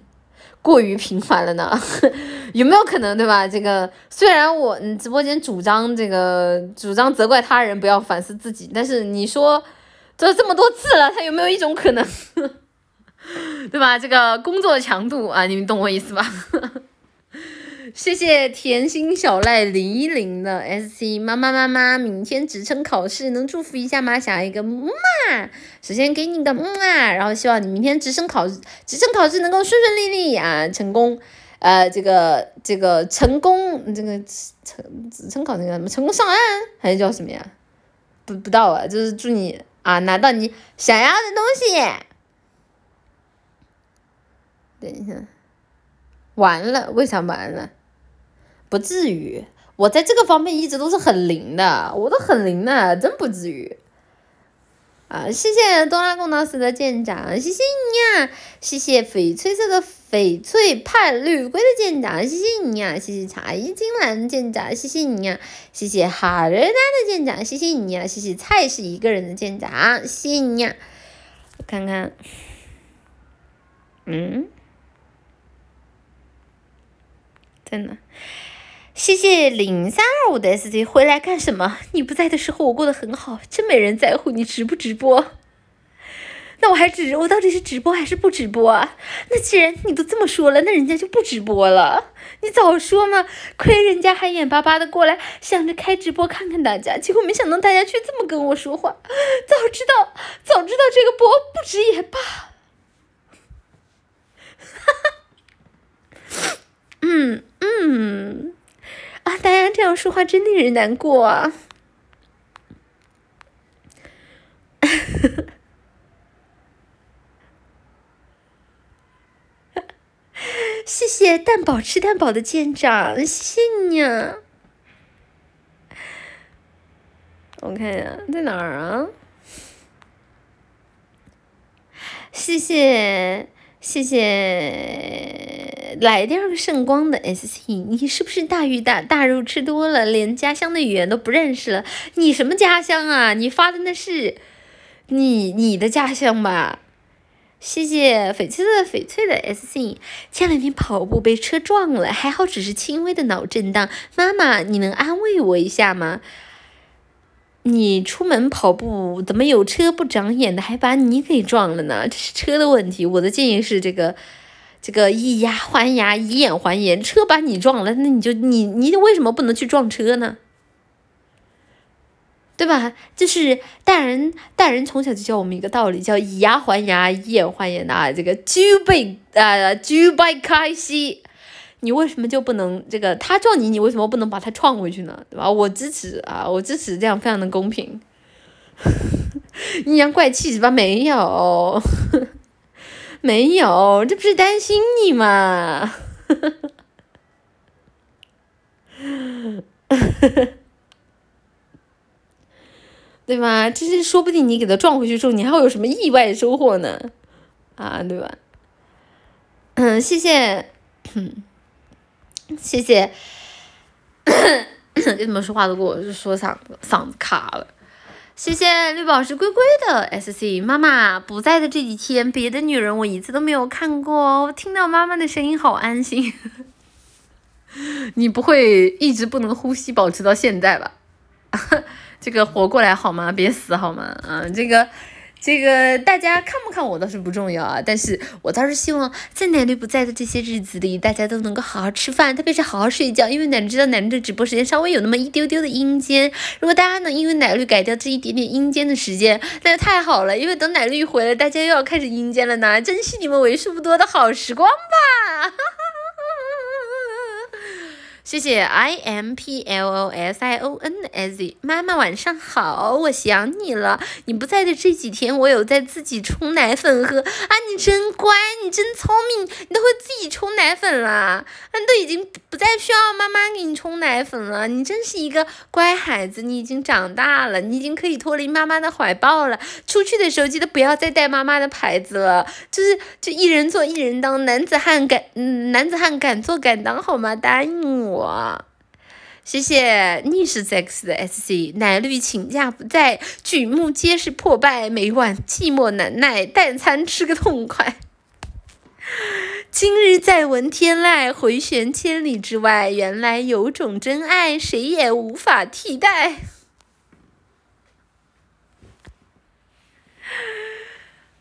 A: 过于频繁了呢？有没有可能对吧？这个虽然我嗯直播间主张这个主张责怪他人，不要反思自己，但是你说。这这么多次了，他有没有一种可能，对吧？这个工作强度啊，你们懂我意思吧？谢谢甜心小赖零一零的 S C 妈妈妈妈，明天职称考试能祝福一下吗？想要一个木啊，首先给你个木啊，然后希望你明天职称考职称考试能够顺顺利利啊，成功，呃，这个这个成功，这个成职称考那个什么成功上岸还是叫什么呀？不不到啊，就是祝你啊拿到你想要的东西。等一下，完了，为啥完了？不至于，我在这个方面一直都是很灵的，我都很灵的，真不至于。啊，谢谢多拉贡老师的舰长，谢谢你呀，谢谢翡翠色的翡翠盼绿龟的舰长，谢谢你呀，谢谢茶叶金兰的舰长，谢谢你呀，谢谢哈尔达的舰长，谢谢你呀，谢谢菜是一个人的舰长，谢谢你呀，我看看，嗯，真的？谢谢零三二五的 S C 回来干什么？你不在的时候我过得很好，真没人在乎你直不直播。那我还直，我到底是直播还是不直播啊？那既然你都这么说了，那人家就不直播了。你早说嘛！亏人家还眼巴巴的过来，想着开直播看看大家，结果没想到大家却这么跟我说话。早知道，早知道这个播不直也罢。哈哈，嗯嗯。啊！大家这样说话真令人难过啊！谢谢蛋宝吃蛋宝的舰长，谢谢你！我看一下在哪儿啊？谢谢。谢谢来第二个圣光的 S C，你是不是大鱼大大肉吃多了，连家乡的语言都不认识了？你什么家乡啊？你发的那是你你的家乡吧？谢谢翡翠的翡翠的 S C，前两天跑步被车撞了，还好只是轻微的脑震荡。妈妈，你能安慰我一下吗？你出门跑步怎么有车不长眼的还把你给撞了呢？这是车的问题。我的建议是这个，这个以牙还牙，以眼还眼。车把你撞了，那你就你你为什么不能去撞车呢？对吧？就是大人大人从小就教我们一个道理，叫以牙还牙，以眼还眼的啊。这个举杯啊，举杯开西。你为什么就不能这个他撞你，你为什么不能把他撞回去呢？对吧？我支持啊，我支持这样非常的公平。阴阳怪气是吧？没有，没有，这不是担心你吗？对吧？这是说不定你给他撞回去之后，你还会有什么意外收获呢？啊，对吧？嗯，谢谢。谢谢，你 怎么说话都给我就说嗓子嗓子卡了。谢谢绿宝石龟龟的 S C 妈妈不在的这几天，别的女人我一次都没有看过，我听到妈妈的声音好安心。你不会一直不能呼吸保持到现在吧？这个活过来好吗？别死好吗？嗯，这个。这个大家看不看我倒是不重要啊，但是我倒是希望在奶绿不在的这些日子里，大家都能够好好吃饭，特别是好好睡觉。因为奶绿知道奶绿的直播时间稍微有那么一丢丢的阴间，如果大家能因为奶绿改掉这一点点阴间的时间，那就太好了。因为等奶绿回来，大家又要开始阴间了呢，珍惜你们为数不多的好时光吧。哈哈谢谢 I M P L O S I O N S 妈妈晚上好，我想你了。你不在的这几天，我有在自己冲奶粉喝啊，你真乖，你真聪明，你都会自己冲奶粉了，嗯，都已经不再需要妈妈给你冲奶粉了。你真是一个乖孩子，你已经长大了，你已经可以脱离妈妈的怀抱了。出去的时候记得不要再带妈妈的牌子了，就是就一人做一人当，男子汉敢，嗯，男子汉敢做敢当，好吗？答应我。我，谢谢逆时 X 的 SC 奶绿请假不在，举目皆是破败，每晚寂寞难耐，但餐吃个痛快。今日再闻天籁，回旋千里之外，原来有种真爱，谁也无法替代。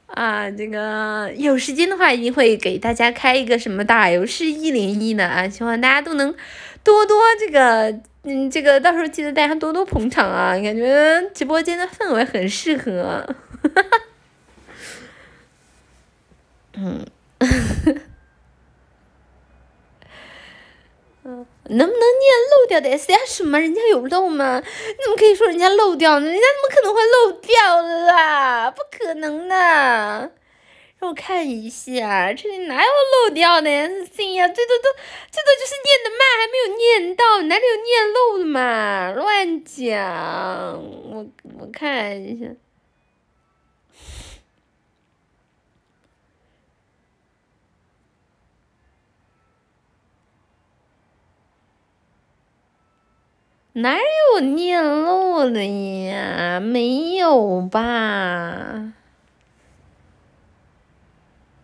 A: 啊，这个有时间的话一定会给大家开一个什么打油诗一零一呢啊，希望大家都能多多这个，嗯，这个到时候记得大家多多捧场啊，感觉直播间的氛围很适合，嗯。能不能念漏掉的 S 呀？什么？人家有漏吗？你怎么可以说人家漏掉呢？人家怎么可能会漏掉啦？不可能的！让我看一下，这里哪有漏掉的 S 呀？最多都最多就是念的慢，还没有念到，哪里有念漏的嘛？乱讲！我我看一下。哪有念漏的呀？没有吧？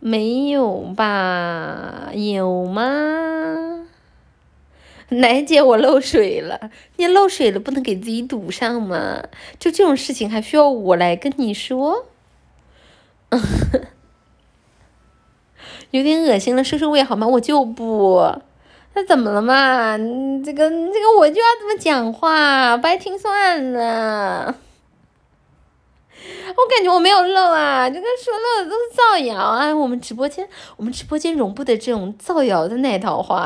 A: 没有吧？有吗？奶姐，我漏水了，你漏水了不能给自己堵上吗？就这种事情还需要我来跟你说？有点恶心了，收收胃好吗？我就不。那怎么了嘛？这个这个我就要这么讲话，不爱听算了。我感觉我没有漏啊，这个说漏的都是造谣啊！我们直播间，我们直播间容不得这种造谣的奶桃花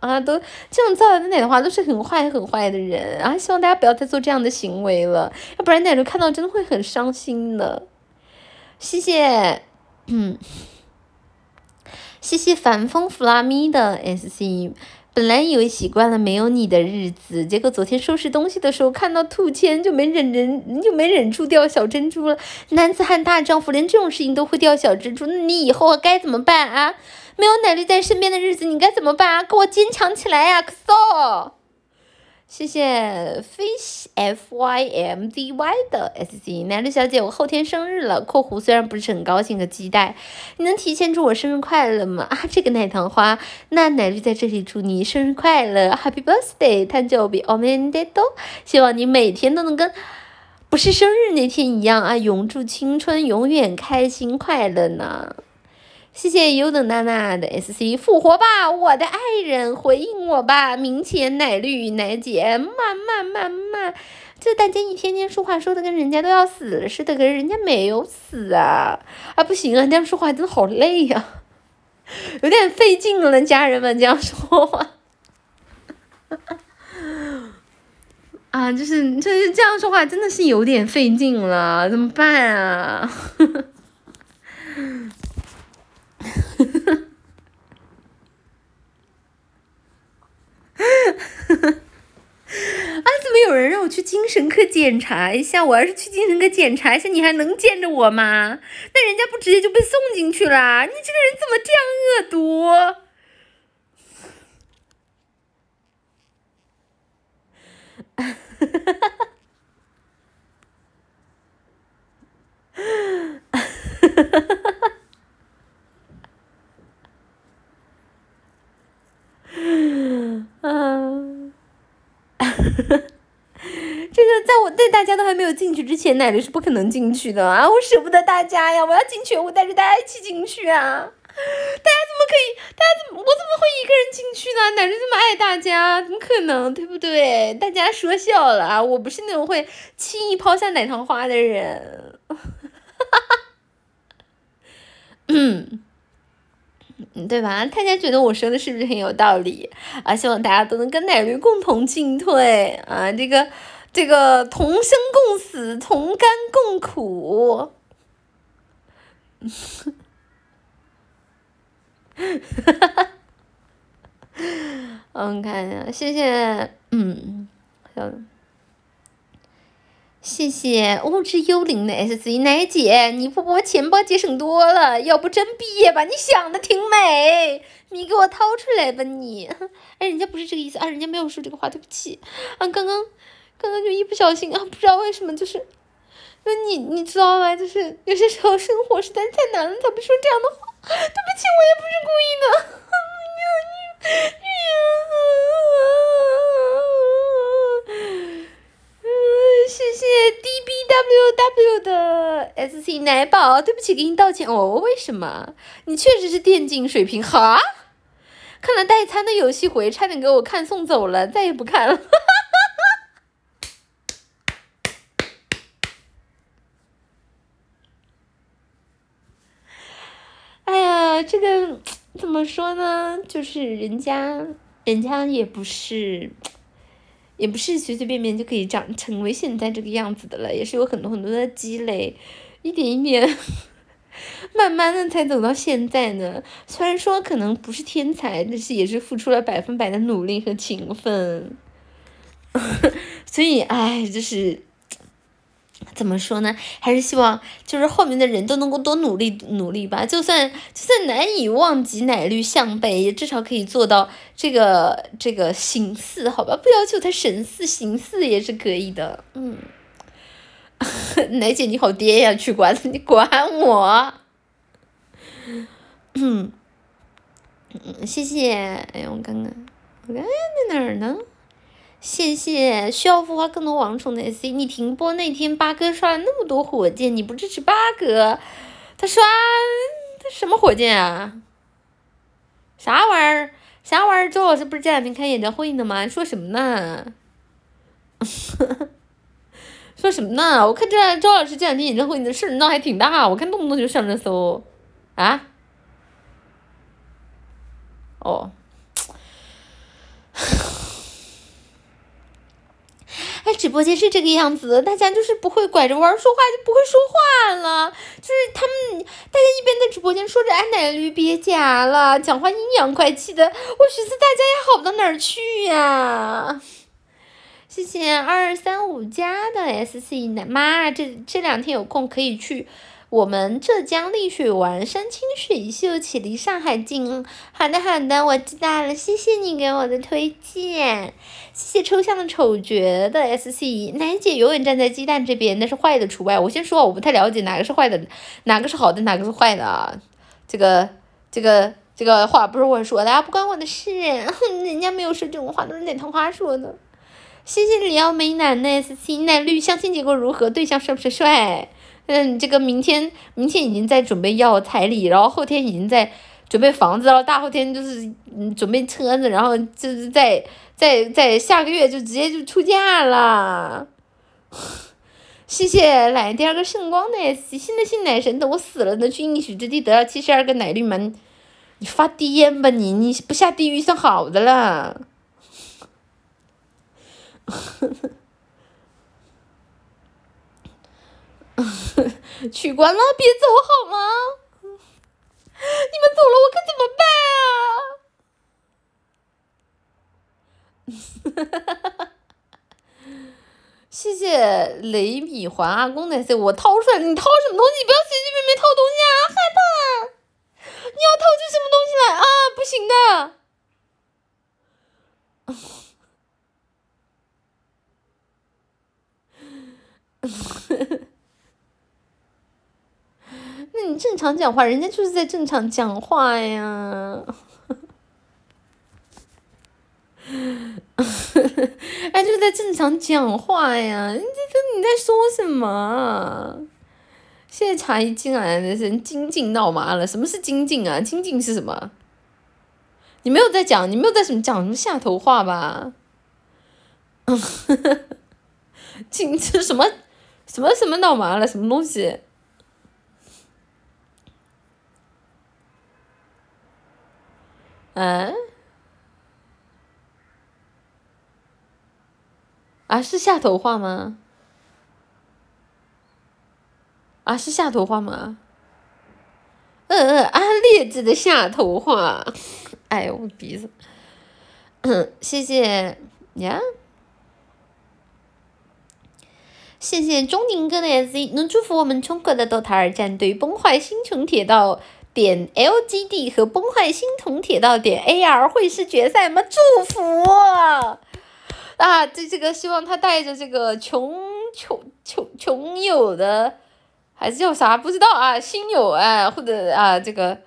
A: 啊！都这种造谣的奶桃花都是很坏很坏的人啊！希望大家不要再做这样的行为了，要不然奶牛看到真的会很伤心的。谢谢，嗯。谢谢凡风弗拉米的 S C，本来以为习惯了没有你的日子，结果昨天收拾东西的时候看到兔签，就没忍人就没忍住掉小珍珠了。男子汉大丈夫，连这种事情都会掉小珍珠，那你以后该怎么办啊？没有奶绿在身边的日子，你该怎么办啊？给我坚强起来呀，可骚！谢谢 fish f y m d y 的 s c 奶绿小姐，我后天生日了。括弧虽然不是很高兴和期待，你能提前祝我生日快乐吗？啊，这个奶糖花，那奶绿在这里祝你生日快乐，Happy Birthday，誕生日おめでとう。希望你每天都能跟不是生日那天一样啊，永驻青春，永远开心快乐呢。 谢谢优等娜娜的 S C 复活吧，我的爱人，回应我吧，明前奶绿奶姐，慢慢慢慢，这大家一天天说话说的跟人家都要死了似的，可是人家没有死啊，啊不行啊，这样说话真的好累呀，有点费劲了，家人们这样说话，啊，就是就是这样说话真的是有点费劲了，怎么办啊？啊！怎么有人让我去精神科检查一下？我要是去精神科检查一下，你还能见着我吗？那人家不直接就被送进去了？你这个人怎么这样恶毒？哈哈哈嗯 这个在我在大家都还没有进去之前，奶绿是不可能进去的啊！我舍不得大家呀，我要进去，我带着大家一起进去啊！大家怎么可以？大家怎么我怎么会一个人进去呢？奶绿这么爱大家，怎么可能？对不对？大家说笑了啊！我不是那种会轻易抛下奶糖花的人。哈哈。嗯。对吧？大家觉得我说的是不是很有道理啊？希望大家都能跟奶驴共同进退啊！这个，这个同生共死，同甘共苦。哈哈哈！我看一下，谢谢，嗯，好。谢谢物质幽灵的 S C 奶姐，你不播钱包节省多了？要不真毕业吧？你想的挺美，你给我掏出来吧你！哎，人家不是这个意思啊，人家没有说这个话，对不起啊，刚刚刚刚就一不小心啊，不知道为什么就是，那你你知道吗？就是有些时候生活实在太难了，才会说这样的话。对不起，我也不是故意的。谢谢 D B W W 的 SC 奶宝，对不起，给你道歉哦。为什么？你确实是电竞水平哈？看了代餐的游戏回，差点给我看送走了，再也不看了。哎呀，这个怎么说呢？就是人家，人家也不是。也不是随随便便就可以长成为现在这个样子的了，也是有很多很多的积累，一点一点，慢慢的才走到现在呢。虽然说可能不是天才，但是也是付出了百分百的努力和勤奋，所以哎，就是。怎么说呢？还是希望就是后面的人都能够多努力努力吧。就算就算难以望及奶绿向背，也至少可以做到这个这个形似，好吧？不要求他神似，形似也是可以的。嗯，奶姐你好爹呀，去管你管我。嗯嗯，谢谢。哎呀，我看看，我看在哪儿呢？谢谢，需要孵化更多王宠的 C。你停播那天，八哥刷了那么多火箭，你不支持八哥？他刷他什么火箭啊？啥玩意儿？啥玩意儿？周老师不是这两天开演唱会呢吗？说什么呢？说什么呢？我看这周老师这两天演唱会你的事闹还挺大，我看动不动就上热搜。啊？哦。哎，直播间是这个样子，大家就是不会拐着弯说话，就不会说话了。就是他们，大家一边在直播间说着“哎，奶驴别夹了”，讲话阴阳怪气的，我寻思大家也好不到哪儿去呀。谢谢二三五加的 S C 奶妈，这这两天有空可以去。我们浙江丽水玩山清水秀且离上海近。好的好的，我知道了，谢谢你给我的推荐。谢谢抽象的丑角的 S C 奶姐永远站在鸡蛋这边，那是坏的除外。我先说，我不太了解哪个是坏的，哪个是好的，哪个是坏的啊？这个这个这个话不是我说的，啊不关我的事。哼人家没有说这种话，都是哪套话说的？谢谢李奥美男的 S C 奶绿，相亲结果如何？对象帅不帅帅？嗯，这个明天明天已经在准备要彩礼，然后后天已经在准备房子了，大后天就是嗯准备车子，然后就是在在在下个月就直接就出嫁了。谢谢来第二个圣光的新的新奶神等我死了能去应许之地得到七十二个奶绿门？你发癫吧你，你不下地狱算好的了。取关了，别走好吗？你们走了，我可怎么办啊？谢谢雷米环阿公的 C，我掏出来，你掏什么东西？不要随随便便掏东西啊，害怕！你要掏出什么东西来啊？不行的。那你正常讲话，人家就是在正常讲话呀。呵 呵哎，就是在正常讲话呀，你这这你在说什么？现在茶一进来的人精进闹麻了，什么是精进啊？精进是什么？你没有在讲，你没有在什么讲什么下头话吧？嗯 精这什么什么什么闹麻了？什么东西？嗯，啊是下头话吗？啊是下头话吗？嗯嗯，啊劣质的下头话，哎呦我鼻子，谢谢呀，谢谢钟宁哥的 S C，能祝福我们中国的 DOTA 二战队崩坏星穹铁道。点 LGD 和崩坏星铜铁道点 AR 会师决赛吗？祝福啊！啊这这个希望他带着这个穷穷穷穷友的，还是叫啥不知道啊？新友啊，或者啊这个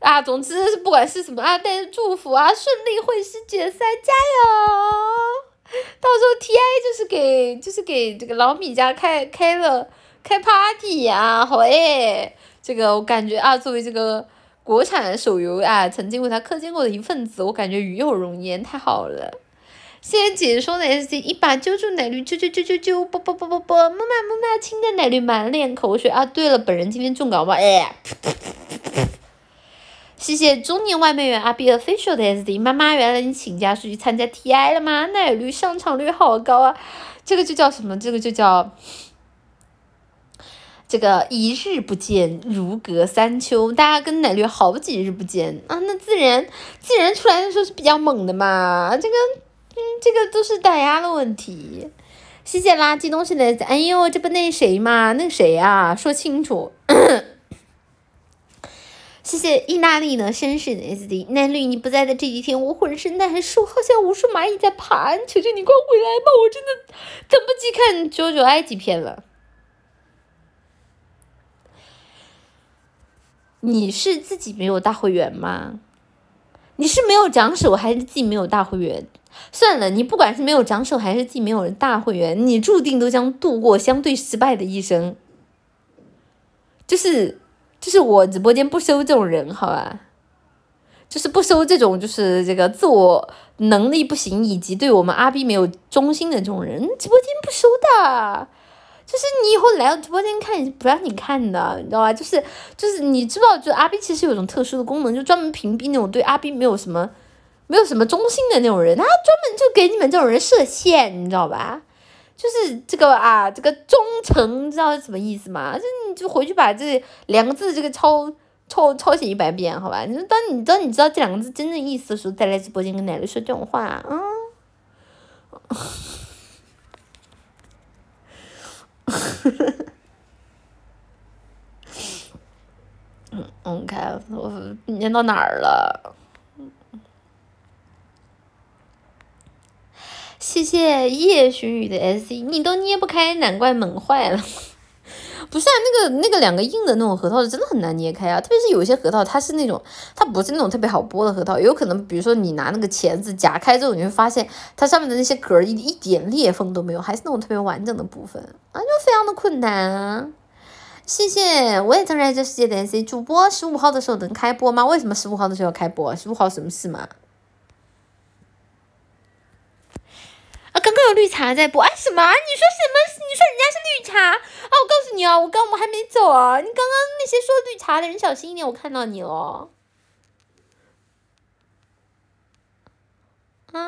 A: 啊，总之是不管是什么啊，带着祝福啊，顺利会师决赛，加油！到时候 TI 就是给就是给这个老米家开开了。开 party 呀，好诶，这个我感觉啊，作为这个国产手游啊，曾经为它氪金过的一份子，我感觉与有荣焉，太好了。谢谢姐姐说的 S D，一把揪住奶绿，揪揪揪揪揪，啵啵啵啵啵，木马木马，亲的奶绿满脸口水啊！对了，本人今天中稿吗，哎。谢谢中年外卖员阿 B official 的 S D，妈妈，原来你请假是去参加 T I 了吗？奶绿上场率好高啊！这个就叫什么？这个就叫这个一日不见如隔三秋，大家跟奶绿好几日不见啊，那自然自然出来的时候是比较猛的嘛，这个。嗯，这个都是打压的问题。谢谢垃圾东西的，哎呦，这不那谁吗？那谁啊？说清楚。谢谢意大利的绅士的 SD，奈绿你不在的这几天，我浑身难受，好像无数蚂蚁在爬，求求你快回来吧，我真的等不及看九九埃及片了。你是自己没有大会员吗？你是没有长手，还是自己没有大会员？算了，你不管是没有长手还是自己没有大会员，你注定都将度过相对失败的一生。就是，就是我直播间不收这种人，好吧？就是不收这种，就是这个自我能力不行以及对我们阿 B 没有忠心的这种人，直播间不收的。就是你以后来到直播间看，不让你看的，你知道吧？就是，就是你知道，就阿 B 其实有一种特殊的功能，就专门屏蔽那种对阿 B 没有什么。没有什么忠心的那种人，他专门就给你们这种人设限，你知道吧？就是这个啊，这个忠诚，你知道是什么意思吗？就你就回去把这两个字这个抄抄抄写一百遍，好吧？你说当你当你知道这两个字真正意思的时候，再来直播间跟奶奶说这种话。嗯，嗯我看我念到哪儿了？谢谢叶寻雨的 S C，你都捏不开，难怪门坏了。不是啊，那个那个两个硬的那种核桃是真的很难捏开啊，特别是有些核桃，它是那种它不是那种特别好剥的核桃，有可能比如说你拿那个钳子夹开之后，你会发现它上面的那些壳一一点裂缝都没有，还是那种特别完整的部分 啊，就非常的困难啊。谢谢，我也正在这世界的 C 主播，十五号的时候能开播吗？为什么十五号的时候要开播？十五号什么事嘛？啊，刚刚有绿茶在播，哎，什么？你说什么？你说人家是绿茶？啊，我告诉你啊，我刚我还没走啊，你刚刚那些说绿茶的人小心一点，我看到你了。嗯，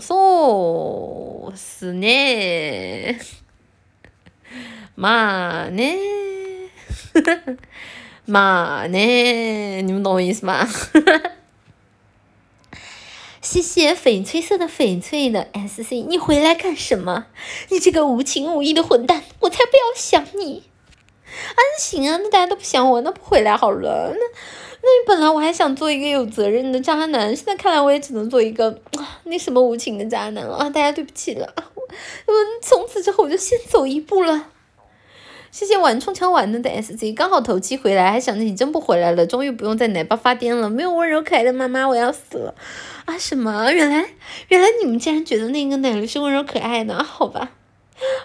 A: そうすね。まあね。 嘛呢？你们懂我意思吗？谢谢翡翠色的翡翠的 S C，你回来干什么？你这个无情无义的混蛋！我才不要想你！啊，行啊，那大家都不想我，那不回来好了。那，那你本来我还想做一个有责任的渣男，现在看来我也只能做一个那什么无情的渣男了啊！大家对不起了，我，我从此之后我就先走一步了。谢谢玩冲枪玩的的 S Z，刚好头七回来，还想着你真不回来了，终于不用在奶爸发癫了，没有温柔可爱的妈妈，我要死了啊！什么？原来原来你们竟然觉得那个奶绿是温柔可爱的？好吧，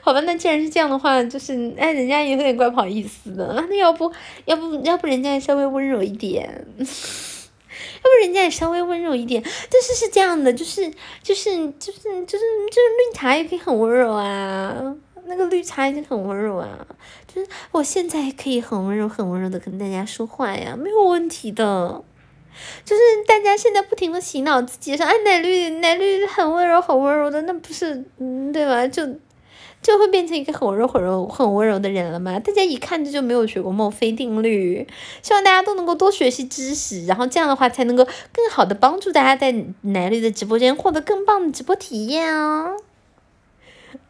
A: 好吧，那既然是这样的话，就是哎，人家也有点怪不好意思的，那要不要不要不人家也稍微温柔一点，要不人家也稍微温柔一点，但是是这样的，就是就是就是就是就是绿茶也可以很温柔啊。那个绿茶已经很温柔啊，就是我现在可以很温柔、很温柔的跟大家说话呀，没有问题的。就是大家现在不停的洗脑自己说，哎，奶绿奶绿很温柔、很温柔的，那不是嗯对吧？就就会变成一个很温柔、很柔、很温柔的人了吗？大家一看这就没有学过墨菲定律。希望大家都能够多学习知识，然后这样的话才能够更好的帮助大家在奶绿的直播间获得更棒的直播体验哦。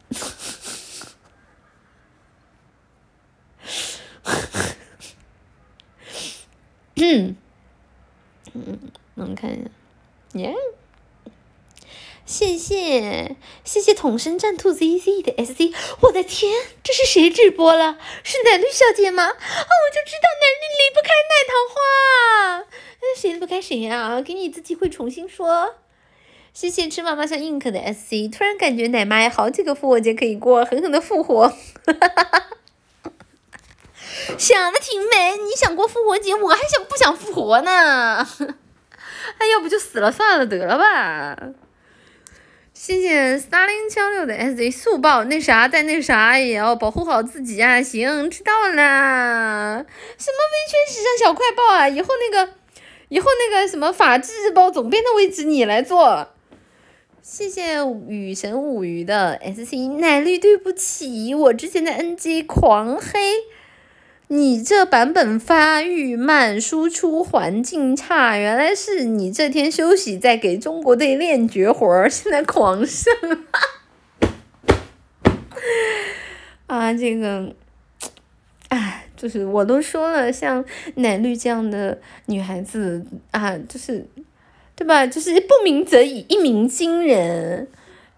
A: 嗯，嗯，能看一下，耶！谢谢谢谢统神战兔 ZZ 的 SC，我的天，这是谁直播了？是奶绿小姐吗？啊，我就知道奶绿离不开奶糖花，那谁离不开谁呀？给你一次机会重新说。谢谢吃妈妈像 ink 的 sc，突然感觉奶妈有好几个复活节可以过，狠狠的复活。哈哈哈哈想的挺美，你想过复活节，我还想不想复活呢？那 要不就死了算了，得了吧。谢谢三零七六的 S 速报，那啥在那啥也要保护好自己啊！行，知道了。什么微圈时尚小快报啊？以后那个，以后那个什么法制日报总编的位置你来做。谢谢雨神五鱼的 SC 奶绿，对不起，我之前的 NG 狂黑。你这版本发育慢，输出环境差，原来是你这天休息在给中国队练绝活儿，现在狂胜，啊，这个，哎，就是我都说了，像奶绿这样的女孩子啊，就是，对吧？就是不鸣则已，一鸣惊人。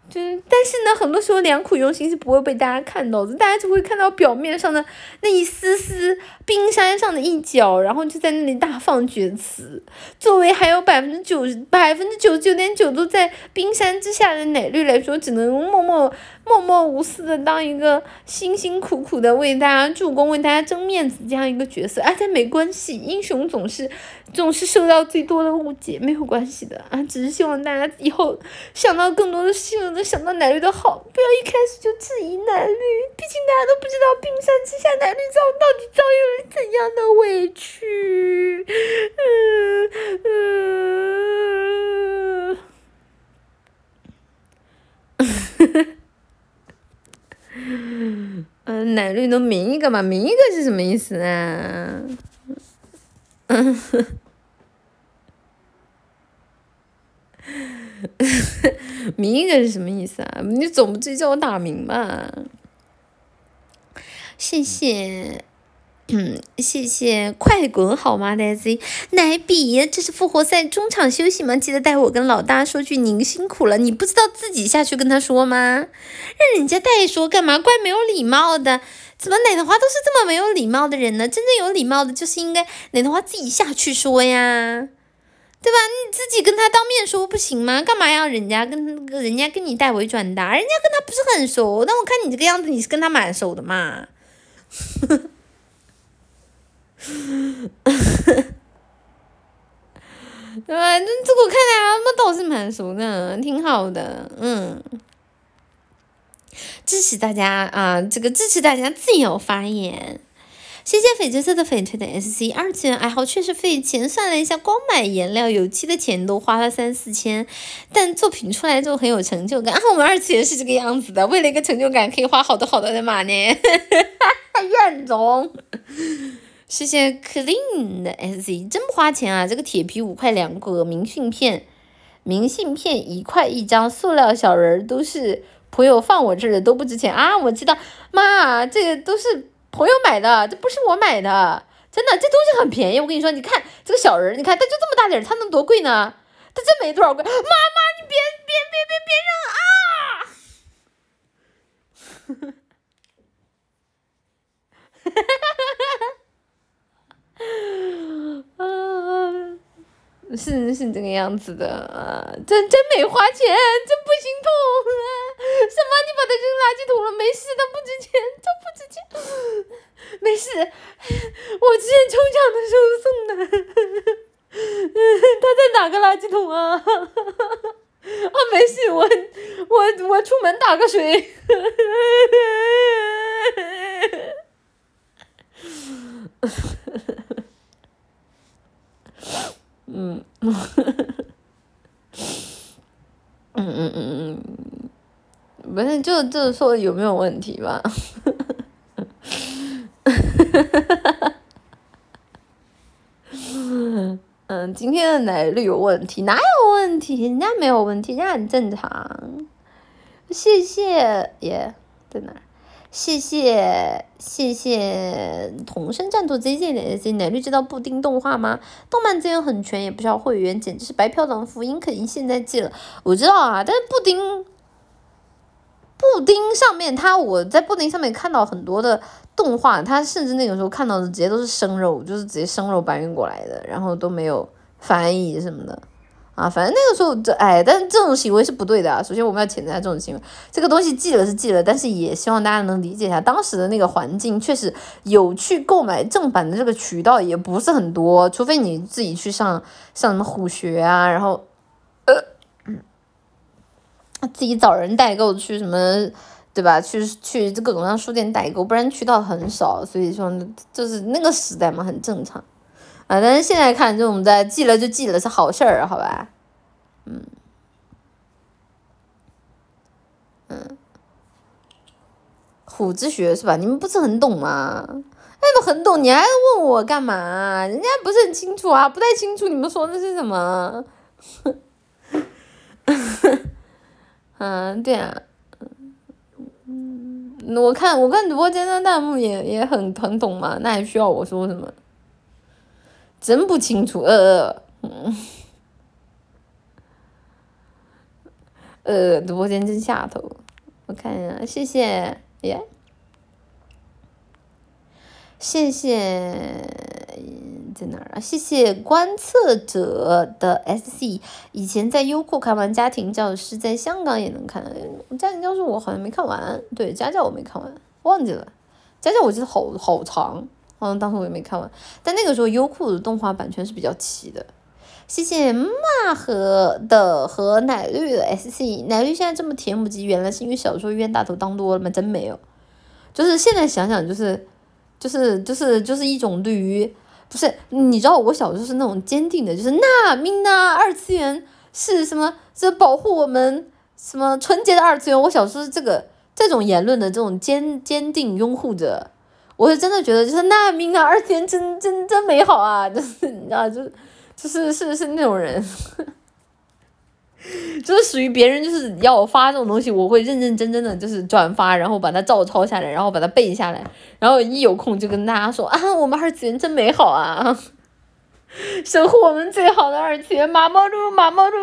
A: 就是但是呢，很多时候良苦用心是不会被大家看到的，大家只会看到表面上的那一丝丝冰山上的一角，然后就在那里大放厥词。作为还有百分之九十百分之九十九点九都在冰山之下的奶绿来说，只能默默。默默无私的当一个辛辛苦苦的为大家助攻、为大家争面子这样一个角色，啊，但没关系，英雄总是总是受到最多的误解，没有关系的 啊，只是希望大家以后想到更多的事情能想到奶绿的好，不要一开始就质疑奶绿，毕竟大家都不知道冰山之下奶绿遭到底遭遇了怎样的委屈，嗯嗯。嗯，奶绿能明一个吗？明一个是什么意思啊？嗯，明一个是什么意思啊？你总不至于叫我打明吧？谢谢。嗯，谢谢，快滚好吗，Daisy？奶比，这是复活赛中场休息吗？记得带我跟老大说句您辛苦了。你不知道自己下去跟他说吗？让人家代说干嘛？怪没有礼貌的。怎么奶的话都是这么没有礼貌的人呢？真正有礼貌的，就是应该奶的话自己下去说呀，对吧？你自己跟他当面说不行吗？干嘛要人家跟人家跟你代为转达？人家跟他不是很熟，但我看你这个样子，你是跟他蛮熟的嘛。对吧？这这个看来他们倒是蛮熟的，挺好的，嗯。支持大家啊，这个支持大家自由发言。谢谢翡翠色的翡翠的 SC，二次元爱好确实费钱，算了一下，光买颜料、油漆的钱都花了三四千，但作品出来之后很有成就感。啊，我们二次元是这个样子的，为了一个成就感，可以花好多好多的码呢。怨种。谢谢 clean 的 SZ，真不花钱啊！这个铁皮五块两个，明信片，明信片一块一张，塑料小人都是朋友放我这儿的，都不值钱啊！我知道，妈，这个都是朋友买的，这不是我买的，真的，这东西很便宜。我跟你说，你看这个小人，你看它就这么大点儿，它能多贵呢？它真没多少贵。妈妈，你别别别别别扔啊！哈哈哈哈哈！是是这个样子的啊，真真没花钱，真不心痛啊！什么？你把它扔垃圾桶了？没事，它不值钱，它不值钱，没事。我之前抽奖的时候送的，它在哪个垃圾桶啊？啊，没事，我我我出门打个水。嗯，嗯嗯嗯嗯，不是，就就是说有没有问题吧？嗯，今天的奶绿有问题？哪有问题？人家没有问题，人家很正常。谢谢，耶，在哪？谢谢谢谢同声战斗 Z Z 的 Z 奶绿知道布丁动画吗？动漫资源很全，也不需要会员，简直是白嫖党福音，肯定现在记了。我知道啊，但是布丁布丁上面，它我在布丁上面看到很多的动画，它甚至那个时候看到的直接都是生肉，就是直接生肉搬运过来的，然后都没有翻译什么的啊，反正那个时候这哎，但是这种行为是不对的啊。首先我们要谴责他这种行为，这个东西记了是记了，但是也希望大家能理解一下，当时的那个环境确实有去购买正版的这个渠道也不是很多，除非你自己去上上什么虎学啊，然后呃，自己找人代购去什么，对吧？去去各种各样书店代购，不然渠道很少，所以说就是那个时代嘛，很正常。啊，但是现在看这种在记了就记了是好事儿，好吧？嗯，嗯，虎之学是吧？你们不是很懂吗？那都很懂，你还问我干嘛？人家不是很清楚啊，不太清楚你们说的是什么。嗯，对啊，嗯，我看我看直播间的弹幕也也很很懂嘛，那还需要我说什么？真不清楚，呃，嗯，呃，直播间真下头，我看一下，谢谢，耶，谢谢，在哪儿啊？谢谢观测者的 SC，以前在优酷看完《家庭教师》，在香港也能看，《家庭教师》我好像没看完，对，《家教》我没看完，忘记了，《家教》我记得好好长。好像当时我也没看完，但那个时候优酷的动画版权是比较齐的。谢谢骂和的和奶绿的 SC，奶绿现在这么甜不唧，原来是因为小时候冤大头当多了吗？真没有，就是现在想想，就是就是就是就是一种对于不是你知道我小时候是那种坚定的，就是那命呐二次元是什么？是保护我们什么纯洁的二次元？我小时候是这个这种言论的这种坚坚定拥护者。我是真的觉得，就是那命啊，二次元真真真美好啊，就是你知道，就是就是是是那种人，就是属于别人就是要我发这种东西，我会认认真真的就是转发，然后把它照抄下来，然后把它背下来，然后一有空就跟大家说啊，我们二次元真美好啊，守护我们最好的二次元，马猫猪，马猫猪。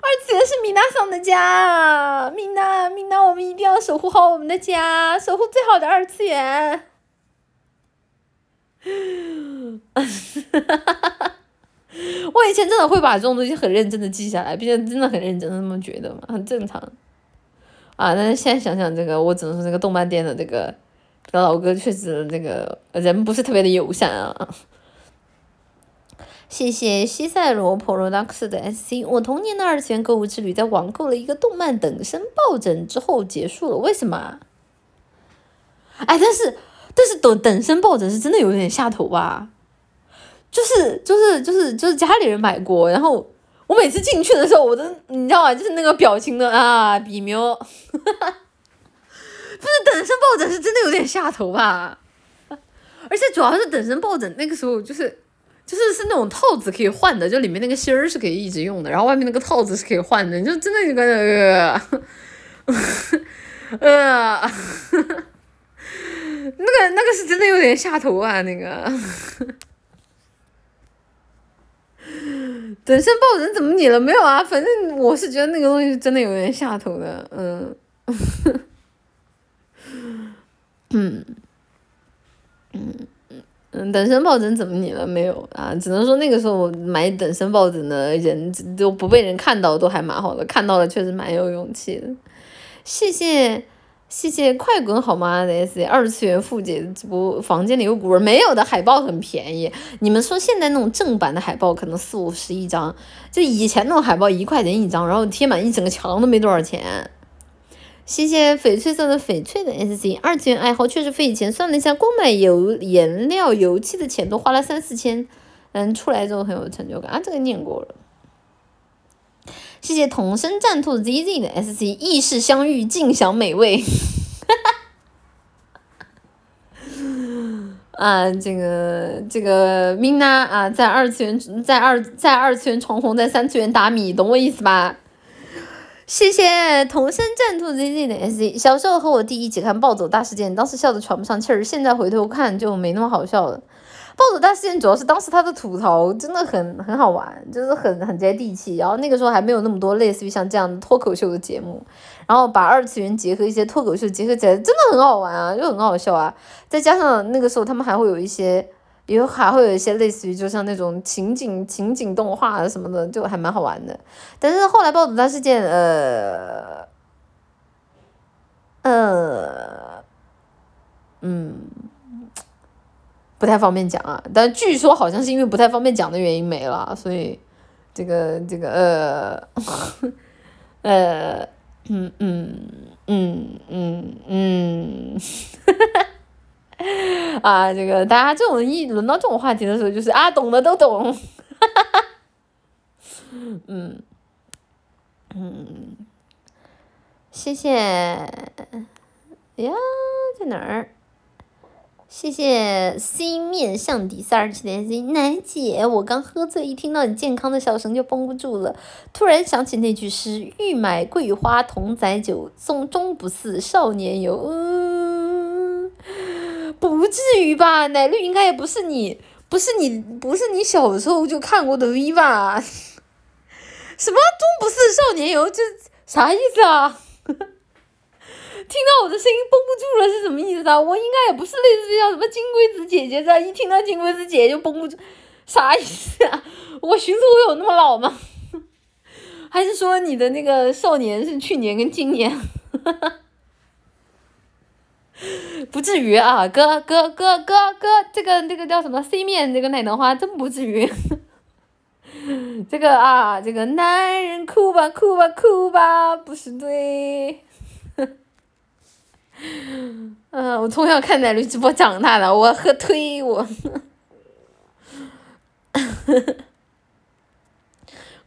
A: 二次元是米娜桑的家，米娜，米娜，我们一定要守护好我们的家，守护最好的二次元。我以前真的会把这种东西很认真的记下来，毕竟真的很认真的那么觉得嘛，很正常。啊，但是现在想想这个，我只能说这个动漫店的这个这个老哥确实这个人不是特别的友善啊。谢谢西塞罗 Products 的 SC。我童年的二次元购物之旅在网购了一个动漫等身抱枕之后结束了。为什么？哎，但是但是等等身抱枕是真的有点下头吧？就是就是就是就是家里人买过，然后我每次进去的时候，我都你知道吗？就是那个表情的啊，比喵。不是等身抱枕是真的有点下头吧？而且主要是等身抱枕那个时候就是。就是是那种套子可以换的，就里面那个芯儿是可以一直用的，然后外面那个套子是可以换的，你就真的就跟 呃，呃，那个那个是真的有点下头啊，那个，等身抱枕怎么你了没有啊？反正我是觉得那个东西真的有点下头的，嗯，嗯，嗯。嗯，等身抱枕怎么你了没有啊？只能说那个时候买等身抱枕的人都不被人看到，都还蛮好的。看到了确实蛮有勇气的。谢谢谢谢快滚好吗的 S 二次元富姐直播房间里有股味，没有的海报很便宜。你们说现在那种正版的海报可能四五十一张，就以前那种海报一块钱一张，然后贴满一整个墙都没多少钱。谢谢翡翠色的翡翠的 S C 二次元爱好确实费钱，算了一下，光买油颜料、油漆的钱都花了三四千，嗯，出来之后很有成就感啊，这个念过了。谢谢同声战兔 Z Z 的 S C 意式相遇，尽享美味。啊，这个这个 Mina 啊，在二次元在二在二次元闯红，在三次元打米，懂我意思吧？谢谢同声战兔 ZZ 的 SZ。小时候和我弟一起看《暴走大事件》，当时笑得喘不上气儿。现在回头看就没那么好笑了。《暴走大事件》主要是当时他的吐槽真的很很好玩，就是很很接地气。然后那个时候还没有那么多类似于像这样的脱口秀的节目，然后把二次元结合一些脱口秀结合起来，真的很好玩啊，就很好笑啊。再加上那个时候他们还会有一些有还会有一些类似于就像那种情景情景动画什么的，就还蛮好玩的。但是后来暴走大事件，呃，呃，嗯，不太方便讲啊。但据说好像是因为不太方便讲的原因没了，所以这个这个呃呃嗯嗯嗯嗯嗯。啊，这个大家这种一轮到这种话题的时候，就是啊，懂的都懂，哈哈哈嗯嗯，谢谢呀，在哪儿？谢谢 C 面向底三二七点 C 奶姐，我刚喝醉，一听到你健康的笑声就绷不住了，突然想起那句诗：欲买桂花同载酒，终终不似少年游。不至于吧，奶绿应该也不是你，不是你，不是你小时候就看过的 V 吧？什么终不似少年游，这啥意思啊？听到我的声音绷不住了是什么意思啊？我应该也不是类似于像什么金龟子姐姐这样，一听到金龟子姐姐就绷不住，啥意思啊？我寻思我有那么老吗？还是说你的那个少年是去年跟今年？哈哈 不至于啊，哥哥哥哥哥，这个这个叫什么 C 面这个奶糖花真不至于。这个啊，这个男人哭吧哭吧哭吧不是对。嗯，我从小看奶绿直播长大的，我喝推我。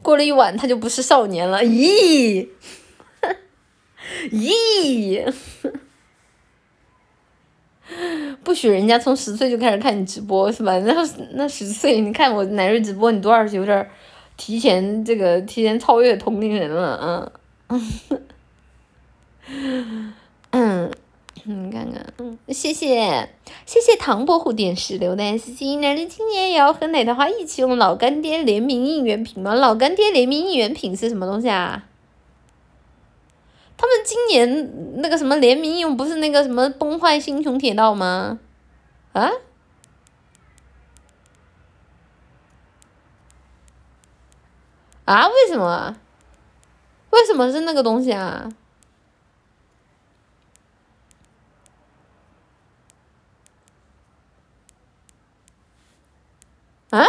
A: 过了一晚，他就不是少年了，咦？咦？不许人家从十岁就开始看你直播是吧？那那十岁，你看我奶瑞直播，你多少有点儿提前这个提前超越同龄人了，嗯，嗯，你看看，嗯，谢谢谢谢唐伯虎点石榴的 S C，奶瑞今年也要和奶糖花一起用老干爹联名应援品吗？老干爹联名应援品是什么东西啊？他们今年那个什么联名用不是那个什么崩坏星穹铁道吗？啊？啊？为什么？为什么是那个东西啊？啊？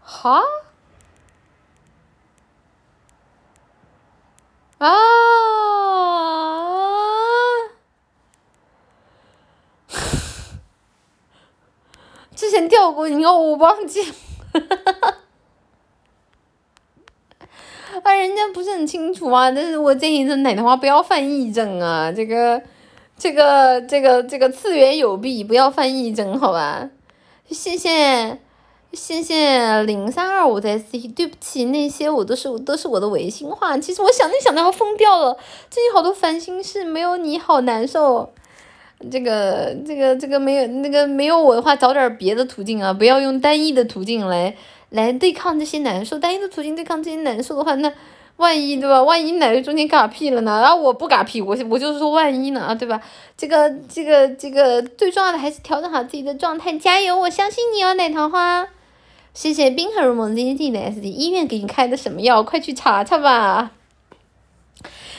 A: 哈？啊！之前掉过，你看我忘记，啊，人家不是很清楚啊，但是我建议这奶的话不要犯癔症啊，这个，这个，这个，这个次元有弊，不要犯癔症，好吧？谢谢。谢谢零三二五的 C，对不起，那些我都是都是我的违心话。其实我想你想到要疯掉了，最近好多烦心事，没有你好难受。这个这个这个没有那个没有我的话，找点别的途径啊，不要用单一的途径来来对抗这些难受。单一的途径对抗这些难受的话，那万一对吧？万一哪个中间嘎屁了呢？然后我不嘎屁，我我就是说万一呢啊，对吧？这个这个这个最重要的还是调整好自己的状态，加油！我相信你哦，奶糖花。谢谢冰河如梦 Z D 的 S D，医院给你开的什么药？快去查查吧。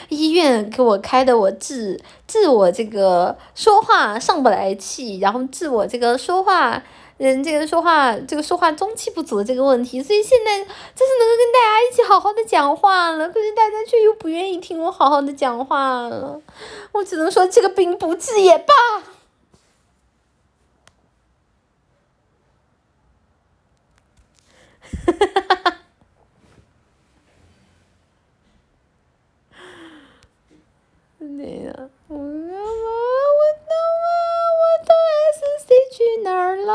A: 医院给我开的，我治治我这个说话上不来气，然后治我这个说话，人，这个说话这个说话中气不足的这个问题。所以现在就是能够跟大家一起好好的讲话了，可是大家却又不愿意听我好好的讲话了。我只能说这个病不治也罢。哈哈哈哈 对呀，我我我我的 S C 去哪儿啦？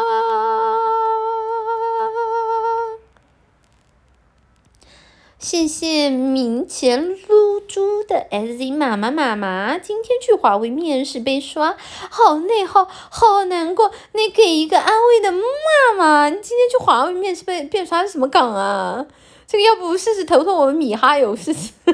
A: 谢谢明前露珠的 S Z 妈妈妈妈，今天去华为面试被刷，好内耗，好难过。你给一个安慰的妈妈，你今天去华为面试被被刷是什么梗啊？这个要不试试投投我们米哈游试试？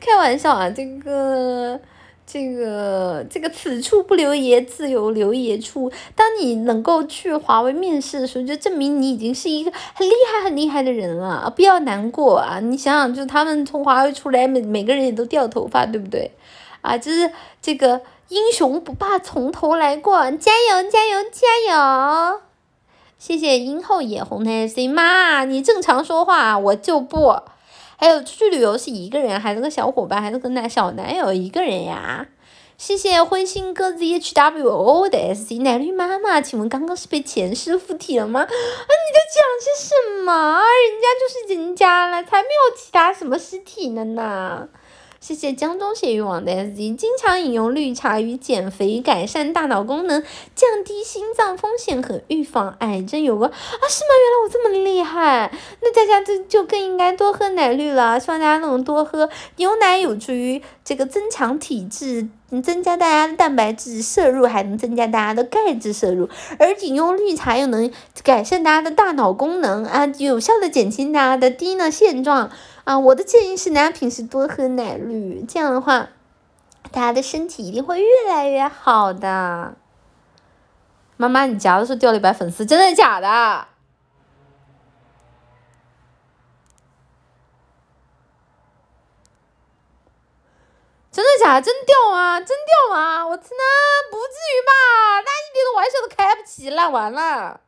A: 开玩笑啊，这个这个这个此处不留爷，自有留爷处。当你能够去华为面试的时候，就证明你已经是一个很厉害、很厉害的人了。不要难过啊！你想想，就他们从华为出来，每每个人也都掉头发，对不对？啊，就是这个英雄不怕从头来过，加油，加油，加油！谢谢英后眼红的 C 妈，你正常说话，我就不。还有出去旅游是一个人，还是个小伙伴，还是跟男小男友一个人呀？谢谢灰心鸽子 H W O 的 S C 奶绿妈妈，请问刚刚是被前世附体了吗？啊，你在讲些什么？人家就是人家了，才没有其他什么尸体呢呢。谢谢江中血域网的 S Z，经常饮用绿茶与减肥、改善大脑功能、降低心脏风险和预防癌症有关啊？是吗？原来我这么厉害，那大家就就更应该多喝奶绿了。希望大家能多喝牛奶，有助于这个增强体质，增加大家的蛋白质摄入，还能增加大家的钙质摄入。而饮用绿茶又能改善大家的大脑功能啊，有效的减轻大家的低呢现状。啊，我的建议是，大家平时多喝奶绿，这样的话，大家的身体一定会越来越好的。妈妈，你夹的时候掉了一百粉丝，真的假的？真的假的？真掉吗？真掉吗？我天呐，不至于吧？那一点玩笑都开不起了，完了。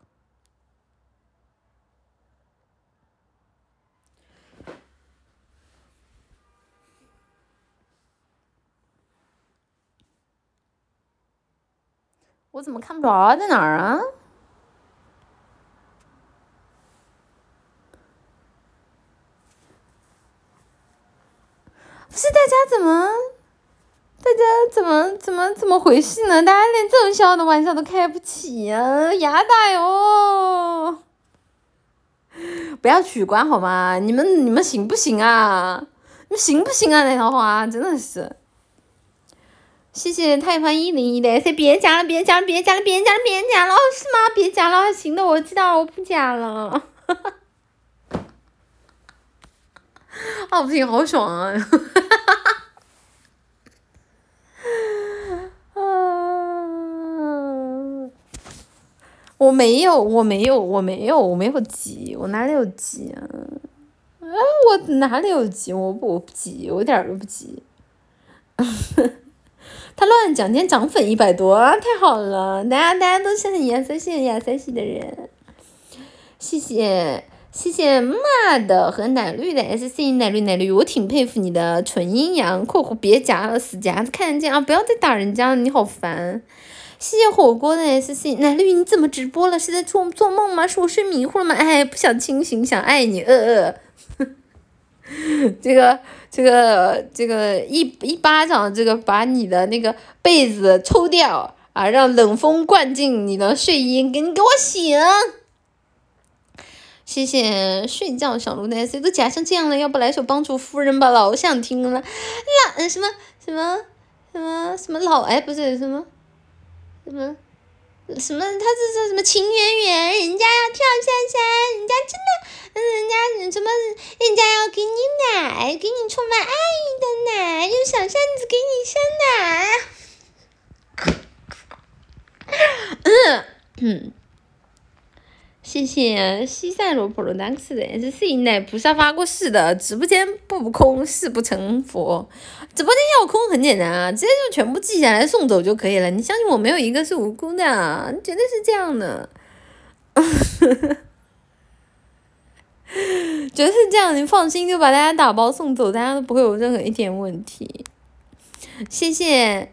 A: 我怎么看不着啊在哪儿啊？不是大家怎么，大家怎么怎么怎么回事呢？大家连这种小的玩笑都开不起呀，牙大哟！不要取关好吗？你们你们行不行啊？你们行不行啊？那套话真的是。谢谢太阳一零一的，谁别加了，别加了，别加了，别加了，别加了，哦，是吗？别加了，行的，我知道，我不加了。啊，不行，好爽啊！哈哈哈哈啊！我没有，我没有，我没有，我没有急，我哪里有急啊？啊，我哪里有急？我不，我不急，我一点都不急。他乱讲，今天涨粉一百多，太好了！大家大家都是很亚瑟系、亚瑟系的人，谢谢谢谢妈的和奶绿的 S C 奶绿奶绿，我挺佩服你的纯阴阳（括弧别夹了死夹子看得见啊！不要再打人家了，你好烦！谢谢火锅的 S C 奶绿，你怎么直播了？是在做做梦吗？是我睡迷糊了吗？哎，不想清醒，想爱你，呃呃，这个。这个这个一一巴掌，这个把你的那个被子抽掉啊，让冷风灌进你的睡衣，给你给我醒！谢谢睡觉小鹿的 C 都夹成这样了，要不来首帮助夫人吧？老想听了，老什么什么什么什么老哎不是什么什么。什么？他这是什么情缘缘？人家要跳下山，人家真的，人家什么？人家要给你奶，给你充满爱意的奶，用小扇子给你扇奶。嗯嗯。谢谢西塞罗普罗当斯的 S C 奶菩萨发过誓的，直播间不空誓不成佛。直播间要空很简单啊，直接就全部记下来送走就可以了。你相信我没有一个是无辜的，绝对是这样的。就是这样，你放心，就把大家打包送走，大家都不会有任何一点问题。谢谢。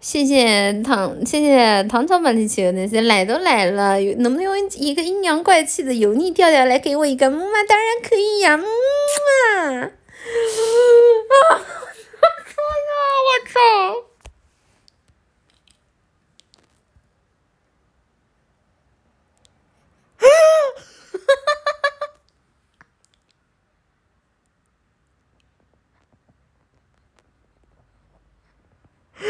A: 谢谢唐，谢谢唐朝版的企鹅那些来都来了，能不能用一个阴阳怪气的油腻调调来给我一个木马？当然可以呀，木马！啊！我操！我操！啊！哈哈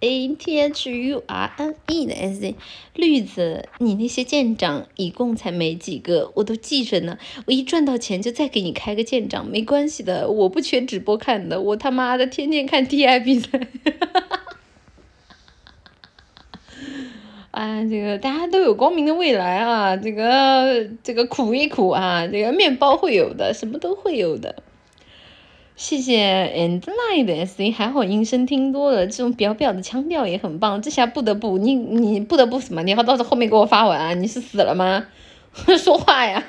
A: A T H U R N E 的 S Z，绿子，你那些舰长一共才没几个，我都记着呢。我一赚到钱就再给你开个舰长，没关系的，我不缺直播看的，我他妈的天天看 T I 比赛。啊，这个大家都有光明的未来啊，这个这个苦一苦啊，这个面包会有的，什么都会有的。谢谢 and line 的 S C，还好音声听多了，这种表表的腔调也很棒。这下不得不你你不得不什么？你要到时候后面给我发完，你是死了吗？说话呀！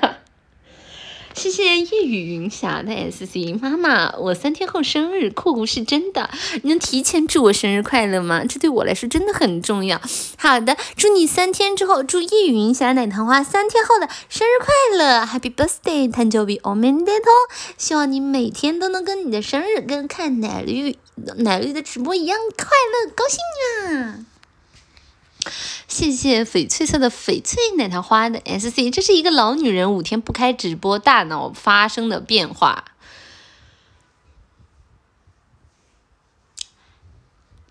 A: 谢谢夜雨云霞的 S C 妈妈，我三天后生日，酷酷是真的，你能提前祝我生日快乐吗？这对我来说真的很重要。好的，祝你三天之后，祝夜雨云霞奶糖花三天后的生日快乐，Happy Birthday，誕生日おめでとう。希望你每天都能跟你的生日跟看奶绿奶绿的直播一样快乐高兴啊！ 谢谢翡翠色的翡翠奶糖花的 S C，这是一个老女人五天不开直播，大脑发生的变化。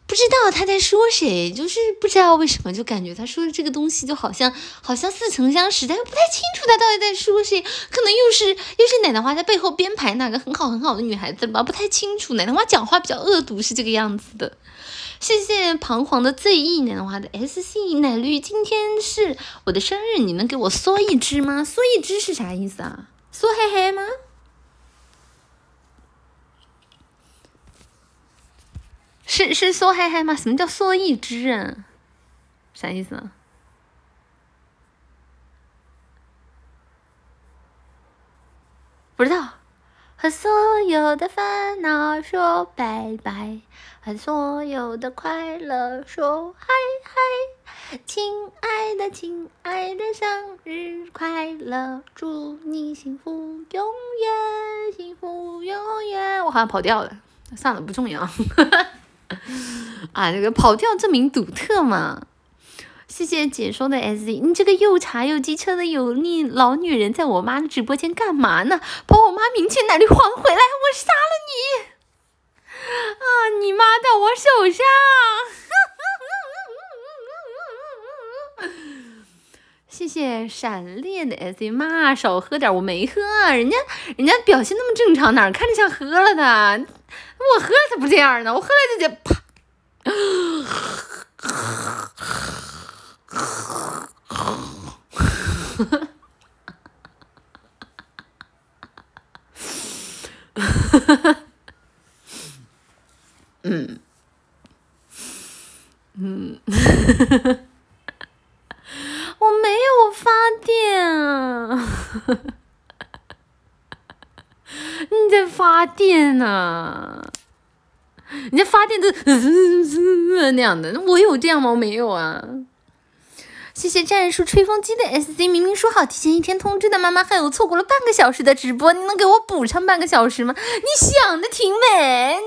A: 不知道他在说谁，就是不知道为什么，就感觉他说的这个东西就好像好像似曾相识，但又不太清楚他到底在说谁，可能又是又是奶奶花在背后编排那个很好很好的女孩子吧，不太清楚。奶奶花讲话比较恶毒，是这个样子的。谢谢彷徨的 Z E 奶花的 S C 奶绿，今天是我的生日，你能给我嗦一支吗？嗦一支是啥意思啊？嗦嘿嘿吗？是是嗦嘿嘿吗？什么叫嗦一支啊？啥意思啊？不知道。和所有的烦恼说拜拜。和所有的快乐说嗨嗨，亲爱的亲爱的生日快乐，祝你幸福永远，幸福永远。我好像跑调了，算了，不重要。啊，这个跑调证明独特嘛。谢谢解说的 S Z，你这个又茶又机车的油腻老女人，在我妈的直播间干嘛呢？把我妈名钱哪里还回来？我杀了你！啊！你妈到我手上！谢谢闪烈的 S 妈，少喝点，我没喝，人家人家表现那么正常，哪看着像喝了的？我喝了才不这样呢，我喝了就得啪！嗯，嗯，我没有发电啊！你在发电呢？你在发电都 那样的，我有这样吗？我没有啊。谢谢战术吹风机的 S C，明明说好提前一天通知的，妈妈害我错过了半个小时的直播，你能给我补上半个小时吗？你想的挺美，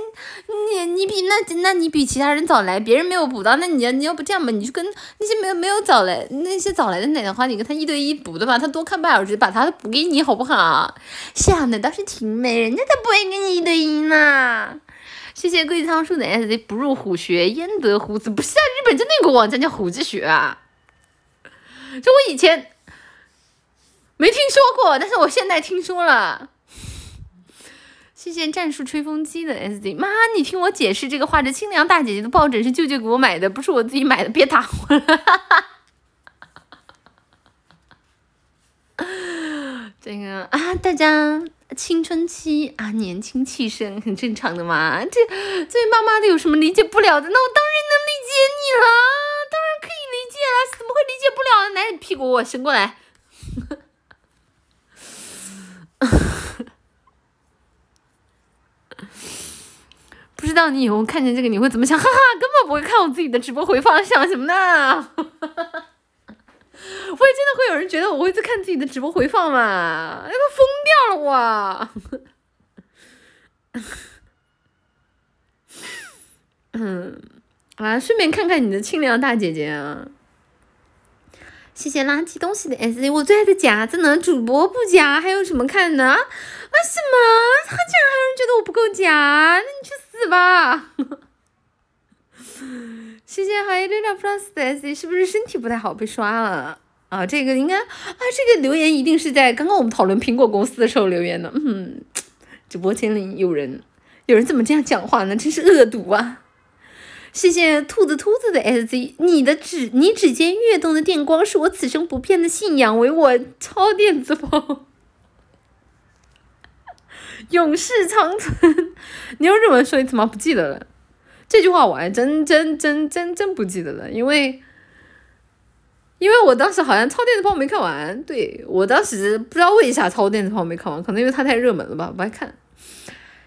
A: 你你比那那你比其他人早来，别人没有补到，那你要你要不这样吧，你就跟那些没有没有早来那些早来的奶奶花，你跟他一对一补的吧，他多看半小时，把他补给你好不好？想的倒是挺美，人家才不会跟你一对一呢。谢谢桂仓树的 S C，不入虎穴焉得虎子？不是啊，日本真的有个网站叫虎子穴啊。就我以前没听说过，但是我现在听说了。谢谢战术吹风机的 SD 妈，你听我解释这个话，这清凉大姐姐的抱枕是舅舅给我买的，不是我自己买的，别打我了。这个啊，大家青春期啊，年轻气盛，很正常的嘛。这这位妈妈的有什么理解不了的？那我当然能理解你了，了，怎么会理解不了呢？来，屁股我伸过来。不知道你以后看见这个你会怎么想？哈哈，根本不会看我自己的直播回放，想什么呢？我也真的会有人觉得我会在看自己的直播回放吗？要疯掉了我！嗯，啊，顺便看看你的清凉大姐姐啊。谢谢垃圾东西的 S C，我最爱的夹子呢，主播不夹还有什么看呢？为什么？他竟然还有人觉得我不够夹？那你去死吧！谢谢 Hi Lila Plus 的 S C，是不是身体不太好被刷了？啊，这个应该啊，这个留言一定是在刚刚我们讨论苹果公司的时候留言的。嗯，直播间里有人，有人怎么这样讲话呢？真是恶毒啊！谢谢兔子兔子的 S Z，你的指你指尖跃动的电光是我此生不变的信仰，为我超电子炮，永世长存。你用日文说一次吗？不记得了。这句话我还真真真真真不记得了，因为。因为我当时好像超电子炮没看完，对我当时不知道为啥超电子炮没看完，可能因为它太热门了吧，不爱看。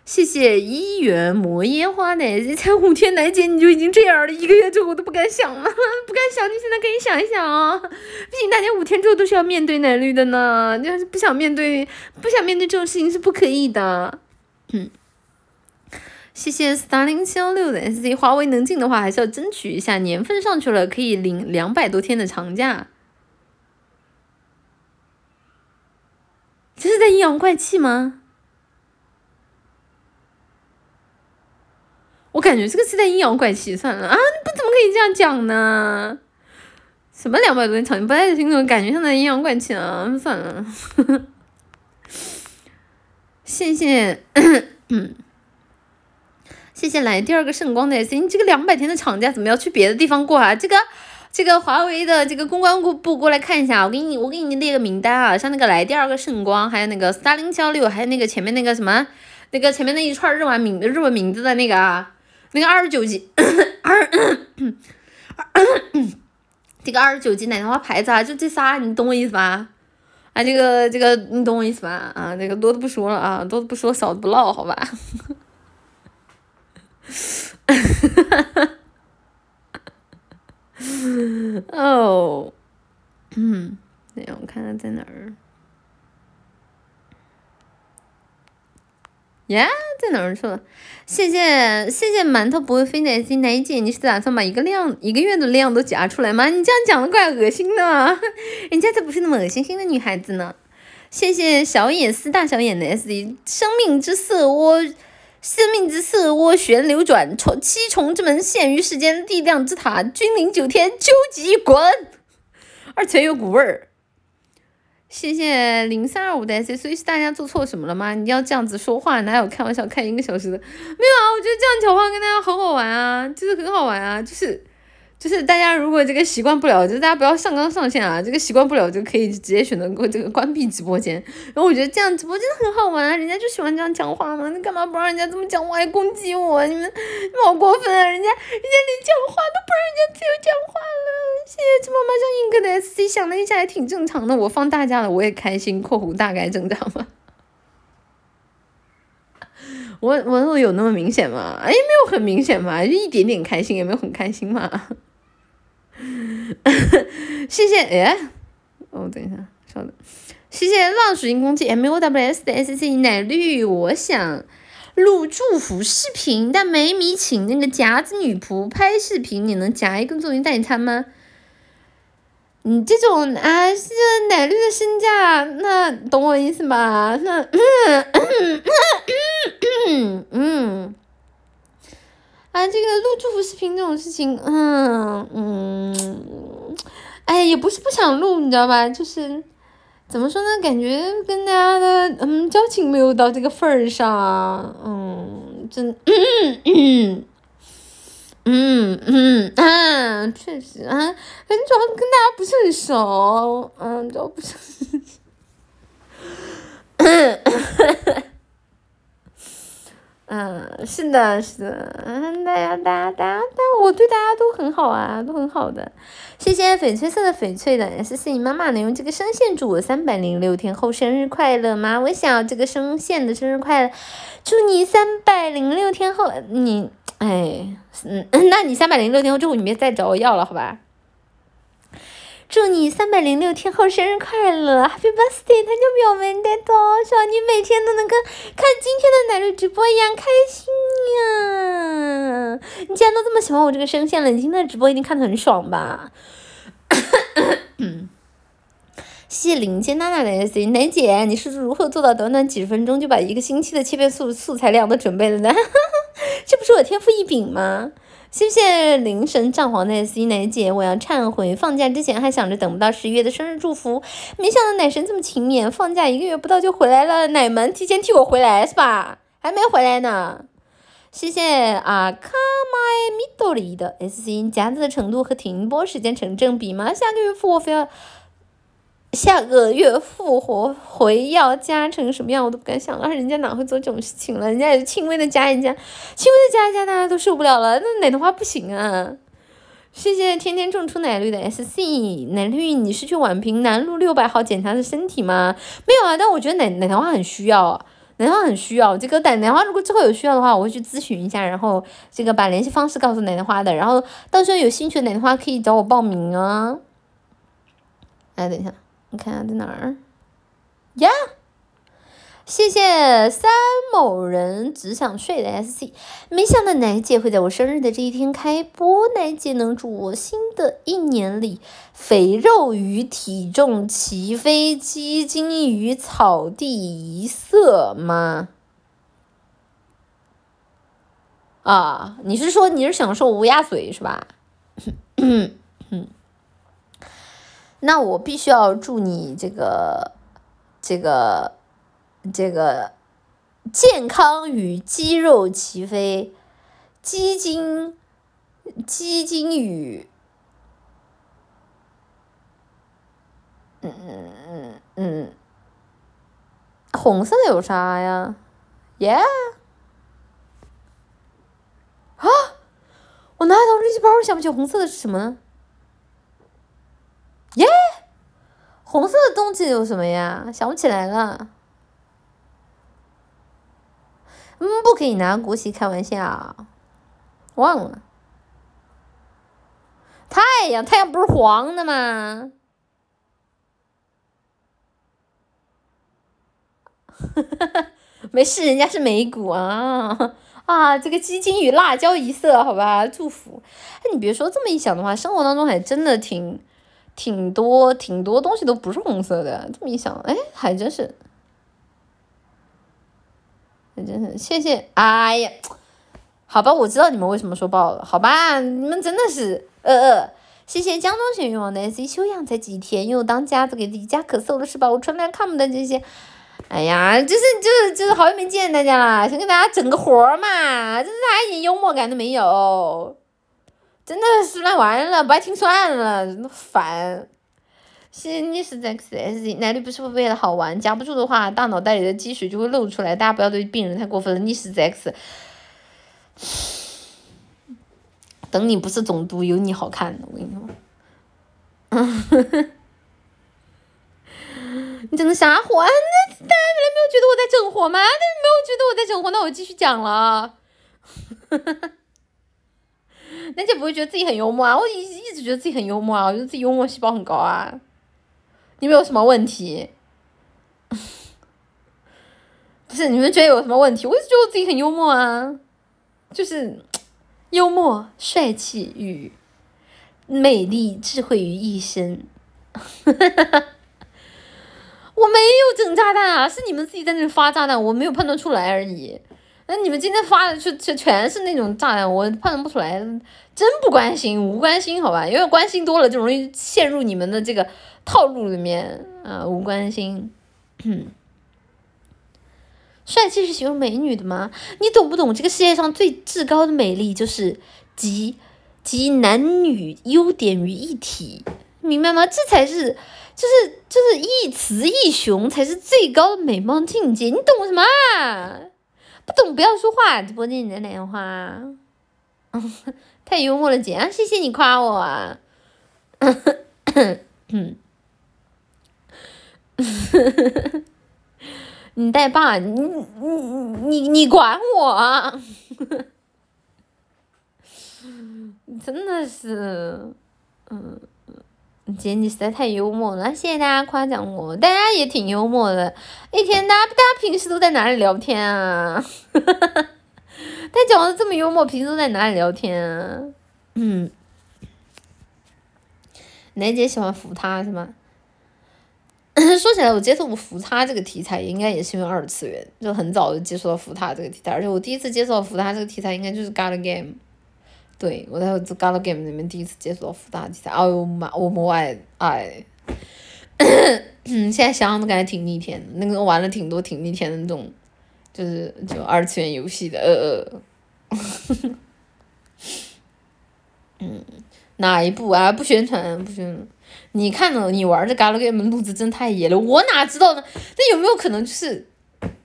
A: 谢谢一元磨烟花奶，才五天奶姐你就已经这样了，一个月之后我都不敢想了，不敢想，你现在可以想一想啊，毕竟大家五天之后都是要面对奶绿的呢，你要是不想面对，不想面对这种事情是不可以的。嗯。谢谢 star 零七幺六的 S C，华为能进的话，还是要争取一下年份上去了，可以领两百多天的长假。这是在阴阳怪气吗？我感觉这个是在阴阳怪气，算了啊，你不怎么可以这样讲呢？什么两百多天长，不太清楚，感觉像在阴阳怪气啊，算了。谢谢。谢谢来第二个圣光的 S，你这个两百天的长假怎么要去别的地方过啊？这个这个华为的这个公关部部过来看一下，我给你我给你列个名单啊，像那个来第二个圣光，还有那个三零七幺六，还有那个前面那个什么，那个前面那一串日文名日文名字的那个啊，那个二十九级 二，这个二十九级奶茶牌子啊，就这仨，你懂我意思吧？啊，这个这个你懂我意思吧？啊，这个多的不说了啊，多的不说，少的不唠，好吧？哈哈哈！哦，嗯，等下我看看在哪儿。呀，在哪儿去了？谢谢谢谢馒头不会飞的心奶姐，你是打算把一个量一个月的量都夹出来吗？你这样讲的怪恶心的，人家才不是那么恶心心的女孩子呢。谢谢小野丝大小眼的 S D，生命之色我。生命之色涡旋流转，重七重之门现于世间，力量之塔君临九天，究极滚，而且有股味儿。谢谢零三二五的 C，所以是大家做错什么了吗？你要这样子说话，哪有开玩笑开一个小时的？没有啊，我觉得这样讲话跟大家很好玩啊，就是很好玩啊，就是。就是大家如果这个习惯不了，就大家不要上纲上线啊！这个习惯不了就可以直接选择过这个关闭直播间。然后我觉得这样直播真的很好玩啊，人家就喜欢这样讲话嘛。你干嘛不让人家这么讲话还攻击我？你们你们好过分啊！人家人家连讲话都不让人家自由讲话了。谢谢芝麻马上硬哥的 S C，想了一下还挺正常的。我放大家了，我也开心。括弧大概正常吧。我我我有那么明显吗？哎，没有很明显嘛，就一点点开心，也没有很开心嘛。谢谢哎，哦，等一下，稍等。谢谢浪水晶空气 M O W S 的 S C 奶绿，我想录祝福视频，但没米请那个夹子女仆拍视频，你能夹一个作为代餐吗？你这种啊，是奶绿的身价，那懂我意思吧？那嗯嗯嗯嗯。啊，这个录祝福视频这种事情，嗯嗯，哎，也不是不想录，你知道吧？就是怎么说呢？感觉跟大家的嗯交情没有到这个份儿上，嗯，真，嗯嗯嗯嗯，确实啊，反正主要跟大家不是很熟，嗯，都不是。嗯，是的，是的，嗯，大家，大家，大家，但我对大家都很好啊，都很好的。谢谢翡翠色的翡翠的，谢谢你妈妈能用这个声线祝我三百零六天后生日快乐吗？我想要这个声线的生日快乐，祝你三百零六天后，你，哎，嗯，那你三百零六天后之后你别再找我要了，好吧？祝你三百零六天后生日快乐，Happy Birthday！他叫表妹的多少？你每天都能跟看今天的奶绿直播一样开心呀！你既然都这么喜欢我这个声线了，你今天的直播一定看得很爽吧？谢谢林间娜娜的 S，奶姐，你是如何做到短短几十分钟就把一个星期的切片素素材量都准备了呢？这不是我天赋异禀吗？谢谢灵神战皇的 S C 奶姐，我要忏悔，放假之前还想着等不到十一月的生日祝福，没想到奶神这么勤勉，放假一个月不到就回来了，奶们提前替我回来是吧？还没回来呢。谢谢啊，卡玛米多里的 S C，夹子的程度和停播时间成正比吗？下个月复活费要。下个月复活回要加成什么样，我都不敢想了。人家哪会做这种事情了？人家也轻微的加一加，轻微的加一加，大家都受不了了。那奶的话不行啊！谢谢天天种出奶绿的 S C 奶绿，你是去宛平南路六百号检查的身体吗？没有啊，但我觉得奶奶糖花很需要啊，奶花很需要。这个奶奶花如果之后有需要的话，我会去咨询一下，然后这个把联系方式告诉奶奶花的，然后到时候有兴趣的奶奶花可以找我报名啊。哎，等一下。你看在哪儿？呀，谢谢三某人只想睡的 SC，没想到奶姐会在我生日的这一天开播，奶姐能祝我新的一年里肥肉与体重齐飞，鸡精与草地一色吗？啊，你是说你是享受乌鸦嘴是吧？那我必须要祝你这个，这个，这个健康与肌肉齐飞，鸡精，鸡精与，嗯嗯嗯嗯，红色的有啥呀？耶！啊！我拿到绿气包，想不起红色的是什么呢？耶，红色的东西有什么呀？想不起来了。嗯，不可以拿国旗开玩笑，忘了。太阳，太阳不是黄的吗？没事，人家是美股啊 啊！这个基金与辣椒一色，好吧，祝福。哎，你别说，这么一想的话，生活当中还真的挺。挺多挺多东西都不是红色的，这么一想，哎，还真是，还真是，谢谢，哎呀，好吧，我知道你们为什么说爆了，好吧，你们真的是，呃呃，谢谢江中雪愿望的 S 休养才几天，又当家子给自己加咳嗽了是吧？我纯良看不得这些，哎呀，就是就是就是好久没见大家了，想给大家整个活儿嘛，就是大家一点幽默感都没有。真的是那完了，不爱听算了，真烦。谢你是 X S，男女不是为了好玩，夹不住的话，大脑袋里的积水就会漏出来。大家不要对病人太过分了。你是 X，等你不是总督，有你好看的，我跟你说。你整的啥活？啊？那大家原来没有觉得我在整活吗？那没有觉得我在整活，那我继续讲了。那就不会觉得自己很幽默啊！我一一直觉得自己很幽默啊，我觉得自己幽默细胞很高啊。你们有什么问题？不是你们觉得有什么问题？我一直觉得自己很幽默啊，就是 幽默、帅气与美丽、智慧于一身。我没有整炸弹啊，是你们自己在那里发炸弹，我没有判断出来而已。那你们今天发的就就全是那种炸弹，我判断不出来，真不关心，无关心，好吧？因为关心多了就容易陷入你们的这个套路里面啊，无关心。帅气是形容美女的吗？你懂不懂？这个世界上最至高的美丽就是集集男女优点于一体，明白吗？这才是，就是就是一雌一雄才是最高的美貌境界，你懂什么啊？不懂不要说话，直播间里的莲花，太幽默了姐！谢谢你夸我啊，你带爸，你你你你管我，真的是，嗯，姐你实在太幽默了，谢谢大家夸奖我，大家也挺幽默的。一天，大家大家平时都在哪里聊天啊？他讲的这么幽默，平时都在哪里聊天啊？嗯，楠姐喜欢扶他是吗？说起来，我接受扶他这个题材，应该也是因为二次元，就很早就接触到扶他这个题材，而且我第一次接触到扶他这个题材，应该就是《God Game》。对，我在《God Game》里面第一次接触到扶他题材，哎呦妈，我母爱爱。嗯，现在想想都感觉挺逆天的，那个玩了挺多挺逆天的那种，就是就二次元游戏的，呃呃。嗯，哪一部啊？不宣传，不宣传。你看了，你玩的 galgame 路子真太野了，我哪知道呢？那有没有可能就是，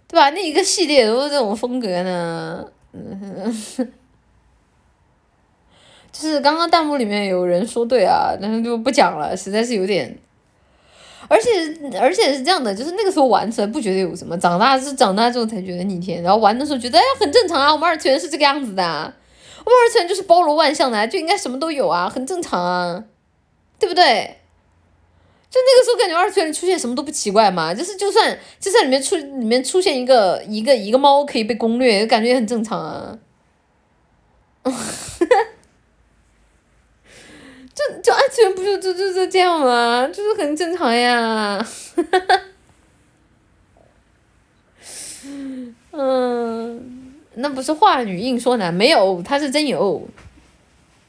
A: 对吧？那一个系列都是这种风格呢？嗯，就是刚刚弹幕里面有人说对啊，但是就不讲了，实在是有点。而且而且是这样的，就是那个时候玩出来不觉得有什么，长大是长大之后才觉得逆天，然后玩的时候觉得哎很正常啊，我们二次元是这个样子的，我们二次元就是包罗万象的，就应该什么都有啊，很正常啊，对不对？就那个时候感觉二次元里出现什么都不奇怪嘛，就是就算就算里面出里面出现一个一个一个猫可以被攻略，感觉也很正常啊。就就二次元不就就就就这样吗？就是很正常呀。嗯，那不是话女硬说男，没有，他是真有。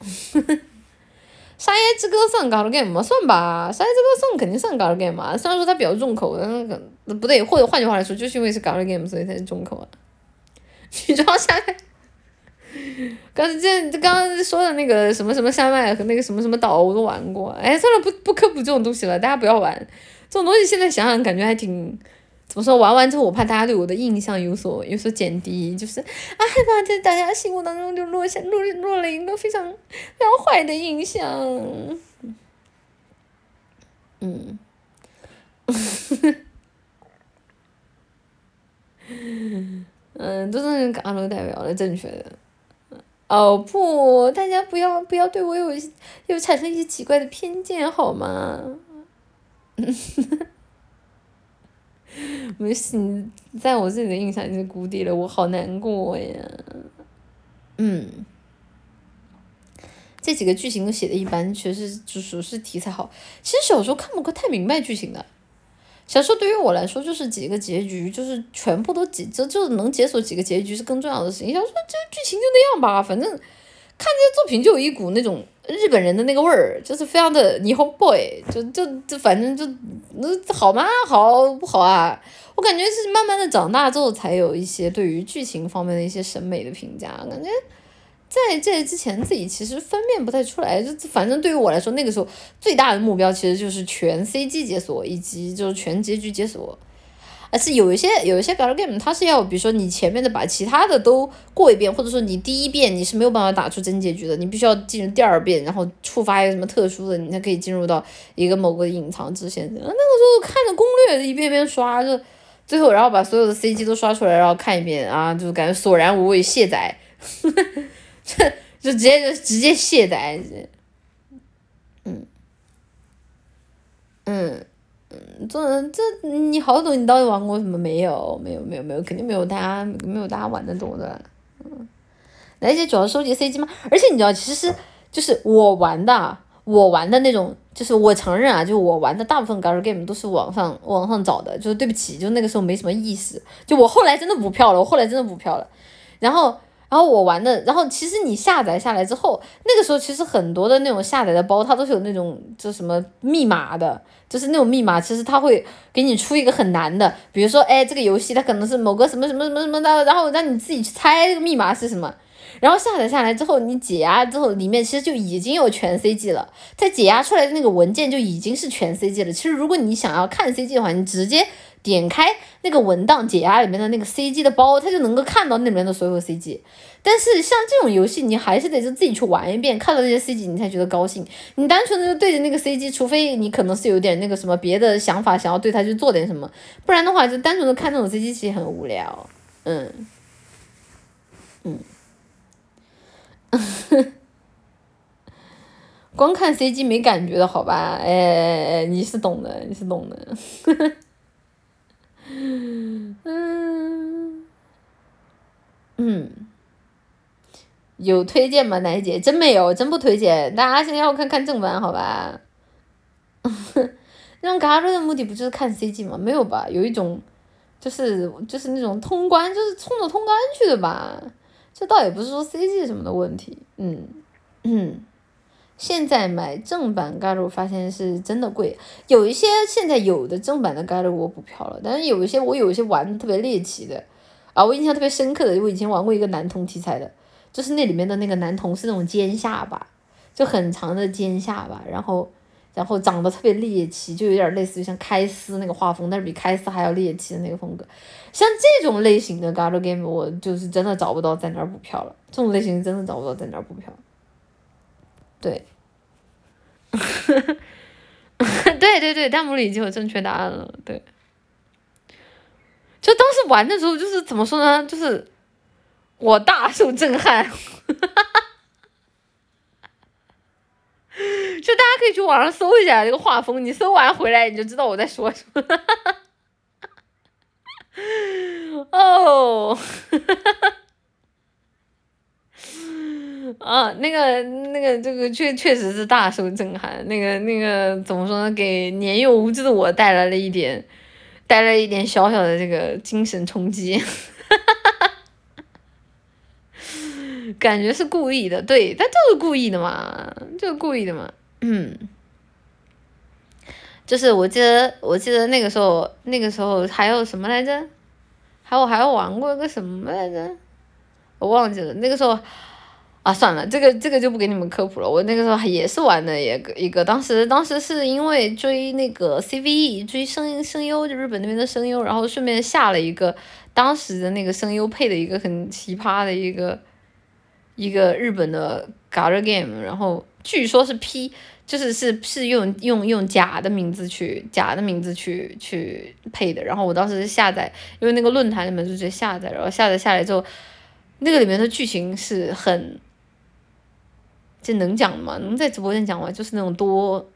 A: 沙耶之歌算搞了 game 吗？算吧，沙耶之歌算肯定算搞了 game 嘛。虽然说它比较重口，但那个不对，或者换句话来说，就是因为是搞了 game，所以才是重口啊。女装沙耶，刚才这刚刚说的那个什么什么山脉和那个什么什么岛，我都玩过。哎，算了，不不科普这种东西了，大家不要玩这种东西。现在想想，感觉还挺。怎么说？玩完之后，我怕大家对我的印象有所有所减低，就是啊，害怕在大家心目当中就落下落落了一个非常非常坏的印象。嗯，嗯，都是嘎罗代表的正确的。哦不，大家不要不要对我有有产生一些奇怪的偏见好吗？没事，你在我这里的印象已经谷底了，我好难过呀。嗯，这几个剧情都写的一般，确实就属是题材好。其实小时候看不过太明白剧情的，小时候对于我来说就是几个结局，就是全部都解就就能解锁几个结局是更重要的事情。小时候这剧情就那样吧，反正看这些作品就有一股那种。日本人的那个味儿，就是非常的霓虹 boy，就就就反正就那好吗？好不好啊？我感觉是慢慢的长大之后，才有一些对于剧情方面的一些审美的评价。感觉在这之前自己其实分辨不太出来，就反正对于我来说，那个时候最大的目标其实就是全 CG 解锁以及就是全结局解锁。而是有一些有一些 galgame，它是要比如说你前面的把其他的都过一遍，或者说你第一遍你是没有办法打出真结局的，你必须要进入第二遍，然后触发一个什么特殊的，你才可以进入到一个某个隐藏支线。那个时候看着攻略一遍遍刷，就最后然后把所有的 CG 都刷出来，然后看一遍啊，就感觉索然无味，卸载，就直接就直接卸载，嗯嗯。嗯，这这你好懂，你到底玩过什么？没有，没有，没有，没有，肯定没有大家没有大家玩的多的。嗯，那些主要收集 CG 吗？而且你知道，其实就是我玩的，我玩的那种，就是我承认啊，就我玩的大部分 gal game 都是网上网上找的，就是对不起，就那个时候没什么意思。就我后来真的补票了，我后来真的补票了，然后。然后我玩的，然后其实你下载下来之后，那个时候其实很多的那种下载的包，它都是有那种就什么密码的，就是那种密码，其实它会给你出一个很难的，比如说，哎，这个游戏它可能是某个什么什么什么什么的，然后让你自己去猜这个密码是什么。然后下载下来之后，你解压之后，里面其实就已经有全 CG 了，在解压出来的那个文件就已经是全 CG 了。其实如果你想要看 CG 的话，你直接。点开那个文档解压里面的那个 CG 的包，它就能够看到那里面的所有 CG。但是像这种游戏，你还是得就自己去玩一遍，看到那些 CG 你才觉得高兴。你单纯的就对着那个 CG，除非你可能是有点那个什么别的想法，想要对它去做点什么，不然的话就单纯的看这种 CG 其实很无聊。嗯，嗯，光看 CG 没感觉的好吧？哎哎哎，你是懂的，你是懂的。嗯嗯，有推荐吗？奶姐真没有，真不推荐。大家先要看看正版好吧？那种嘎瑞的目的不就是看 CG 吗？没有吧？有一种就是就是那种通关，就是冲着通关去的吧？这倒也不是说 CG 什么的问题。嗯嗯。现在买正版 g a r 发现是真的贵，有一些现在有的正版的 g a r 我补票了，但是有一些我有一些玩的特别猎奇的，啊，我印象特别深刻的，我以前玩过一个男童题材的，就是那里面的那个男童是那种尖下巴，就很长的尖下巴，然后然后长得特别猎奇，就有点类似于像开司那个画风，但是比开司还要猎奇的那个风格，像这种类型的 g a r game 我就是真的找不到在哪儿补票了，这种类型真的找不到在哪儿补票。对，对对对，弹幕里已经有正确答案了。对，就当时玩的时候，就是怎么说呢？就是我大受震撼，就大家可以去网上搜一下这个画风，你搜完回来你就知道我在说什么。哦。啊，那个那个，这个确确实是大受震撼。那个那个怎么说呢？给年幼无知的我带来了一点，带来一点小小的这个精神冲击。感觉是故意的，对，他就是故意的嘛，就是故意的嘛。嗯，就是我记得，我记得那个时候，那个时候还有什么来着？还有还有玩过一个什么来着？我忘记了。那个时候。啊，算了，这个这个就不给你们科普了。我那个时候也是玩的一个一个，当时当时是因为追那个 CVE，追声声优，就日本那边的声优，然后顺便下了一个当时的那个声优配的一个很奇葩的一个一个日本的 gal game，然后据说是 P，就是是是用用用假的名字去假的名字去去配的，然后我当时是下载，因为那个论坛里面就直接下载，然后下载下来之后，那个里面的剧情是很。这能讲吗？能在直播间讲吗？就是那种多，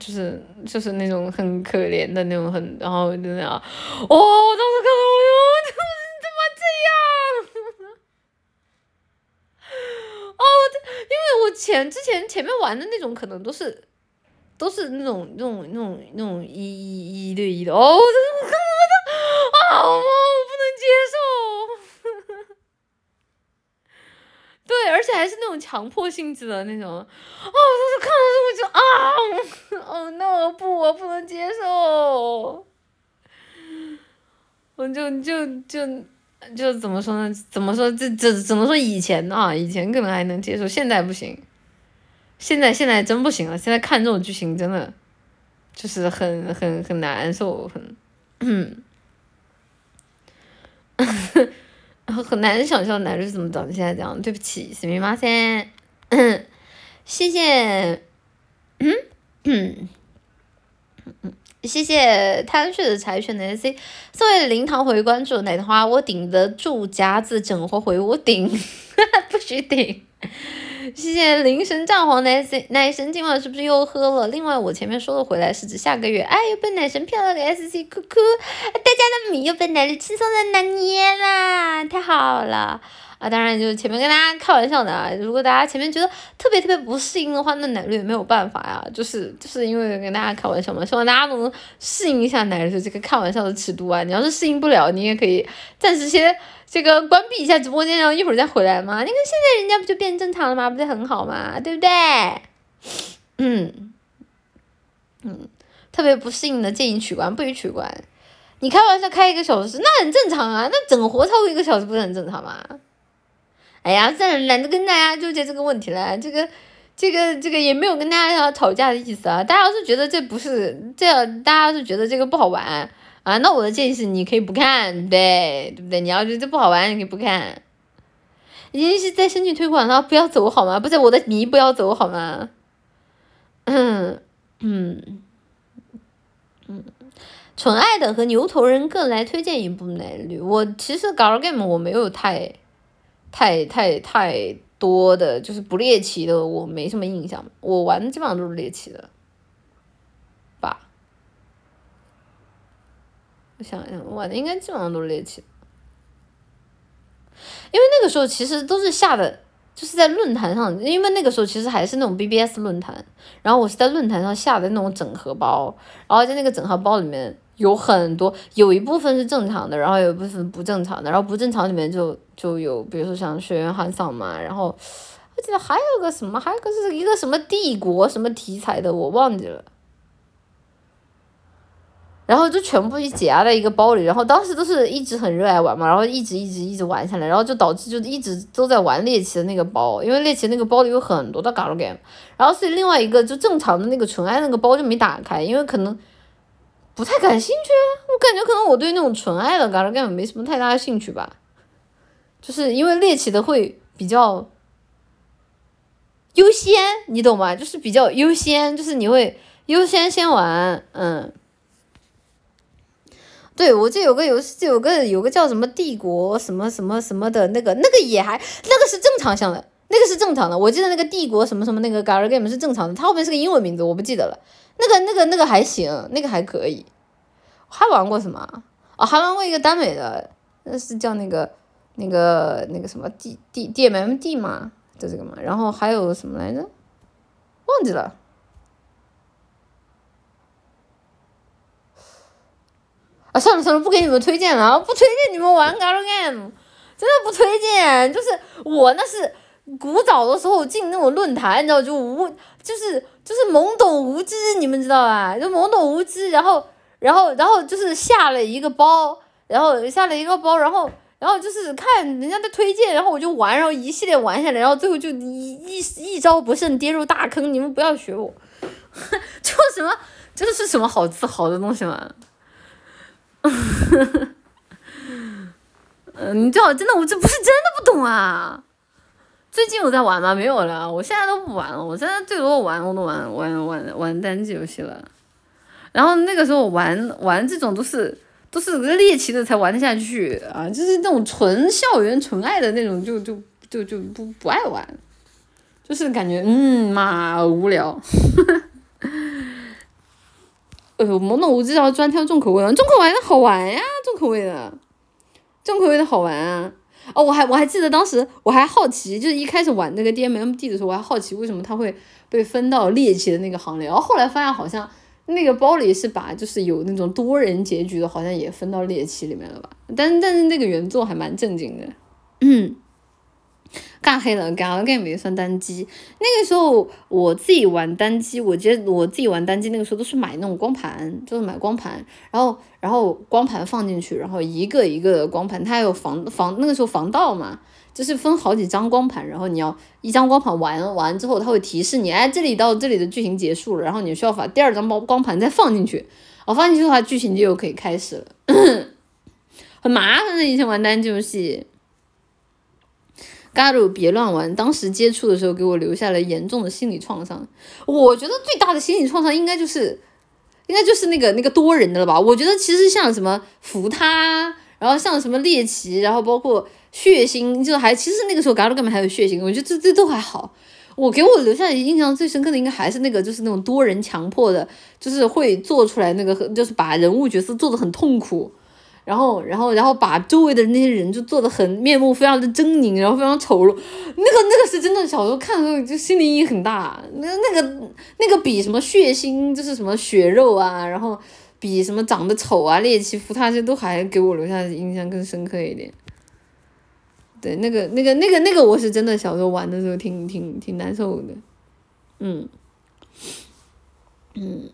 A: 就是就是那种很可怜的那种很，然后就那样，哦，我当时看到我就怎么怎么这样？哦，因为我前之前前面玩的那种可能都是都是那种那种那种那种一一一对一的，哦，我我看到我的，啊，我不能接受。对，而且还是那种强迫性质的那种，哦，我当时看到这我就啊，哦，no，不，我不能接受，我就就就就怎么说呢？怎么说？这这只能说以前啊，以前可能还能接受，现在不行，现在现在真不行了。现在看这种剧情真的就是很很很难受，很嗯。很难想象男主是怎么长成现在这样，对不起，すみません。谢谢，嗯嗯嗯，谢谢贪睡的柴犬的 C，送给灵堂回关注奶花，我顶得住夹子整活回我顶，不许顶。 谢谢灵神战皇奶神，奶神今晚是不是又喝了？另外，我前面说的回来是指下个月，哎，又被奶神骗了个 S C 哭哭，大家的米又被奶绿轻松的拿捏啦，太好了啊！当然，就是前面跟大家开玩笑的啊，如果大家前面觉得特别特别不适应的话，那奶绿也没有办法呀，就是就是因为跟大家开玩笑嘛，希望大家都能适应一下奶绿这个开玩笑的尺度啊。你要是适应不了，你也可以暂时先。这个关闭一下直播间，然后一会儿再回来嘛？你看现在人家不就变正常了吗？不是很好吗？对不对？嗯嗯，特别不适应的建议取关，不许取关。你开玩笑开一个小时，那很正常啊。那整活超过一个小时不是很正常吗？哎呀，算了，懒得跟大家纠结这个问题了。这个这个这个也没有跟大家要吵架的意思啊。大家要是觉得这不是这，大家要是觉得这个不好玩。啊，那我的建议是，你可以不看，对对不对？你要觉得这不好玩，你可以不看。已经是在申请退款了，不要走好吗？不是我的迷，不要走好吗？嗯嗯嗯，纯爱的和牛头人各来推荐一部奶绿。我其实搞了 game，我没有太太太太多的，就是不猎奇的，我没什么印象。我玩的基本上都是猎奇的，吧？想想，我的应该基本上都是猎奇，因为那个时候其实都是下的。就是在论坛上，因为那个时候其实还是那种 BBS 论坛，然后我是在论坛上下的那种整合包，然后在那个整合包里面有很多，有一部分是正常的，然后有一部分不正常的，然后不正常里面就就有，比如说像学员汉桑嘛，然后我记得还有个什么，还有个是一个什么帝国什么题材的，我忘记了。然后就全部一解压在一个包里，然后当时都是一直很热爱玩嘛，然后一直一直一直玩下来，然后就导致就一直都在玩猎奇的那个包，因为猎奇那个包里有很多的 g a l g a m 然后所以另外一个就正常的那个纯爱那个包就没打开，因为可能不太感兴趣，我感觉可能我对那种纯爱的 g a l g a m 没什么太大兴趣吧，就是因为猎奇的会比较优先，你懂吗？就是比较优先，就是你会优先先玩，嗯。对，我这有个游戏，有个有个叫什么帝国什么什么什么的那个，那个也还，那个是正常向的，那个是正常的。我记得那个帝国什么什么那个 ga game 是正常的，它后面是个英文名字，我不记得了。那个那个那个还行，那个还可以。还玩过什么？哦，还玩过一个耽美的，那是叫那个那个那个什么 D D D M M D 嘛，就这个嘛。然后还有什么来着？忘记了。啊，算了算了，不给你们推荐了，不推荐你们玩 gal game，真的不推荐。就是我那是古早的时候进那种论坛，你知道就无就是就是懵懂无知，你们知道吧？就懵懂无知，然后然后然后就是下了一个包，然后下了一个包，然后然后就是看人家的推荐，然后我就玩，然后一系列玩下来，然后最后就一一一招不慎跌入大坑。你们不要学我，就什么这是什么好自豪的东西吗？嗯，你知道，真的，我这不是真的不懂啊。最近有在玩吗？没有了，我现在都不玩了。我现在最多玩，我都玩玩玩玩单机游戏了。然后那个时候玩玩这种都是都是猎奇的才玩得下去啊，就是那种纯校园纯爱的那种，就就就就不不爱玩，就是感觉嗯嘛无聊。呃，懵懂无知，然后专挑重口味的，重口味的好玩呀，重口味的，重口味的好玩啊！哦，我还我还记得当时我还好奇，就是一开始玩那个 D M M D 的时候，我还好奇为什么它会被分到猎奇的那个行列，然后后来发现好像那个包里是把就是有那种多人结局的，好像也分到猎奇里面了吧？但但是那个原作还蛮正经的，嗯。干黑了，gal game 也算单机。那个时候我自己玩单机，我觉得我自己玩单机那个时候都是买那种光盘，就是买光盘，然后然后光盘放进去，然后一个一个的光盘，它有防防那个时候防盗嘛，就是分好几张光盘，然后你要一张光盘玩完之后，它会提示你，哎，这里到这里的剧情结束了，然后你需要把第二张光光盘再放进去，哦放进去的话，剧情就又可以开始了，很麻烦的。以前玩单机游戏。嘎鲁别乱玩，当时接触的时候给我留下了严重的心理创伤。我觉得最大的心理创伤应该就是，应该就是那个那个多人的了吧？我觉得其实像什么扶他，然后像什么猎奇，然后包括血腥，就还其实那个时候嘎鲁根本还有血腥，我觉得这这都还好。我给我留下印象最深刻的应该还是那个，就是那种多人强迫的，就是会做出来那个，就是把人物角色做的很痛苦。然后，然后，然后把周围的那些人就做的很面目非常的狰狞，然后非常丑陋，那个那个是真的，小时候看的时候就心理阴影很大。那那个那个比什么血腥就是什么血肉啊，然后比什么长得丑啊、猎奇、服他这都还给我留下的印象更深刻一点。对，那个那个那个那个我是真的小时候玩的时候挺挺挺难受的。嗯嗯，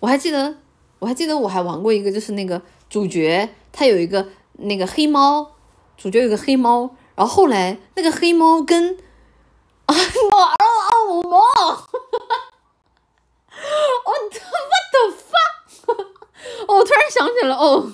A: 我还记得我还记得我还玩过一个就是那个。主角他有一个那个黑猫，主角有个黑猫，然后后来那个黑猫跟啊猫啊啊我猫，我 what the fuck，我突然想起来哦，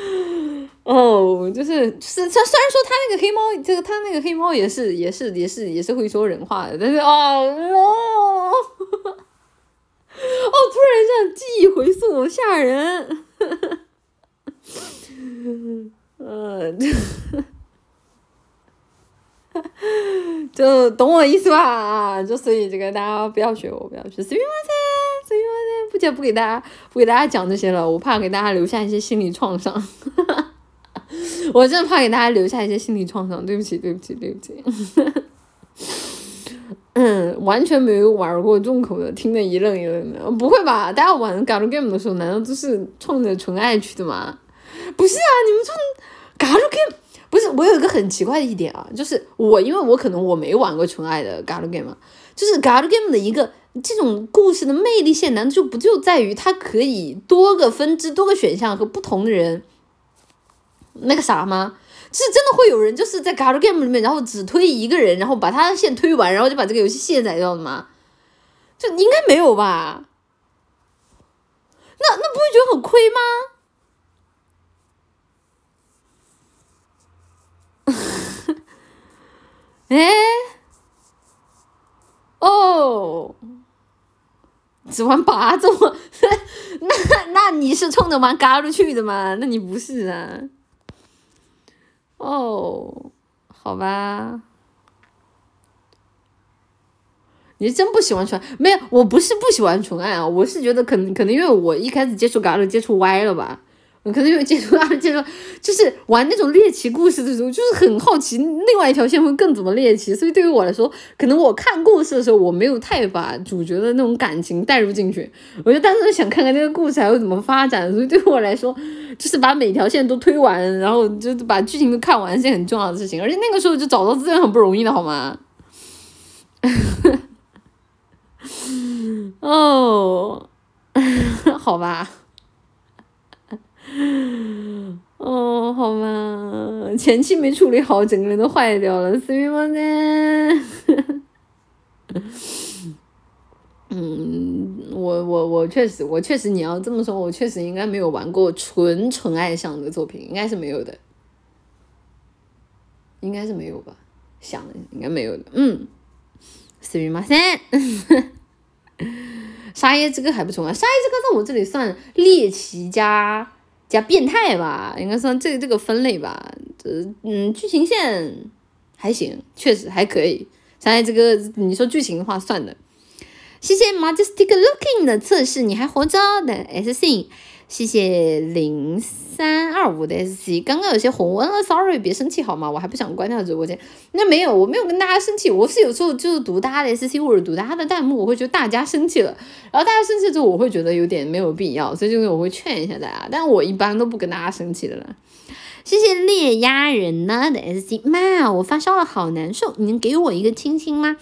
A: 哦就是是虽然说他那个黑猫，这个他那个黑猫也是也是也是也是会说人话的，但是哦。哦，突然一下记忆回溯，吓人！嗯，就懂我意思吧啊！就所以这个大家不要学我，不要学。随便玩噻，随便玩噻，不讲不给大家不给大家讲这些了，我怕给大家留下一些心理创伤。我真的怕给大家留下一些心理创伤，对不起，对不起，对不起。嗯，完全没有玩过重口的，听得一愣一愣的。不会吧？大家玩 God Game 的时候，难道都是冲着纯爱去的吗？不是啊，你们冲 God Game 不是？我有一个很奇怪的一点啊，就是我因为我可能我没玩过纯爱的 God Game，就是 God Game 的一个这种故事的魅力线，难道就不就在于它可以多个分支、多个选项和不同的人？那个啥吗？是真的会有人就是在 God Game 里面，然后只推一个人，然后把他线推完，然后就把这个游戏卸载掉的吗？这应该没有吧？那那不会觉得很亏吗？哎，哦，只玩八种，那那你是冲着玩 God 去的吗？那你不是啊？哦，好吧，你真不喜欢纯？没有，我不是不喜欢纯爱啊，我是觉得可能可能因为我一开始接触 GAL 接触歪了吧。可能因为接触啊，接触就是玩那种猎奇故事的时候，就是很好奇另外一条线会更怎么猎奇，所以对于我来说，可能我看故事的时候，我没有太把主角的那种感情带入进去，我就单纯想看看这个故事还会怎么发展，所以对于我来说，就是把每条线都推完，然后就把剧情都看完是件很重要的事情，而且那个时候就找到资源很不容易的好吗？哦，好吧。哦，好吧，前期没处理好，整个人都坏掉了，是吗？呢？嗯，我我我确实，我确实，你要这么说，我确实应该没有玩过纯纯爱向的作品，应该是没有的，应该是没有吧？想应该没有的，嗯，是吗？三，沙耶这个还不错啊，沙耶这个在我这里算猎奇加。加变态吧，应该算这个这个分类吧。这，嗯，剧情线还行，确实还可以。现在这个你说剧情的话，算的。谢谢 Majestic Looking 的测试，你还活着的 S C。谢谢零三二五的 S C，刚刚有些红温了，Sorry，别生气好吗？我还不想关掉直播间。那没有，我没有跟大家生气，我是有时候就是读大家的 S C 或者读大家的弹幕，我会觉得大家生气了，然后大家生气之后，我会觉得有点没有必要，所以就是我会劝一下大家，但我一般都不跟大家生气的了。谢谢猎鸭人呢的 S C，妈，我发烧了，好难受，你能给我一个亲亲吗？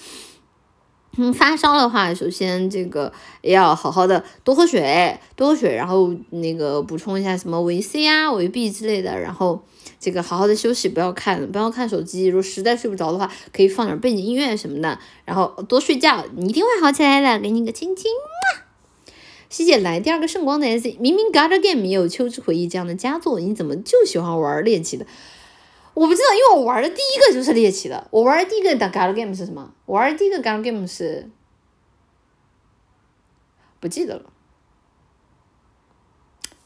A: 嗯，发烧的话，首先这个要好好的多喝水，多喝水，然后那个补充一下什么维 C 啊、维 B 之类的，然后这个好好的休息，不要看，不要看手机。如果实在睡不着的话，可以放点背景音乐什么的，然后多睡觉，你一定会好起来的。给你个亲亲嘛！谢谢来第二个圣光的 S，明明 God Game 也有《秋之回忆》这样的佳作，你怎么就喜欢玩猎奇的？我不知道，因为我玩的第一个就是猎奇的。我玩的第一个的 gal game 是什么？我玩的第一个 gal game 是不记得了，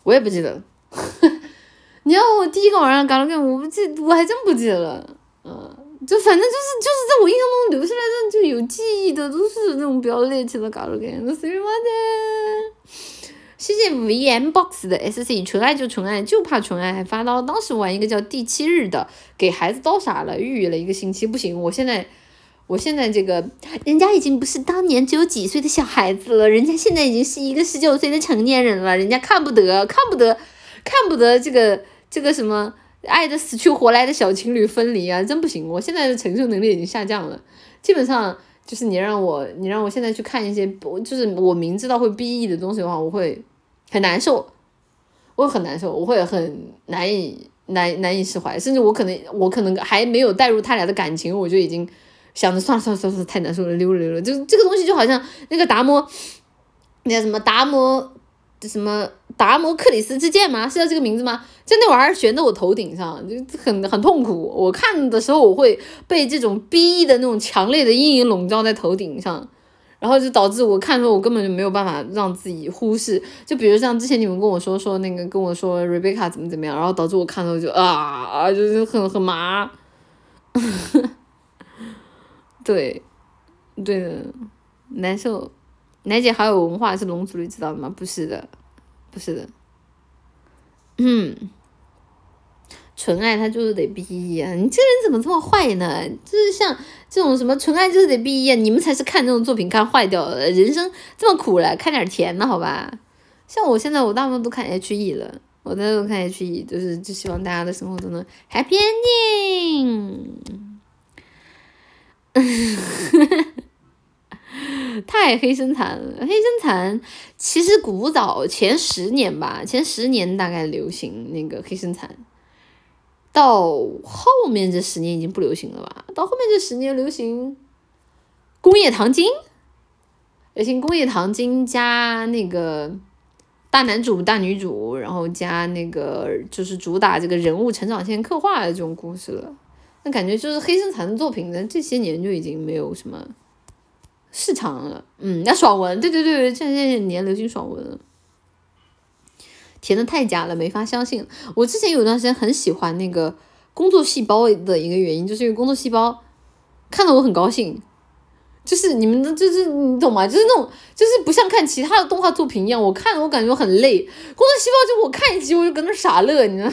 A: 我也不记得了。你要我第一个玩的 gal game，我不记，我还真不记得了。嗯，就反正就是就是在我印象中留下来的就有记忆的都是那种比较猎奇的 gal game，那谁玩的？谢谢 V M Box 的 S C，纯爱就纯爱，就怕纯爱还发刀。当时玩一个叫第七日的，给孩子刀傻了，抑郁了一个星期，不行，我现在，我现在这个，人家已经不是当年只有几岁的小孩子了，人家现在已经是一个十九岁的成年人了，人家看不得，看不得，看不得这个这个什么爱的死去活来的小情侣分离啊，真不行，我现在的承受能力已经下降了，基本上就是你让我，你让我现在去看一些，就是我明知道会 B E 的东西的话，我会。很难受，我很难受，我会很难以难难以释怀，甚至我可能我可能还没有带入他俩的感情，我就已经想着算了算了算了，太难受了，溜了溜了。就这个东西就好像那个达摩，那叫什么达摩什么达摩克里斯之剑吗？是叫这个名字吗？就那玩意儿悬在我头顶上，就很很痛苦。我看的时候，我会被这种 B 的那种强烈的阴影笼罩在头顶上。然后就导致我看的时候我根本就没有办法让自己忽视。就比如像之前你们跟我说说那个跟我说 Rebecca 怎么怎么样，然后导致我看的时候就啊，就是很很麻。对，对的，难受。奶姐好有文化，是龙族的，知道吗？不是的，不是的。嗯，纯爱他就是得毕业，你这人怎么这么坏呢？就是像这种什么纯爱就是得毕业，你们才是看这种作品看坏掉了。人生这么苦了，看点甜的好吧？像我现在我大部分都看 H E 了，我在都看 H E，就是就希望大家的生活都能 Happy Ending。太黑身残了，黑身残其实古早前十年吧，前十年大概流行那个黑身残，到后面这十年已经不流行了吧？到后面这十年流行工业糖精，流行工业糖精加那个大男主大女主，然后加那个就是主打这个人物成长线刻画的这种故事了。那感觉就是黑身残的作品呢，这些年就已经没有什么市场了。嗯，那爽文，对对对，这些年流行爽文，甜的太假了，没法相信。我之前有段时间很喜欢那个工作细胞的一个原因，就是因为工作细胞看得我很高兴。就是你们的，就是你懂吗？就是那种，就是不像看其他的动画作品一样，我看我感觉我很累。工作细胞就我看一集我就搁那傻乐，你知道，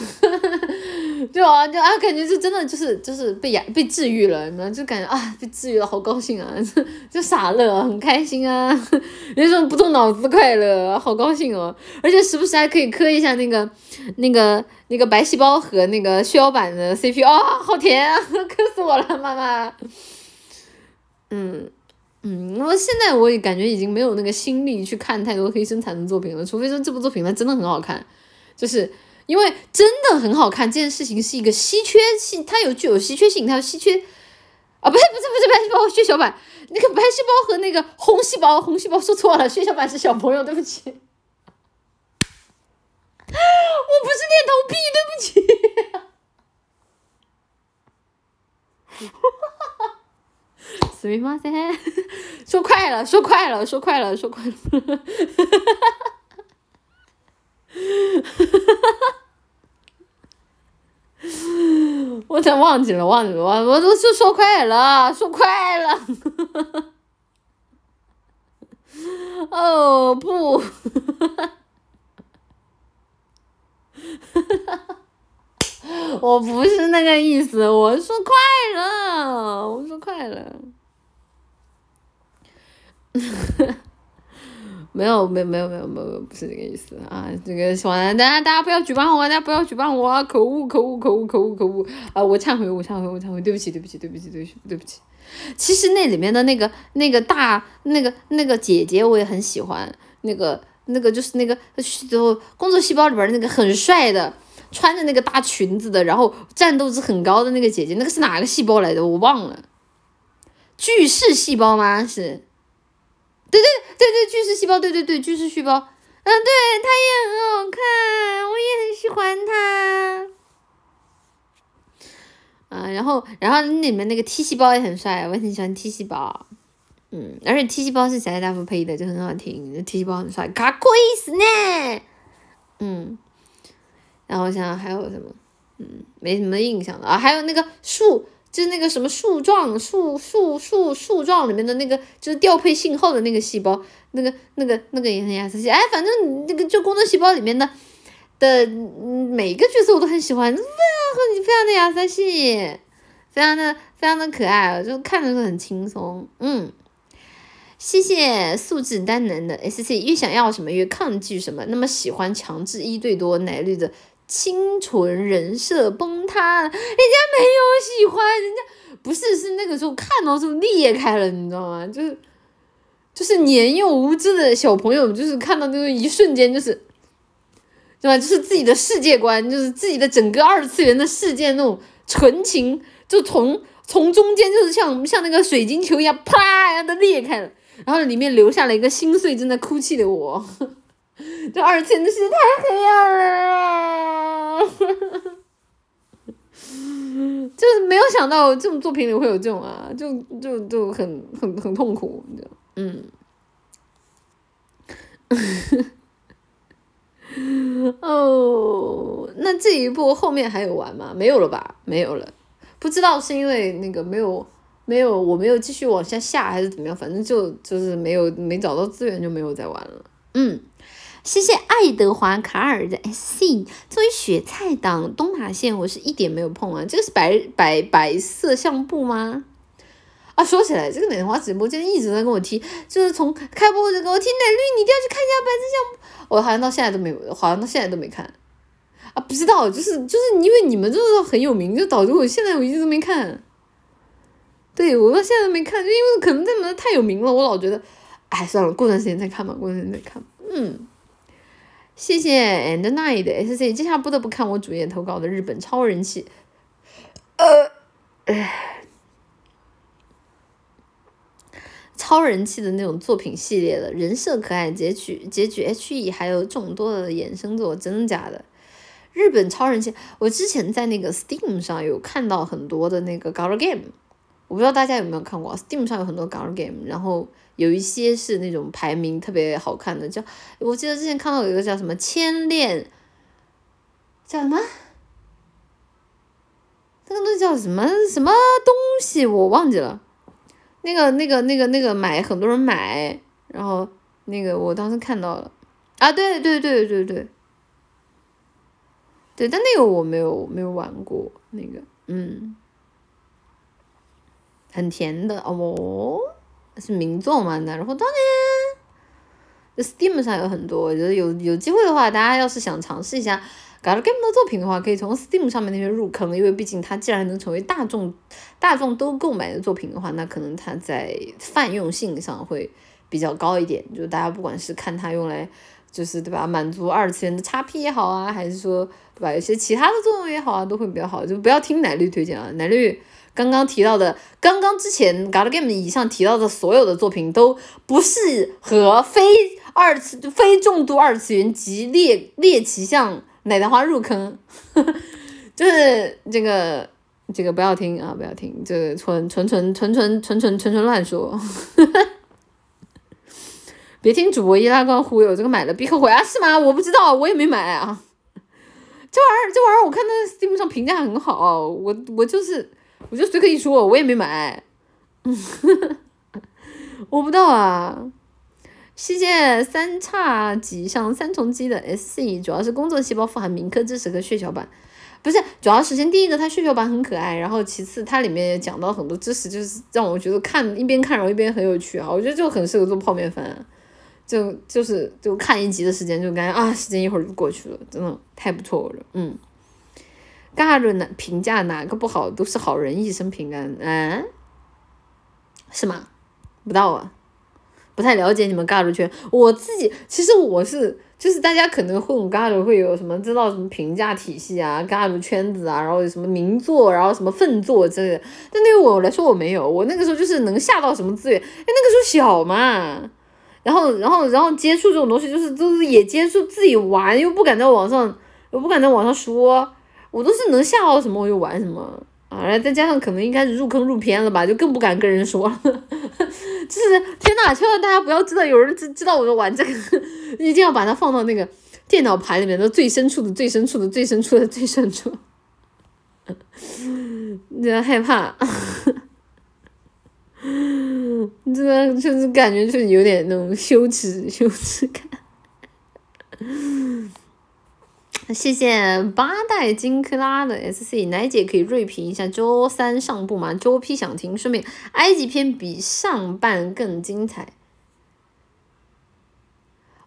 A: 就啊就啊，感觉就真的就是就是被养被治愈了，你知道，就感觉啊被治愈了，好高兴啊，就 就傻乐，很开心啊，有种不动脑子快乐，好高兴哦。而且时不时还可以磕一下那个那个那个白细胞和那个血小板的 CP，啊，好甜啊，磕死我了，妈妈。嗯。嗯，我现在我也感觉已经没有那个心力去看太多黑身残的作品了，除非说这部作品它真的很好看，就是因为真的很好看这件事情是一个稀缺性，它有具有稀缺性，它稀缺啊，不是不是不是白细胞血小板，那个白细胞和那个红细胞，红细胞说错了，血小板是小朋友，对不起，我不是恋童癖，对不起。死命吗？噻，说快了，说快了，说快了，说快了，哈哈哈 我真忘记了，忘记了，我我都是说快了，说快了，哦不，我不是那个意思，我说快了，我说快了。没有，没有，没有，没有，没有，不是这个意思啊！这个希望大家，大家不要举报我，大家不要举报我，可恶，可恶，可恶，可恶，可恶！啊，我忏悔，我忏悔，我忏悔，对不起，对不起，对不起，对不起，对不起。其实那里面的那个那个大那个那个姐姐我也很喜欢，那个那个就是那个就工作细胞里边那个很帅的，穿着那个大裙子的，然后战斗值很高的那个姐姐，那个是哪个细胞来的？我忘了，巨噬细胞吗？是。对对对对，巨噬细胞，对对对，巨噬细胞，嗯，对，它也很好看，我也很喜欢它。啊，然后，然后里面那个 T 细胞也很帅，我也很喜欢 T 细胞。嗯，而且 T 细胞是小大夫配的，就很好听。T 细胞很帅，卡酷死呢。嗯，然后我想想还有什么，嗯，没什么印象了啊，还有那个树。就是那个什么树状树树树树状里面的那个，就是调配信号的那个细胞，那个那个那个也很亚瑟系，哎，反正那个就工作细胞里面的的每个角色我都很喜欢，非常很非常的亚瑟系，非常的非常的可爱，就看着时候很轻松，嗯，谢谢素质单能的 S C，越想要什么越抗拒什么，那么喜欢强制一对多奶绿的。清纯人设崩塌，人家没有喜欢，人家不是是那个时候看到就裂开了，你知道吗？就是就是年幼无知的小朋友，就是看到那个一瞬间，就是对吧？就是自己的世界观，就是自己的整个二次元的世界那种纯情，就从从中间就是像像那个水晶球一样，啪一样的裂开了，然后里面留下了一个心碎正在哭泣的我。这二次元的世界太黑暗了，就是没有想到这种作品里会有这种啊，就就就很很很痛苦，嗯，哦，那这一部后面还有完吗？没有了吧？没有了，不知道是因为那个没有没有我没有继续往下下还是怎么样，反正就就是没有没找到资源就没有再玩了。嗯，谢谢爱德华卡尔的 SC 作为雪菜党东马线，我是一点没有碰啊。这个是白白白色相簿吗？啊，说起来，这个奶花直播间一直在跟我提，就是从开播就跟我提奶绿，你一定要去看一下白色相簿。我好像到现在都没有，好像到现在都没看。啊，不知道，就是就是因为你们就是很有名，就导致我现在我一直都没看。对我到现在都没看，就因为可能你们太有名了，我老觉得，哎，算了，过段时间再看吧，过段时间再看。嗯，谢谢 And Night 的 SC，接下来不得不看我主页投稿的日本超人气。呃，唉。超人气的那种作品系列的，人设可爱，结局结局 H E，还有众多的衍生作，真的假的？日本超人气，我之前在那个 Steam 上有看到很多的那个 Gal Game，我不知道大家有没有看过，Steam 上有很多 Gal Game，然后有一些是那种排名特别好看的，叫我记得之前看到有一个叫什么千恋，叫什么？那个东西叫什么什么东西？我忘记了。那个、那个、那个、那个买，很多人买，然后那个我当时看到了，啊，对对对对对，对，但那个我没有没有玩过，那个，嗯，很甜的哦，是名作嘛？然后当年，Steam 上有很多，我觉得有有机会的话，大家要是想尝试一下。搞了 game 的作品的话，可以从 Steam 上面那边入坑，因为毕竟它既然能成为大众大众都购买的作品的话，那可能它在泛用性上会比较高一点。就大家不管是看它用来，就是对吧，满足二次元的叉 P 也好啊，还是说对吧，有些其他的作用也好啊，都会比较好。就不要听奶绿推荐啊，奶绿刚刚提到的，刚刚之前搞了 game 以上提到的所有的作品都不适合非二次非重度二次元及猎猎奇向。奶的话入坑，就是这个这个不要听啊，不要听，这个纯纯纯纯纯纯纯纯乱说，别听主播易拉罐忽悠，这个买了必后悔啊？是吗？我不知道，我也没买啊。这玩意儿这玩意儿，我看那 Steam 上评价很好，我我就是我就随口一说，我也没买，我不知道啊。谢谢三叉戟上三重肌的 S C，主要是工作细胞富含铭刻知识和血小板，不是主要首先第一个它血小板很可爱，然后其次它里面也讲到很多知识，就是让我觉得看一边看然后一边很有趣啊，我觉得就很适合做泡面番，就就是就看一集的时间就感觉啊时间一会儿就过去了，真的太不错了，嗯，尬伦哪评价哪个不好都是好人一生平安，嗯，是吗？不到啊。不太了解你们尬主圈，我自己其实我是就是大家可能混尬主会有什么知道什么评价体系啊，尬主圈子啊，然后什么名作，然后什么粪作之类的。但对于我来说我没有，我那个时候就是能下到什么资源，哎那个时候小嘛，然后然后然后接触这种东西就是都是也接触自己玩，又不敢在网上又不敢在网上说，我都是能下到什么我就玩什么。啊，再加上可能应该是入坑入偏了吧，就更不敢跟人说了。就是天呐，千万大家不要知道有人知知道我在玩这个，一定要把它放到那个电脑盘里面的最深处的最深处的最深处的最深处。真害怕，真 的就是感觉就是有点那种羞耻羞耻感。谢谢八代金克拉的 S C 奶姐可以锐评一下周三上部吗？周 P 想听，顺便埃及篇比上半更精彩。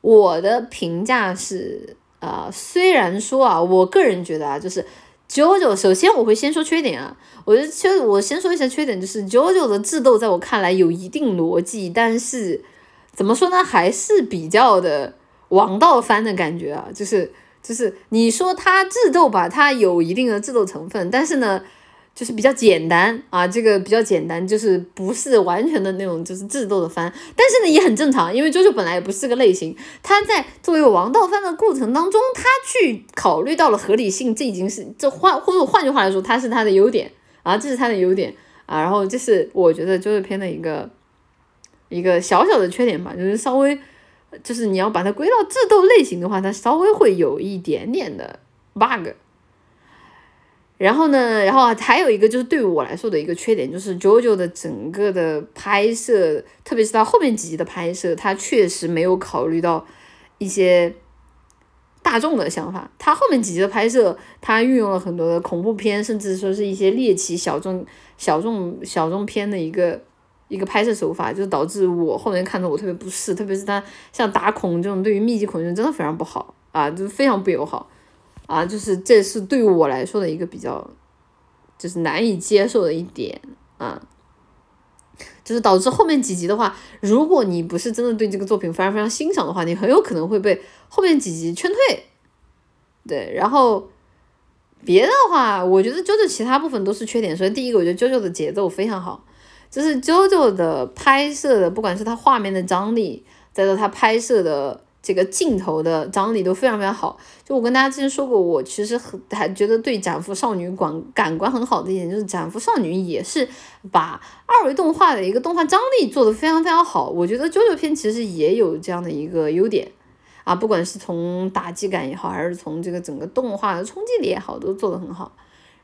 A: 我的评价是，呃，虽然说啊，我个人觉得啊，就是九九，首先我会先说缺点啊，我觉得缺，我先说一下缺点，就是九九的智斗在我看来有一定逻辑，但是怎么说呢，还是比较的王道番的感觉啊，就是。就是你说它智斗吧，它有一定的智斗成分，但是呢，就是比较简单啊，这个比较简单，就是不是完全的那种就是智斗的番，但是呢也很正常，因为周周本来也不是个类型，他在作为王道番的过程当中，他去考虑到了合理性，这已经是这换或者换句话来说，他是他的优点啊，这是他的优点啊，然后这是我觉得周周篇的一个一个小小的缺点吧，就是稍微。就是你要把它归到智斗类型的话，它稍微会有一点点的 bug。然后呢，然后还有一个就是对于我来说的一个缺点，就是 JoJo 的整个的拍摄，特别是到后面几集的拍摄，它确实没有考虑到一些大众的想法。它后面几集的拍摄，它运用了很多的恐怖片，甚至说是一些猎奇小众、小众、小众片的一个一个拍摄手法，就导致我后面看着我特别不适。特别是他像打孔这种，对于密集恐惧症真的非常不好啊，就是非常不友好。啊，就是这是对于我来说的一个比较，就是难以接受的一点啊，就是导致后面几集的话，如果你不是真的对这个作品非常非常欣赏的话，你很有可能会被后面几集劝退。对，然后别的话，我觉得 JoJo 其他部分都是缺点。所以第一个，我觉得 JoJo 的节奏非常好，就是 JoJo 的拍摄的，不管是它画面的张力，再到它拍摄的。这个镜头的张力都非常非常好，就我跟大家之前说过，我其实很还觉得对斩服少女感感官很好的一点，就是斩服少女也是把二维动画的一个动画张力做得非常非常好。我觉得 JoJo 片其实也有这样的一个优点啊，不管是从打击感也好，还是从这个整个动画的冲击力也好，都做得很好。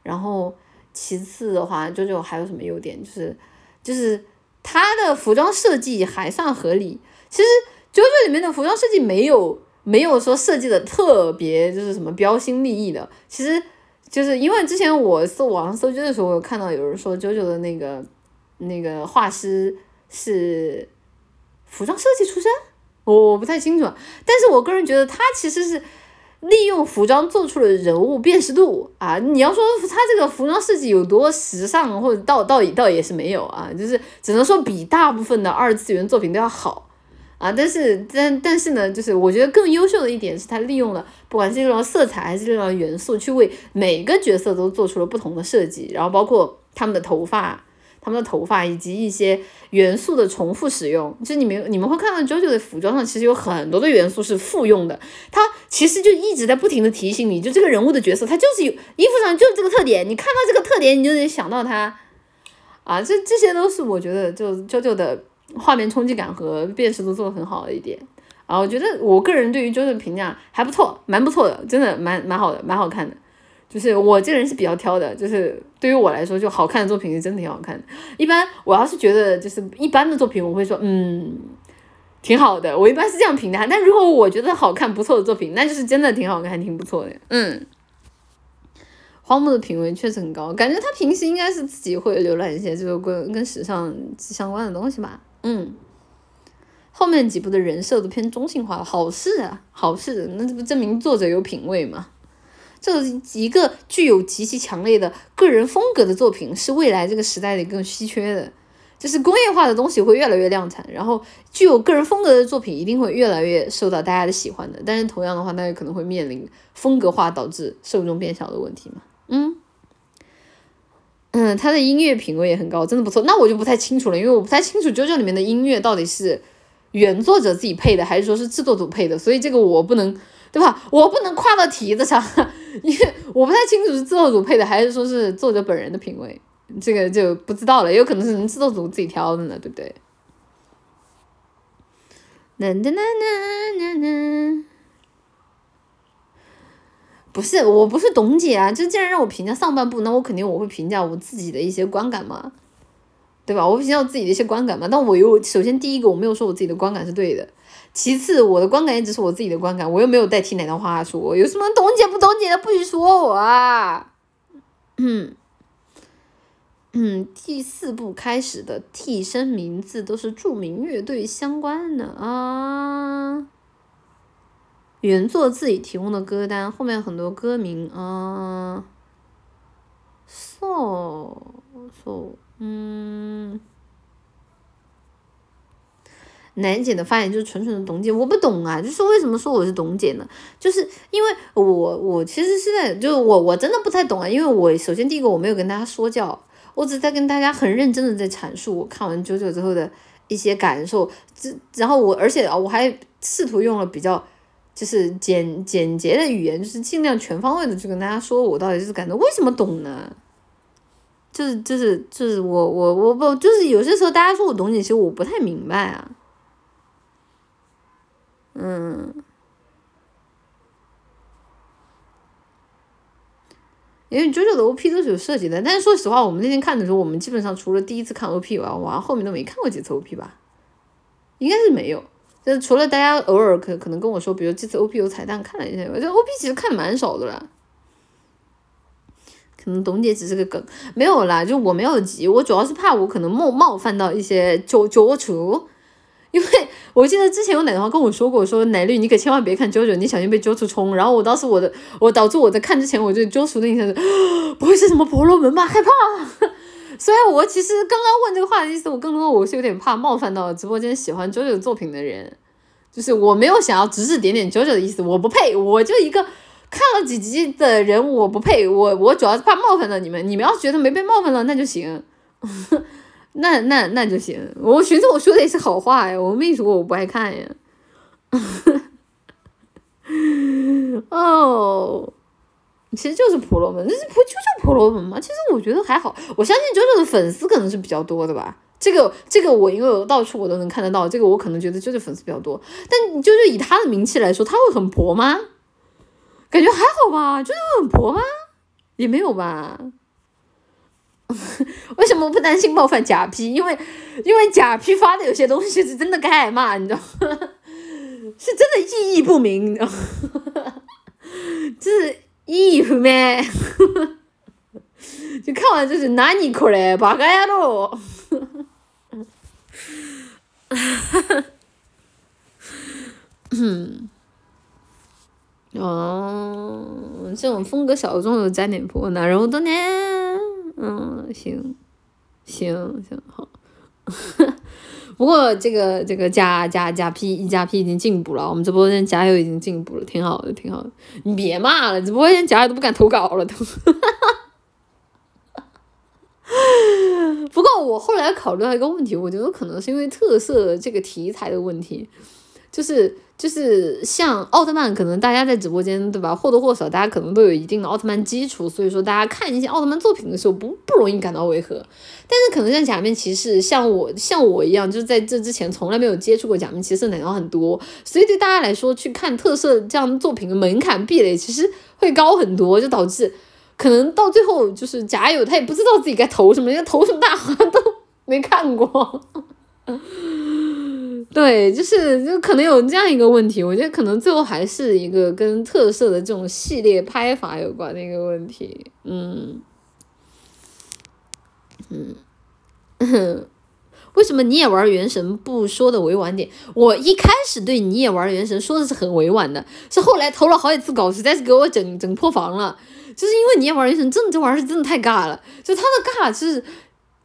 A: 然后其次的话，，JoJo 还有什么优点？就是就是他的服装设计还算合理，其实。九九里面的服装设计没有没有说设计的特别就是什么标新立异的，其实就是因为之前我搜网上搜剧的时候，我看到有人说九九的那个那个画师是服装设计出身，我我不太清楚，但是我个人觉得他其实是利用服装做出了人物辨识度啊。你要说他这个服装设计有多时尚，或者倒倒倒也是没有啊，就是只能说比大部分的二次元作品都要好。啊，但是但但是呢，就是我觉得更优秀的一点是，他利用了不管是这种色彩还是这种元素，去为每个角色都做出了不同的设计，然后包括他们的头发、他们的头发以及一些元素的重复使用。就你们你们会看到 JoJo 的服装上其实有很多的元素是复用的，他其实就一直在不停的提醒你，就这个人物的角色他就是有衣服上就是这个特点，你看到这个特点你就得想到他，啊，这这些都是我觉得就 JoJo 的。画面冲击感和辨识度做的很好的一点啊，我觉得我个人对于 JoJo 的评价还不错，蛮不错的，真的蛮蛮好的，蛮好看的。就是我这个人是比较挑的，就是对于我来说，就好看的作品是真的挺好看的。一般我要是觉得就是一般的作品，我会说嗯，挺好的。我一般是这样评价。但如果我觉得好看不错的作品，那就是真的挺好看，挺不错的。嗯，荒木的品味确实很高，感觉他平时应该是自己会浏览一些就是跟跟时尚相关的东西吧。嗯，后面几部的人设都偏中性化了，好事啊，好事，那这不证明作者有品位吗？这一个具有极其强烈的个人风格的作品，是未来这个时代里更稀缺的。就是工业化的东西会越来越量产，然后具有个人风格的作品一定会越来越受到大家的喜欢的。但是同样的话，那也可能会面临风格化导致受众变小的问题嘛？嗯。嗯，他的音乐品味也很高，真的不错。那我就不太清楚了，因为我不太清楚《JoJo》里面的音乐到底是原作者自己配的，还是说是制作组配的，所以这个我不能，对吧？我不能跨到题子上，因为我不太清楚是制作组配的，还是说是作者本人的品味，这个就不知道了，有可能是人制作组自己挑的呢，对不对？啦啦啦啦啦啦。不是，我不是董姐啊！就既然让我评价上半部，那我肯定我会评价我自己的一些观感嘛，对吧？我评价我自己的一些观感嘛。但我又首先第一个我没有说我自己的观感是对的，其次我的观感也只是我自己的观感，我又没有代替哪套话说。有什么懂姐不懂姐的，不许说我啊！嗯嗯，第四部开始的替身名字都是著名乐队相关的啊。原作自己提供的歌单，后面很多歌名啊，so so，嗯，楠姐的发言就是纯纯的董姐，我不懂啊，就是为什么说我是董姐呢？就是因为我我其实是在，就是我我真的不太懂啊，因为我首先第一个我没有跟大家说教，我只在跟大家很认真的在阐述我看完九九之后的一些感受，这然后我而且啊我还试图用了比较。就是简简洁的语言，就是尽量全方位的去跟大家说，我到底是感到为什么懂呢？就是就是就是我我我不就是有些时候大家说我懂你，其实我不太明白啊。嗯。因为九九的 OP 都是有设计的，但是说实话，我们那天看的时候，我们基本上除了第一次看 OP 以外，我后面都没看过几次 OP 吧，应该是没有。就是除了大家偶尔可可能跟我说，比如这次 OP 有彩蛋，看了一下，我觉得 OP 其实看蛮少的啦。可能董姐只是个梗，没有啦，就我没有急，我主要是怕我可能冒冒犯到一些九九厨。因为我记得之前有奶奶跟我说过，说奶绿你可千万别看 JoJo，你小心被 JoJo 冲。然后我当时我的我导致我在看之前，我对 JoJo 的印象是，不会是什么婆罗门吧？害怕。所以，我其实刚刚问这个话的意思，我更多我是有点怕冒犯到直播间喜欢 JoJo 作品的人，就是我没有想要指指点点 JoJo 的意思，我不配，我就一个看了几集的人，我不配。我我主要是怕冒犯到你们，你们要是觉得没被冒犯到，那就行。那那那就行，我寻思我说的也是好话呀，我没说我不爱看呀。哦，其实就是婆罗门，那不就叫婆罗门吗？其实我觉得还好，我相信九九的粉丝可能是比较多的吧。这个这个我因为我到处我都能看得到，这个我可能觉得九九粉丝比较多。但九九以他的名气来说，他会很婆吗？感觉还好吧，就是很婆吗？也没有吧。为什么不担心冒犯假 P？因为因为假 P 发的有些东西是真的该挨骂，你知道吗？是真的意义不明，你知道吗？这是意义不明，就看完就是哪里可嘞，八嘎呀喽！嗯，哦，这种风格小众的沾点破，那然后多年。嗯，行，行行好，不过这个这个加加加 P 一加 P 已经进步了，我们直播间加油已经进步了，挺好的，挺好的。你别骂了，直播间加友都不敢投稿了都。不过我后来考虑到一个问题，我觉得可能是因为特色这个题材的问题，就是。就是像奥特曼，可能大家在直播间，对吧？或多或少，大家可能都有一定的奥特曼基础，所以说大家看一些奥特曼作品的时候，不不容易感到违和。但是可能像假面骑士，像我像我一样，就是在这之前从来没有接触过假面骑士的人很多，所以对大家来说，去看特色这样作品的门槛壁垒其实会高很多，就导致可能到最后就是假友他也不知道自己该投什么，连投什么大花都没看过。对，就是就可能有这样一个问题，我觉得可能最后还是一个跟特色的这种系列拍法有关的一个问题。嗯，嗯，为什么你也玩原神不说的委婉点？我一开始对你也玩原神说的是很委婉的，是后来投了好几次稿，实在是给我整整破防了。就是因为你也玩原神，真的这玩意儿是真的太尬了，就他的尬就是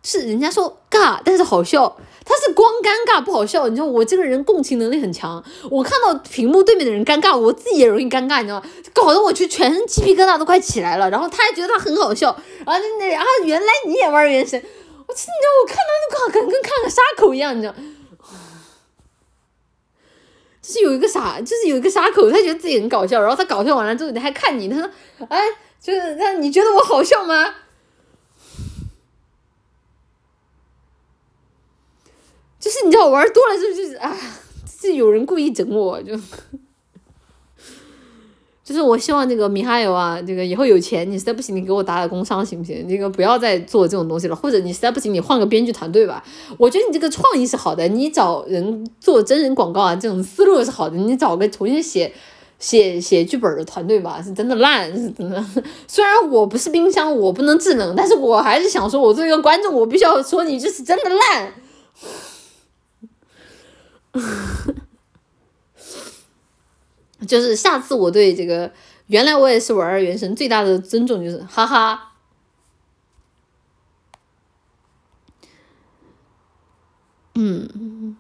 A: 是人家说尬，但是好笑。他是光尴尬不好笑，你知道我这个人共情能力很强，我看到屏幕对面的人尴尬，我自己也容易尴尬，你知道吗？搞得我去全身鸡皮疙瘩都快起来了。然后他还觉得他很好笑，然后那然后原来你也玩原神，我你知道我看到那个跟跟看个沙口一样，你知道，就是有一个傻，就是有一个沙口，他觉得自己很搞笑，然后他搞笑完了之后，你还看你，他说，哎，就是那你觉得我好笑吗？就是你知道我玩多了之后就是啊，是有人故意整我，就就是我希望这个米哈游啊，这个以后有钱，你实在不行你给我打打工商行不行？这个不要再做这种东西了，或者你实在不行你换个编剧团队吧。我觉得你这个创意是好的，你找人做真人广告啊，这种思路是好的，你找个重新写写写剧本的团队吧，是真的烂，是真的。虽然我不是冰箱，我不能智能，但是我还是想说，我作为一个观众，我必须要说你这是真的烂。就是下次我对这个，原来我也是玩儿原神最大的尊重就是哈哈，嗯，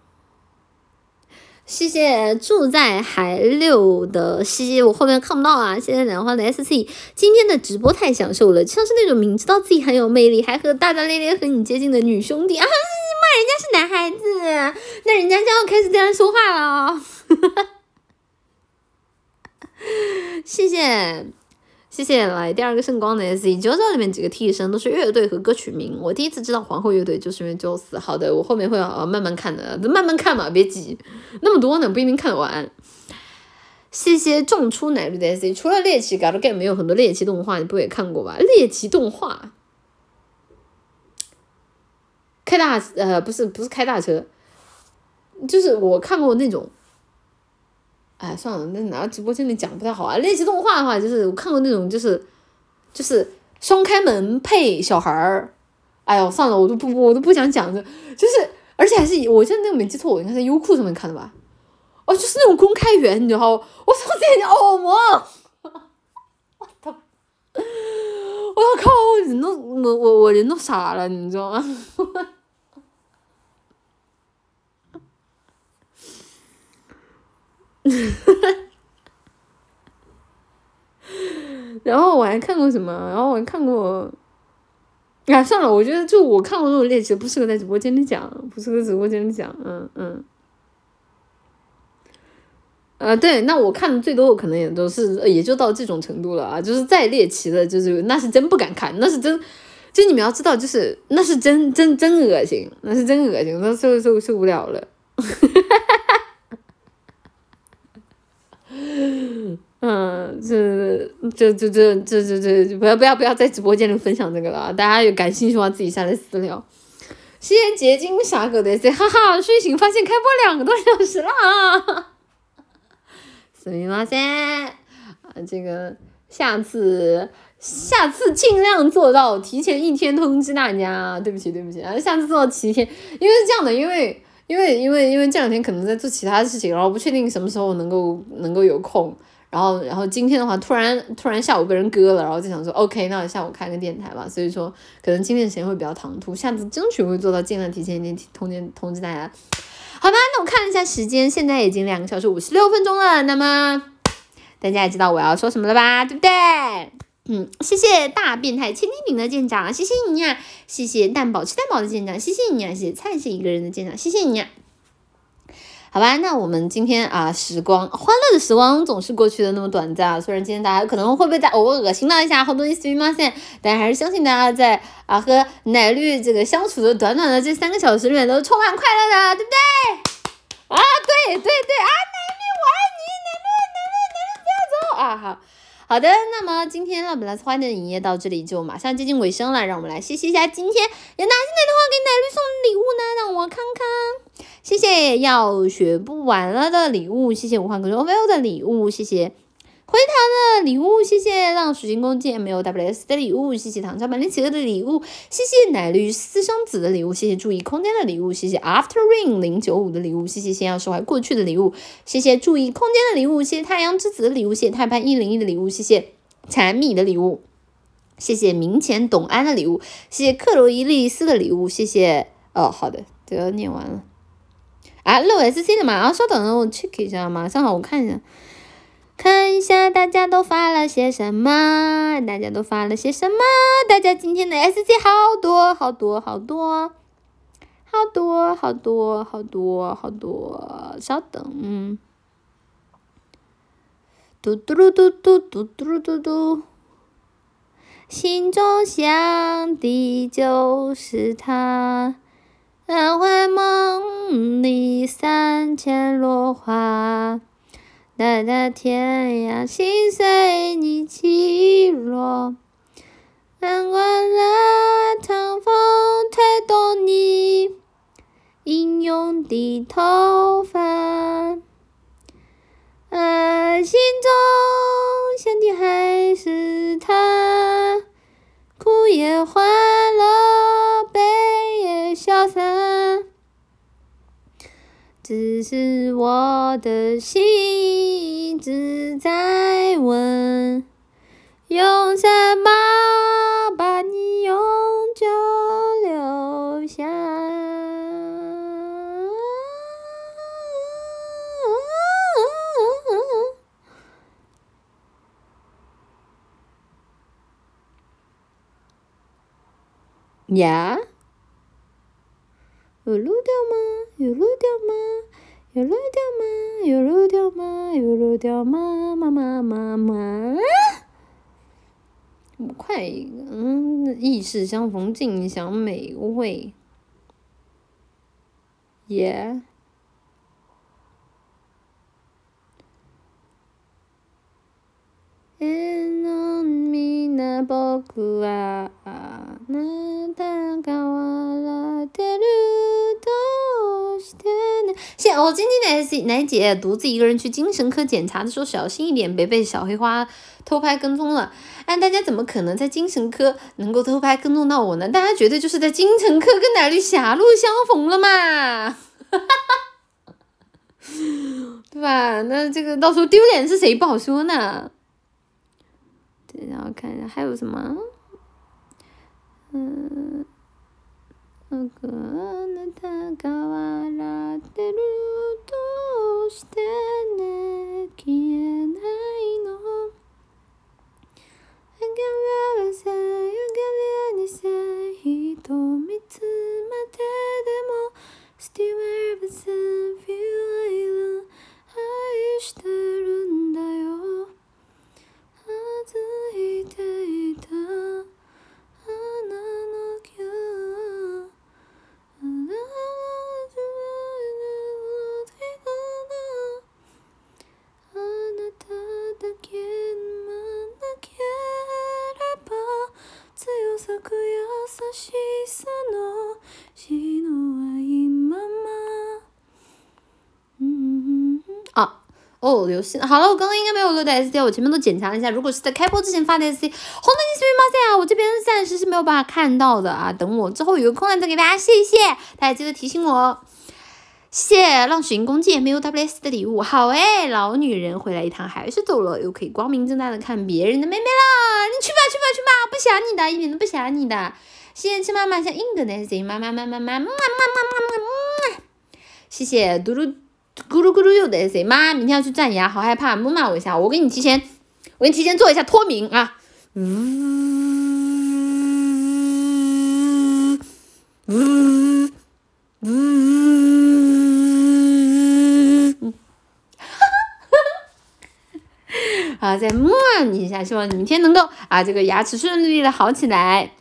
A: 谢谢住在海六的西，我后面看不到啊，谢谢两花的 S C，今天的直播太享受了，像是那种明知道自己很有魅力，还和大大咧咧和你接近的女兄弟啊。人家是男孩子，那人家就要开始这样说话了。谢谢，谢谢来第二个圣光的 S E，九九里面几个替身都是乐队和歌曲名。我第一次知道皇后乐队就是因为九四。好的，我后面会慢慢看的，慢慢看嘛，别急，那么多呢不一定看完。谢谢种出奶绿的 S C。除了猎奇 God Game 没有很多猎奇动画，你不也看过吧？猎奇动画，开大呃不是不是开大车，就是我看过那种。哎，算了，那拿到直播间里讲不太好啊。猎奇动画的话，就是我看过那种，就是就是双开门配小孩儿。哎呦，算了，我都不我都不想讲这，就是而且还是我现在那个没记错，我应该在优酷上面看的吧？哦，就是那种公开源，你知道？我操，这叫恶魔！我操！我靠，我人都我我我人都傻了，你知道吗？然后我还看过什么？然后我还看过，啊，算了，我觉得就我看过那种猎奇，不适合在直播间里讲，不适合直播间里讲，嗯嗯。呃，对，那我看的最多，我可能也都是，也就到这种程度了啊，就是再猎奇的，就是那是真不敢看，那是真，就你们要知道，就是那是真真真恶心，那是真恶心，那受受受不了了。嗯，这这这这这这这不要不要不要在直播间里分享这个了，大家有感兴趣的话自己下来私聊。谢谢结晶傻狗的 C，哈哈，睡醒发现开播两个多小时了啊！すみません，啊，这个下次下次尽量做到提前一天通知大家，对不起对不起啊，下次做到提前，因为是这样的，因为因为因为因为这两天可能在做其他事情，然后不确定什么时候能够能够有空。然后，然后今天的话，突然突然下午被人割了，然后就想说，OK，那我下午开个电台吧。所以说，可能今天的时间会比较唐突，下次争取会做到尽量提前一点通知通知大家。 好吧，那我看了一下时间，现在已经两个小时五十六分钟了。那么大家也知道我要说什么了吧，对不对？嗯，谢谢大变态千斤顶的舰长，谢谢你呀！谢谢蛋宝吃蛋宝的舰长，谢谢你呀！谢谢菜是一个人的舰长，谢谢你呀！好吧，那我们今天啊，时光欢乐的时光总是过去的那么短暂啊。虽然今天大家可能会被在偶尔恶心到一下，好多意思吗？现但还是相信大家在啊和奶绿这个相处的短短的这三个小时里面都充满快乐的，对不对？啊，对对对啊，奶绿我爱你，奶绿奶绿奶绿不要走啊！好好的，那么今天呢，本来欢乐的营业到这里就马上接近尾声了，让我们来谢谢一下今天有哪些奶的话给奶绿送礼物呢？让我看看。谢谢要学不完了的礼物，谢谢五环哥 OVO 的礼物，谢谢灰糖的礼物，谢谢让水晶宫见 M O W S 的礼物，谢谢糖茶满天企鹅的礼物，谢谢奶绿私生子的礼物，谢谢注意空间的礼物，谢谢 After Rain 零九五的礼物，谢谢先要释怀过去的礼物，谢谢注意空间的礼物，谢谢太阳之子的礼物，谢谢太潘一零一的礼物，谢谢柴米的礼物，谢谢明前董安的礼物，谢谢克罗伊丽丝的礼物，谢谢哦，好的，这个念完了。啊，六 S C 的嘛，啊，稍等，我 check 一下，马上好，我看一下，看一下大家都发了些什么，大家都发了些什么，大家今天的 S C 好多好多好多，好多好多好多好多，稍等，嘟嘟噜嘟嘟嘟嘟噜嘟嘟，心中想的就是他。难怀梦里三千落花，待在天涯，心随你起落。难怪那长风吹动你英勇的头发，而心中想的还是他，苦也欢乐，只是我的心一直在问，用什么把你永久留下？呀？有漏掉吗？有漏掉吗？有漏掉吗？有漏掉吗？有漏掉吗？妈妈妈妈，快一个，嗯，意式相逢，尽享美味。耶。僕はあなたが笑ってるどうして呢？现哦，今天的 S 奶姐独自一个人去精神科检查的时候，小心一点，别被小黑花偷拍跟踪了。哎，大家怎么可能在精神科能够偷拍跟踪到我呢？大家绝对就是在精神科跟奶绿狭路相逢了嘛，哈哈哈，对吧？那这个到时候丢脸是谁不好说呢？ 对，然后看一下还有什么，嗯，那个那他搞完了的路都是的呢，看来呢。影はさゆがにさ瞳つまででも Still ever some feel I 愛してるんだよ 預いていた花の今日あなたの手があなただけなければ強さく優しさの哦，流星好了，我刚刚应该没有录的 S D，我前面都检查了一下，如果是在开播之前发的 S D，红的你是吗？塞啊，我这边暂时是没有办法看到的啊，等我之后有空了再给大家，谢谢大家记得提醒我。谢谢浪寻弓箭没有 W S 的礼物，好哎，老女人回来一趟还是走了，又可以光明正大的看别人的妹妹了。你去吧去吧去吧，不想你的，一点都不想你的。谢谢亲妈妈，像硬的 S 妈妈妈妈妈妈妈妈妈妈。谢谢嘟噜咕噜咕噜又得谁妈，明天要去站牙，好害怕，摸摸我一下，我给你提前，我给你提前做一下脱敏啊。呜呜呜。啊，再摸你一下，希望你明天能够啊，这个牙齿顺利的好起来。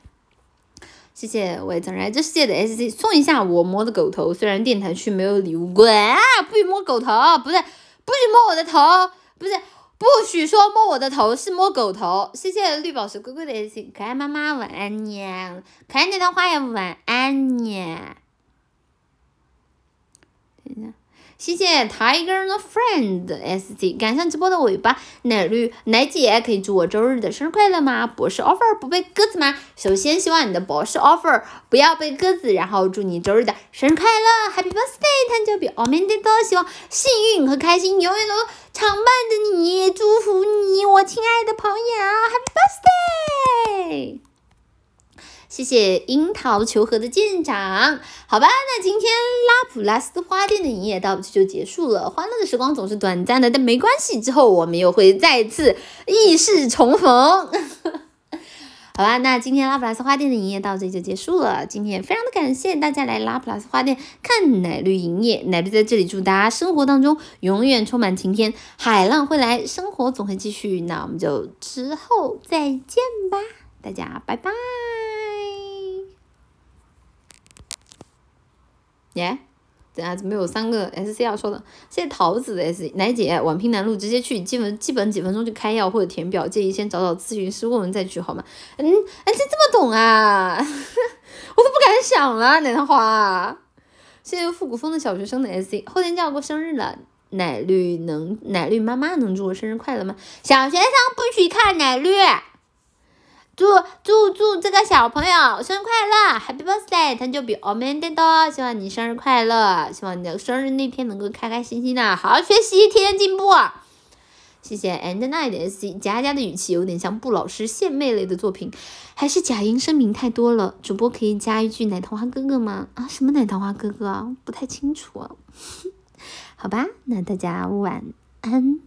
A: 谢谢我总来这世界的 S C 送一下我摸的狗头，虽然电台区没有礼物，滚啊！不许摸狗头，不是不许摸我的头，不是不许说摸我的头，是摸狗头。谢谢绿宝石龟龟的 S C，可爱妈妈晚安你，可爱那套花也晚安你。等一下。谢谢 Tiger 的 Friend S C，赶上直播的尾巴，奶绿奶姐可以祝我周日的生日快乐吗？博士 offer 不被鸽子吗？首先希望你的博士 offer 不要被鸽子，然后祝你周日的生日快乐，Happy Birthday，他就比 a m a n d 希望幸运和开心永远都常伴着你，祝福你，我亲爱的朋友，Happy Birthday。谢谢樱桃求和的舰长，好吧，那今天拉普拉斯花店的营业到这就结束了。欢乐的时光总是短暂的，但没关系，之后我们又会再次异世重逢。好吧，那今天拉普拉斯花店的营业到这就结束了。今天也非常的感谢大家来拉普拉斯花店看奶绿营业，奶绿在这里祝大家生活当中永远充满晴天，海浪会来，生活总会继续。那我们就之后再见吧，大家拜拜。耶，等下怎么有三个 S C 要说的？谢谢桃子的 S 奶姐，宛平南路直接去，基本基本几分钟就开药或者填表，建议先找找咨询师问问再去好吗？嗯，哎，这这么懂啊？我都不敢想了，奶糖花。谢谢复古风的小学生的 S C，后天就要过生日了，奶绿能奶绿妈妈能祝我生日快乐吗？小学生不许看奶绿。祝祝祝这个小朋友生日快乐，Happy Birthday！他就比我们的多，希望你生日快乐，希望你的生日那天能够开开心心的，好好学习，天天进步。谢谢 And Night S 佳佳的语气有点像布老师献媚类的作品，还是假音声明太多了？主播可以加一句奶桃花哥哥吗？啊，什么奶桃花哥哥？不太清楚啊。好吧，那大家晚安。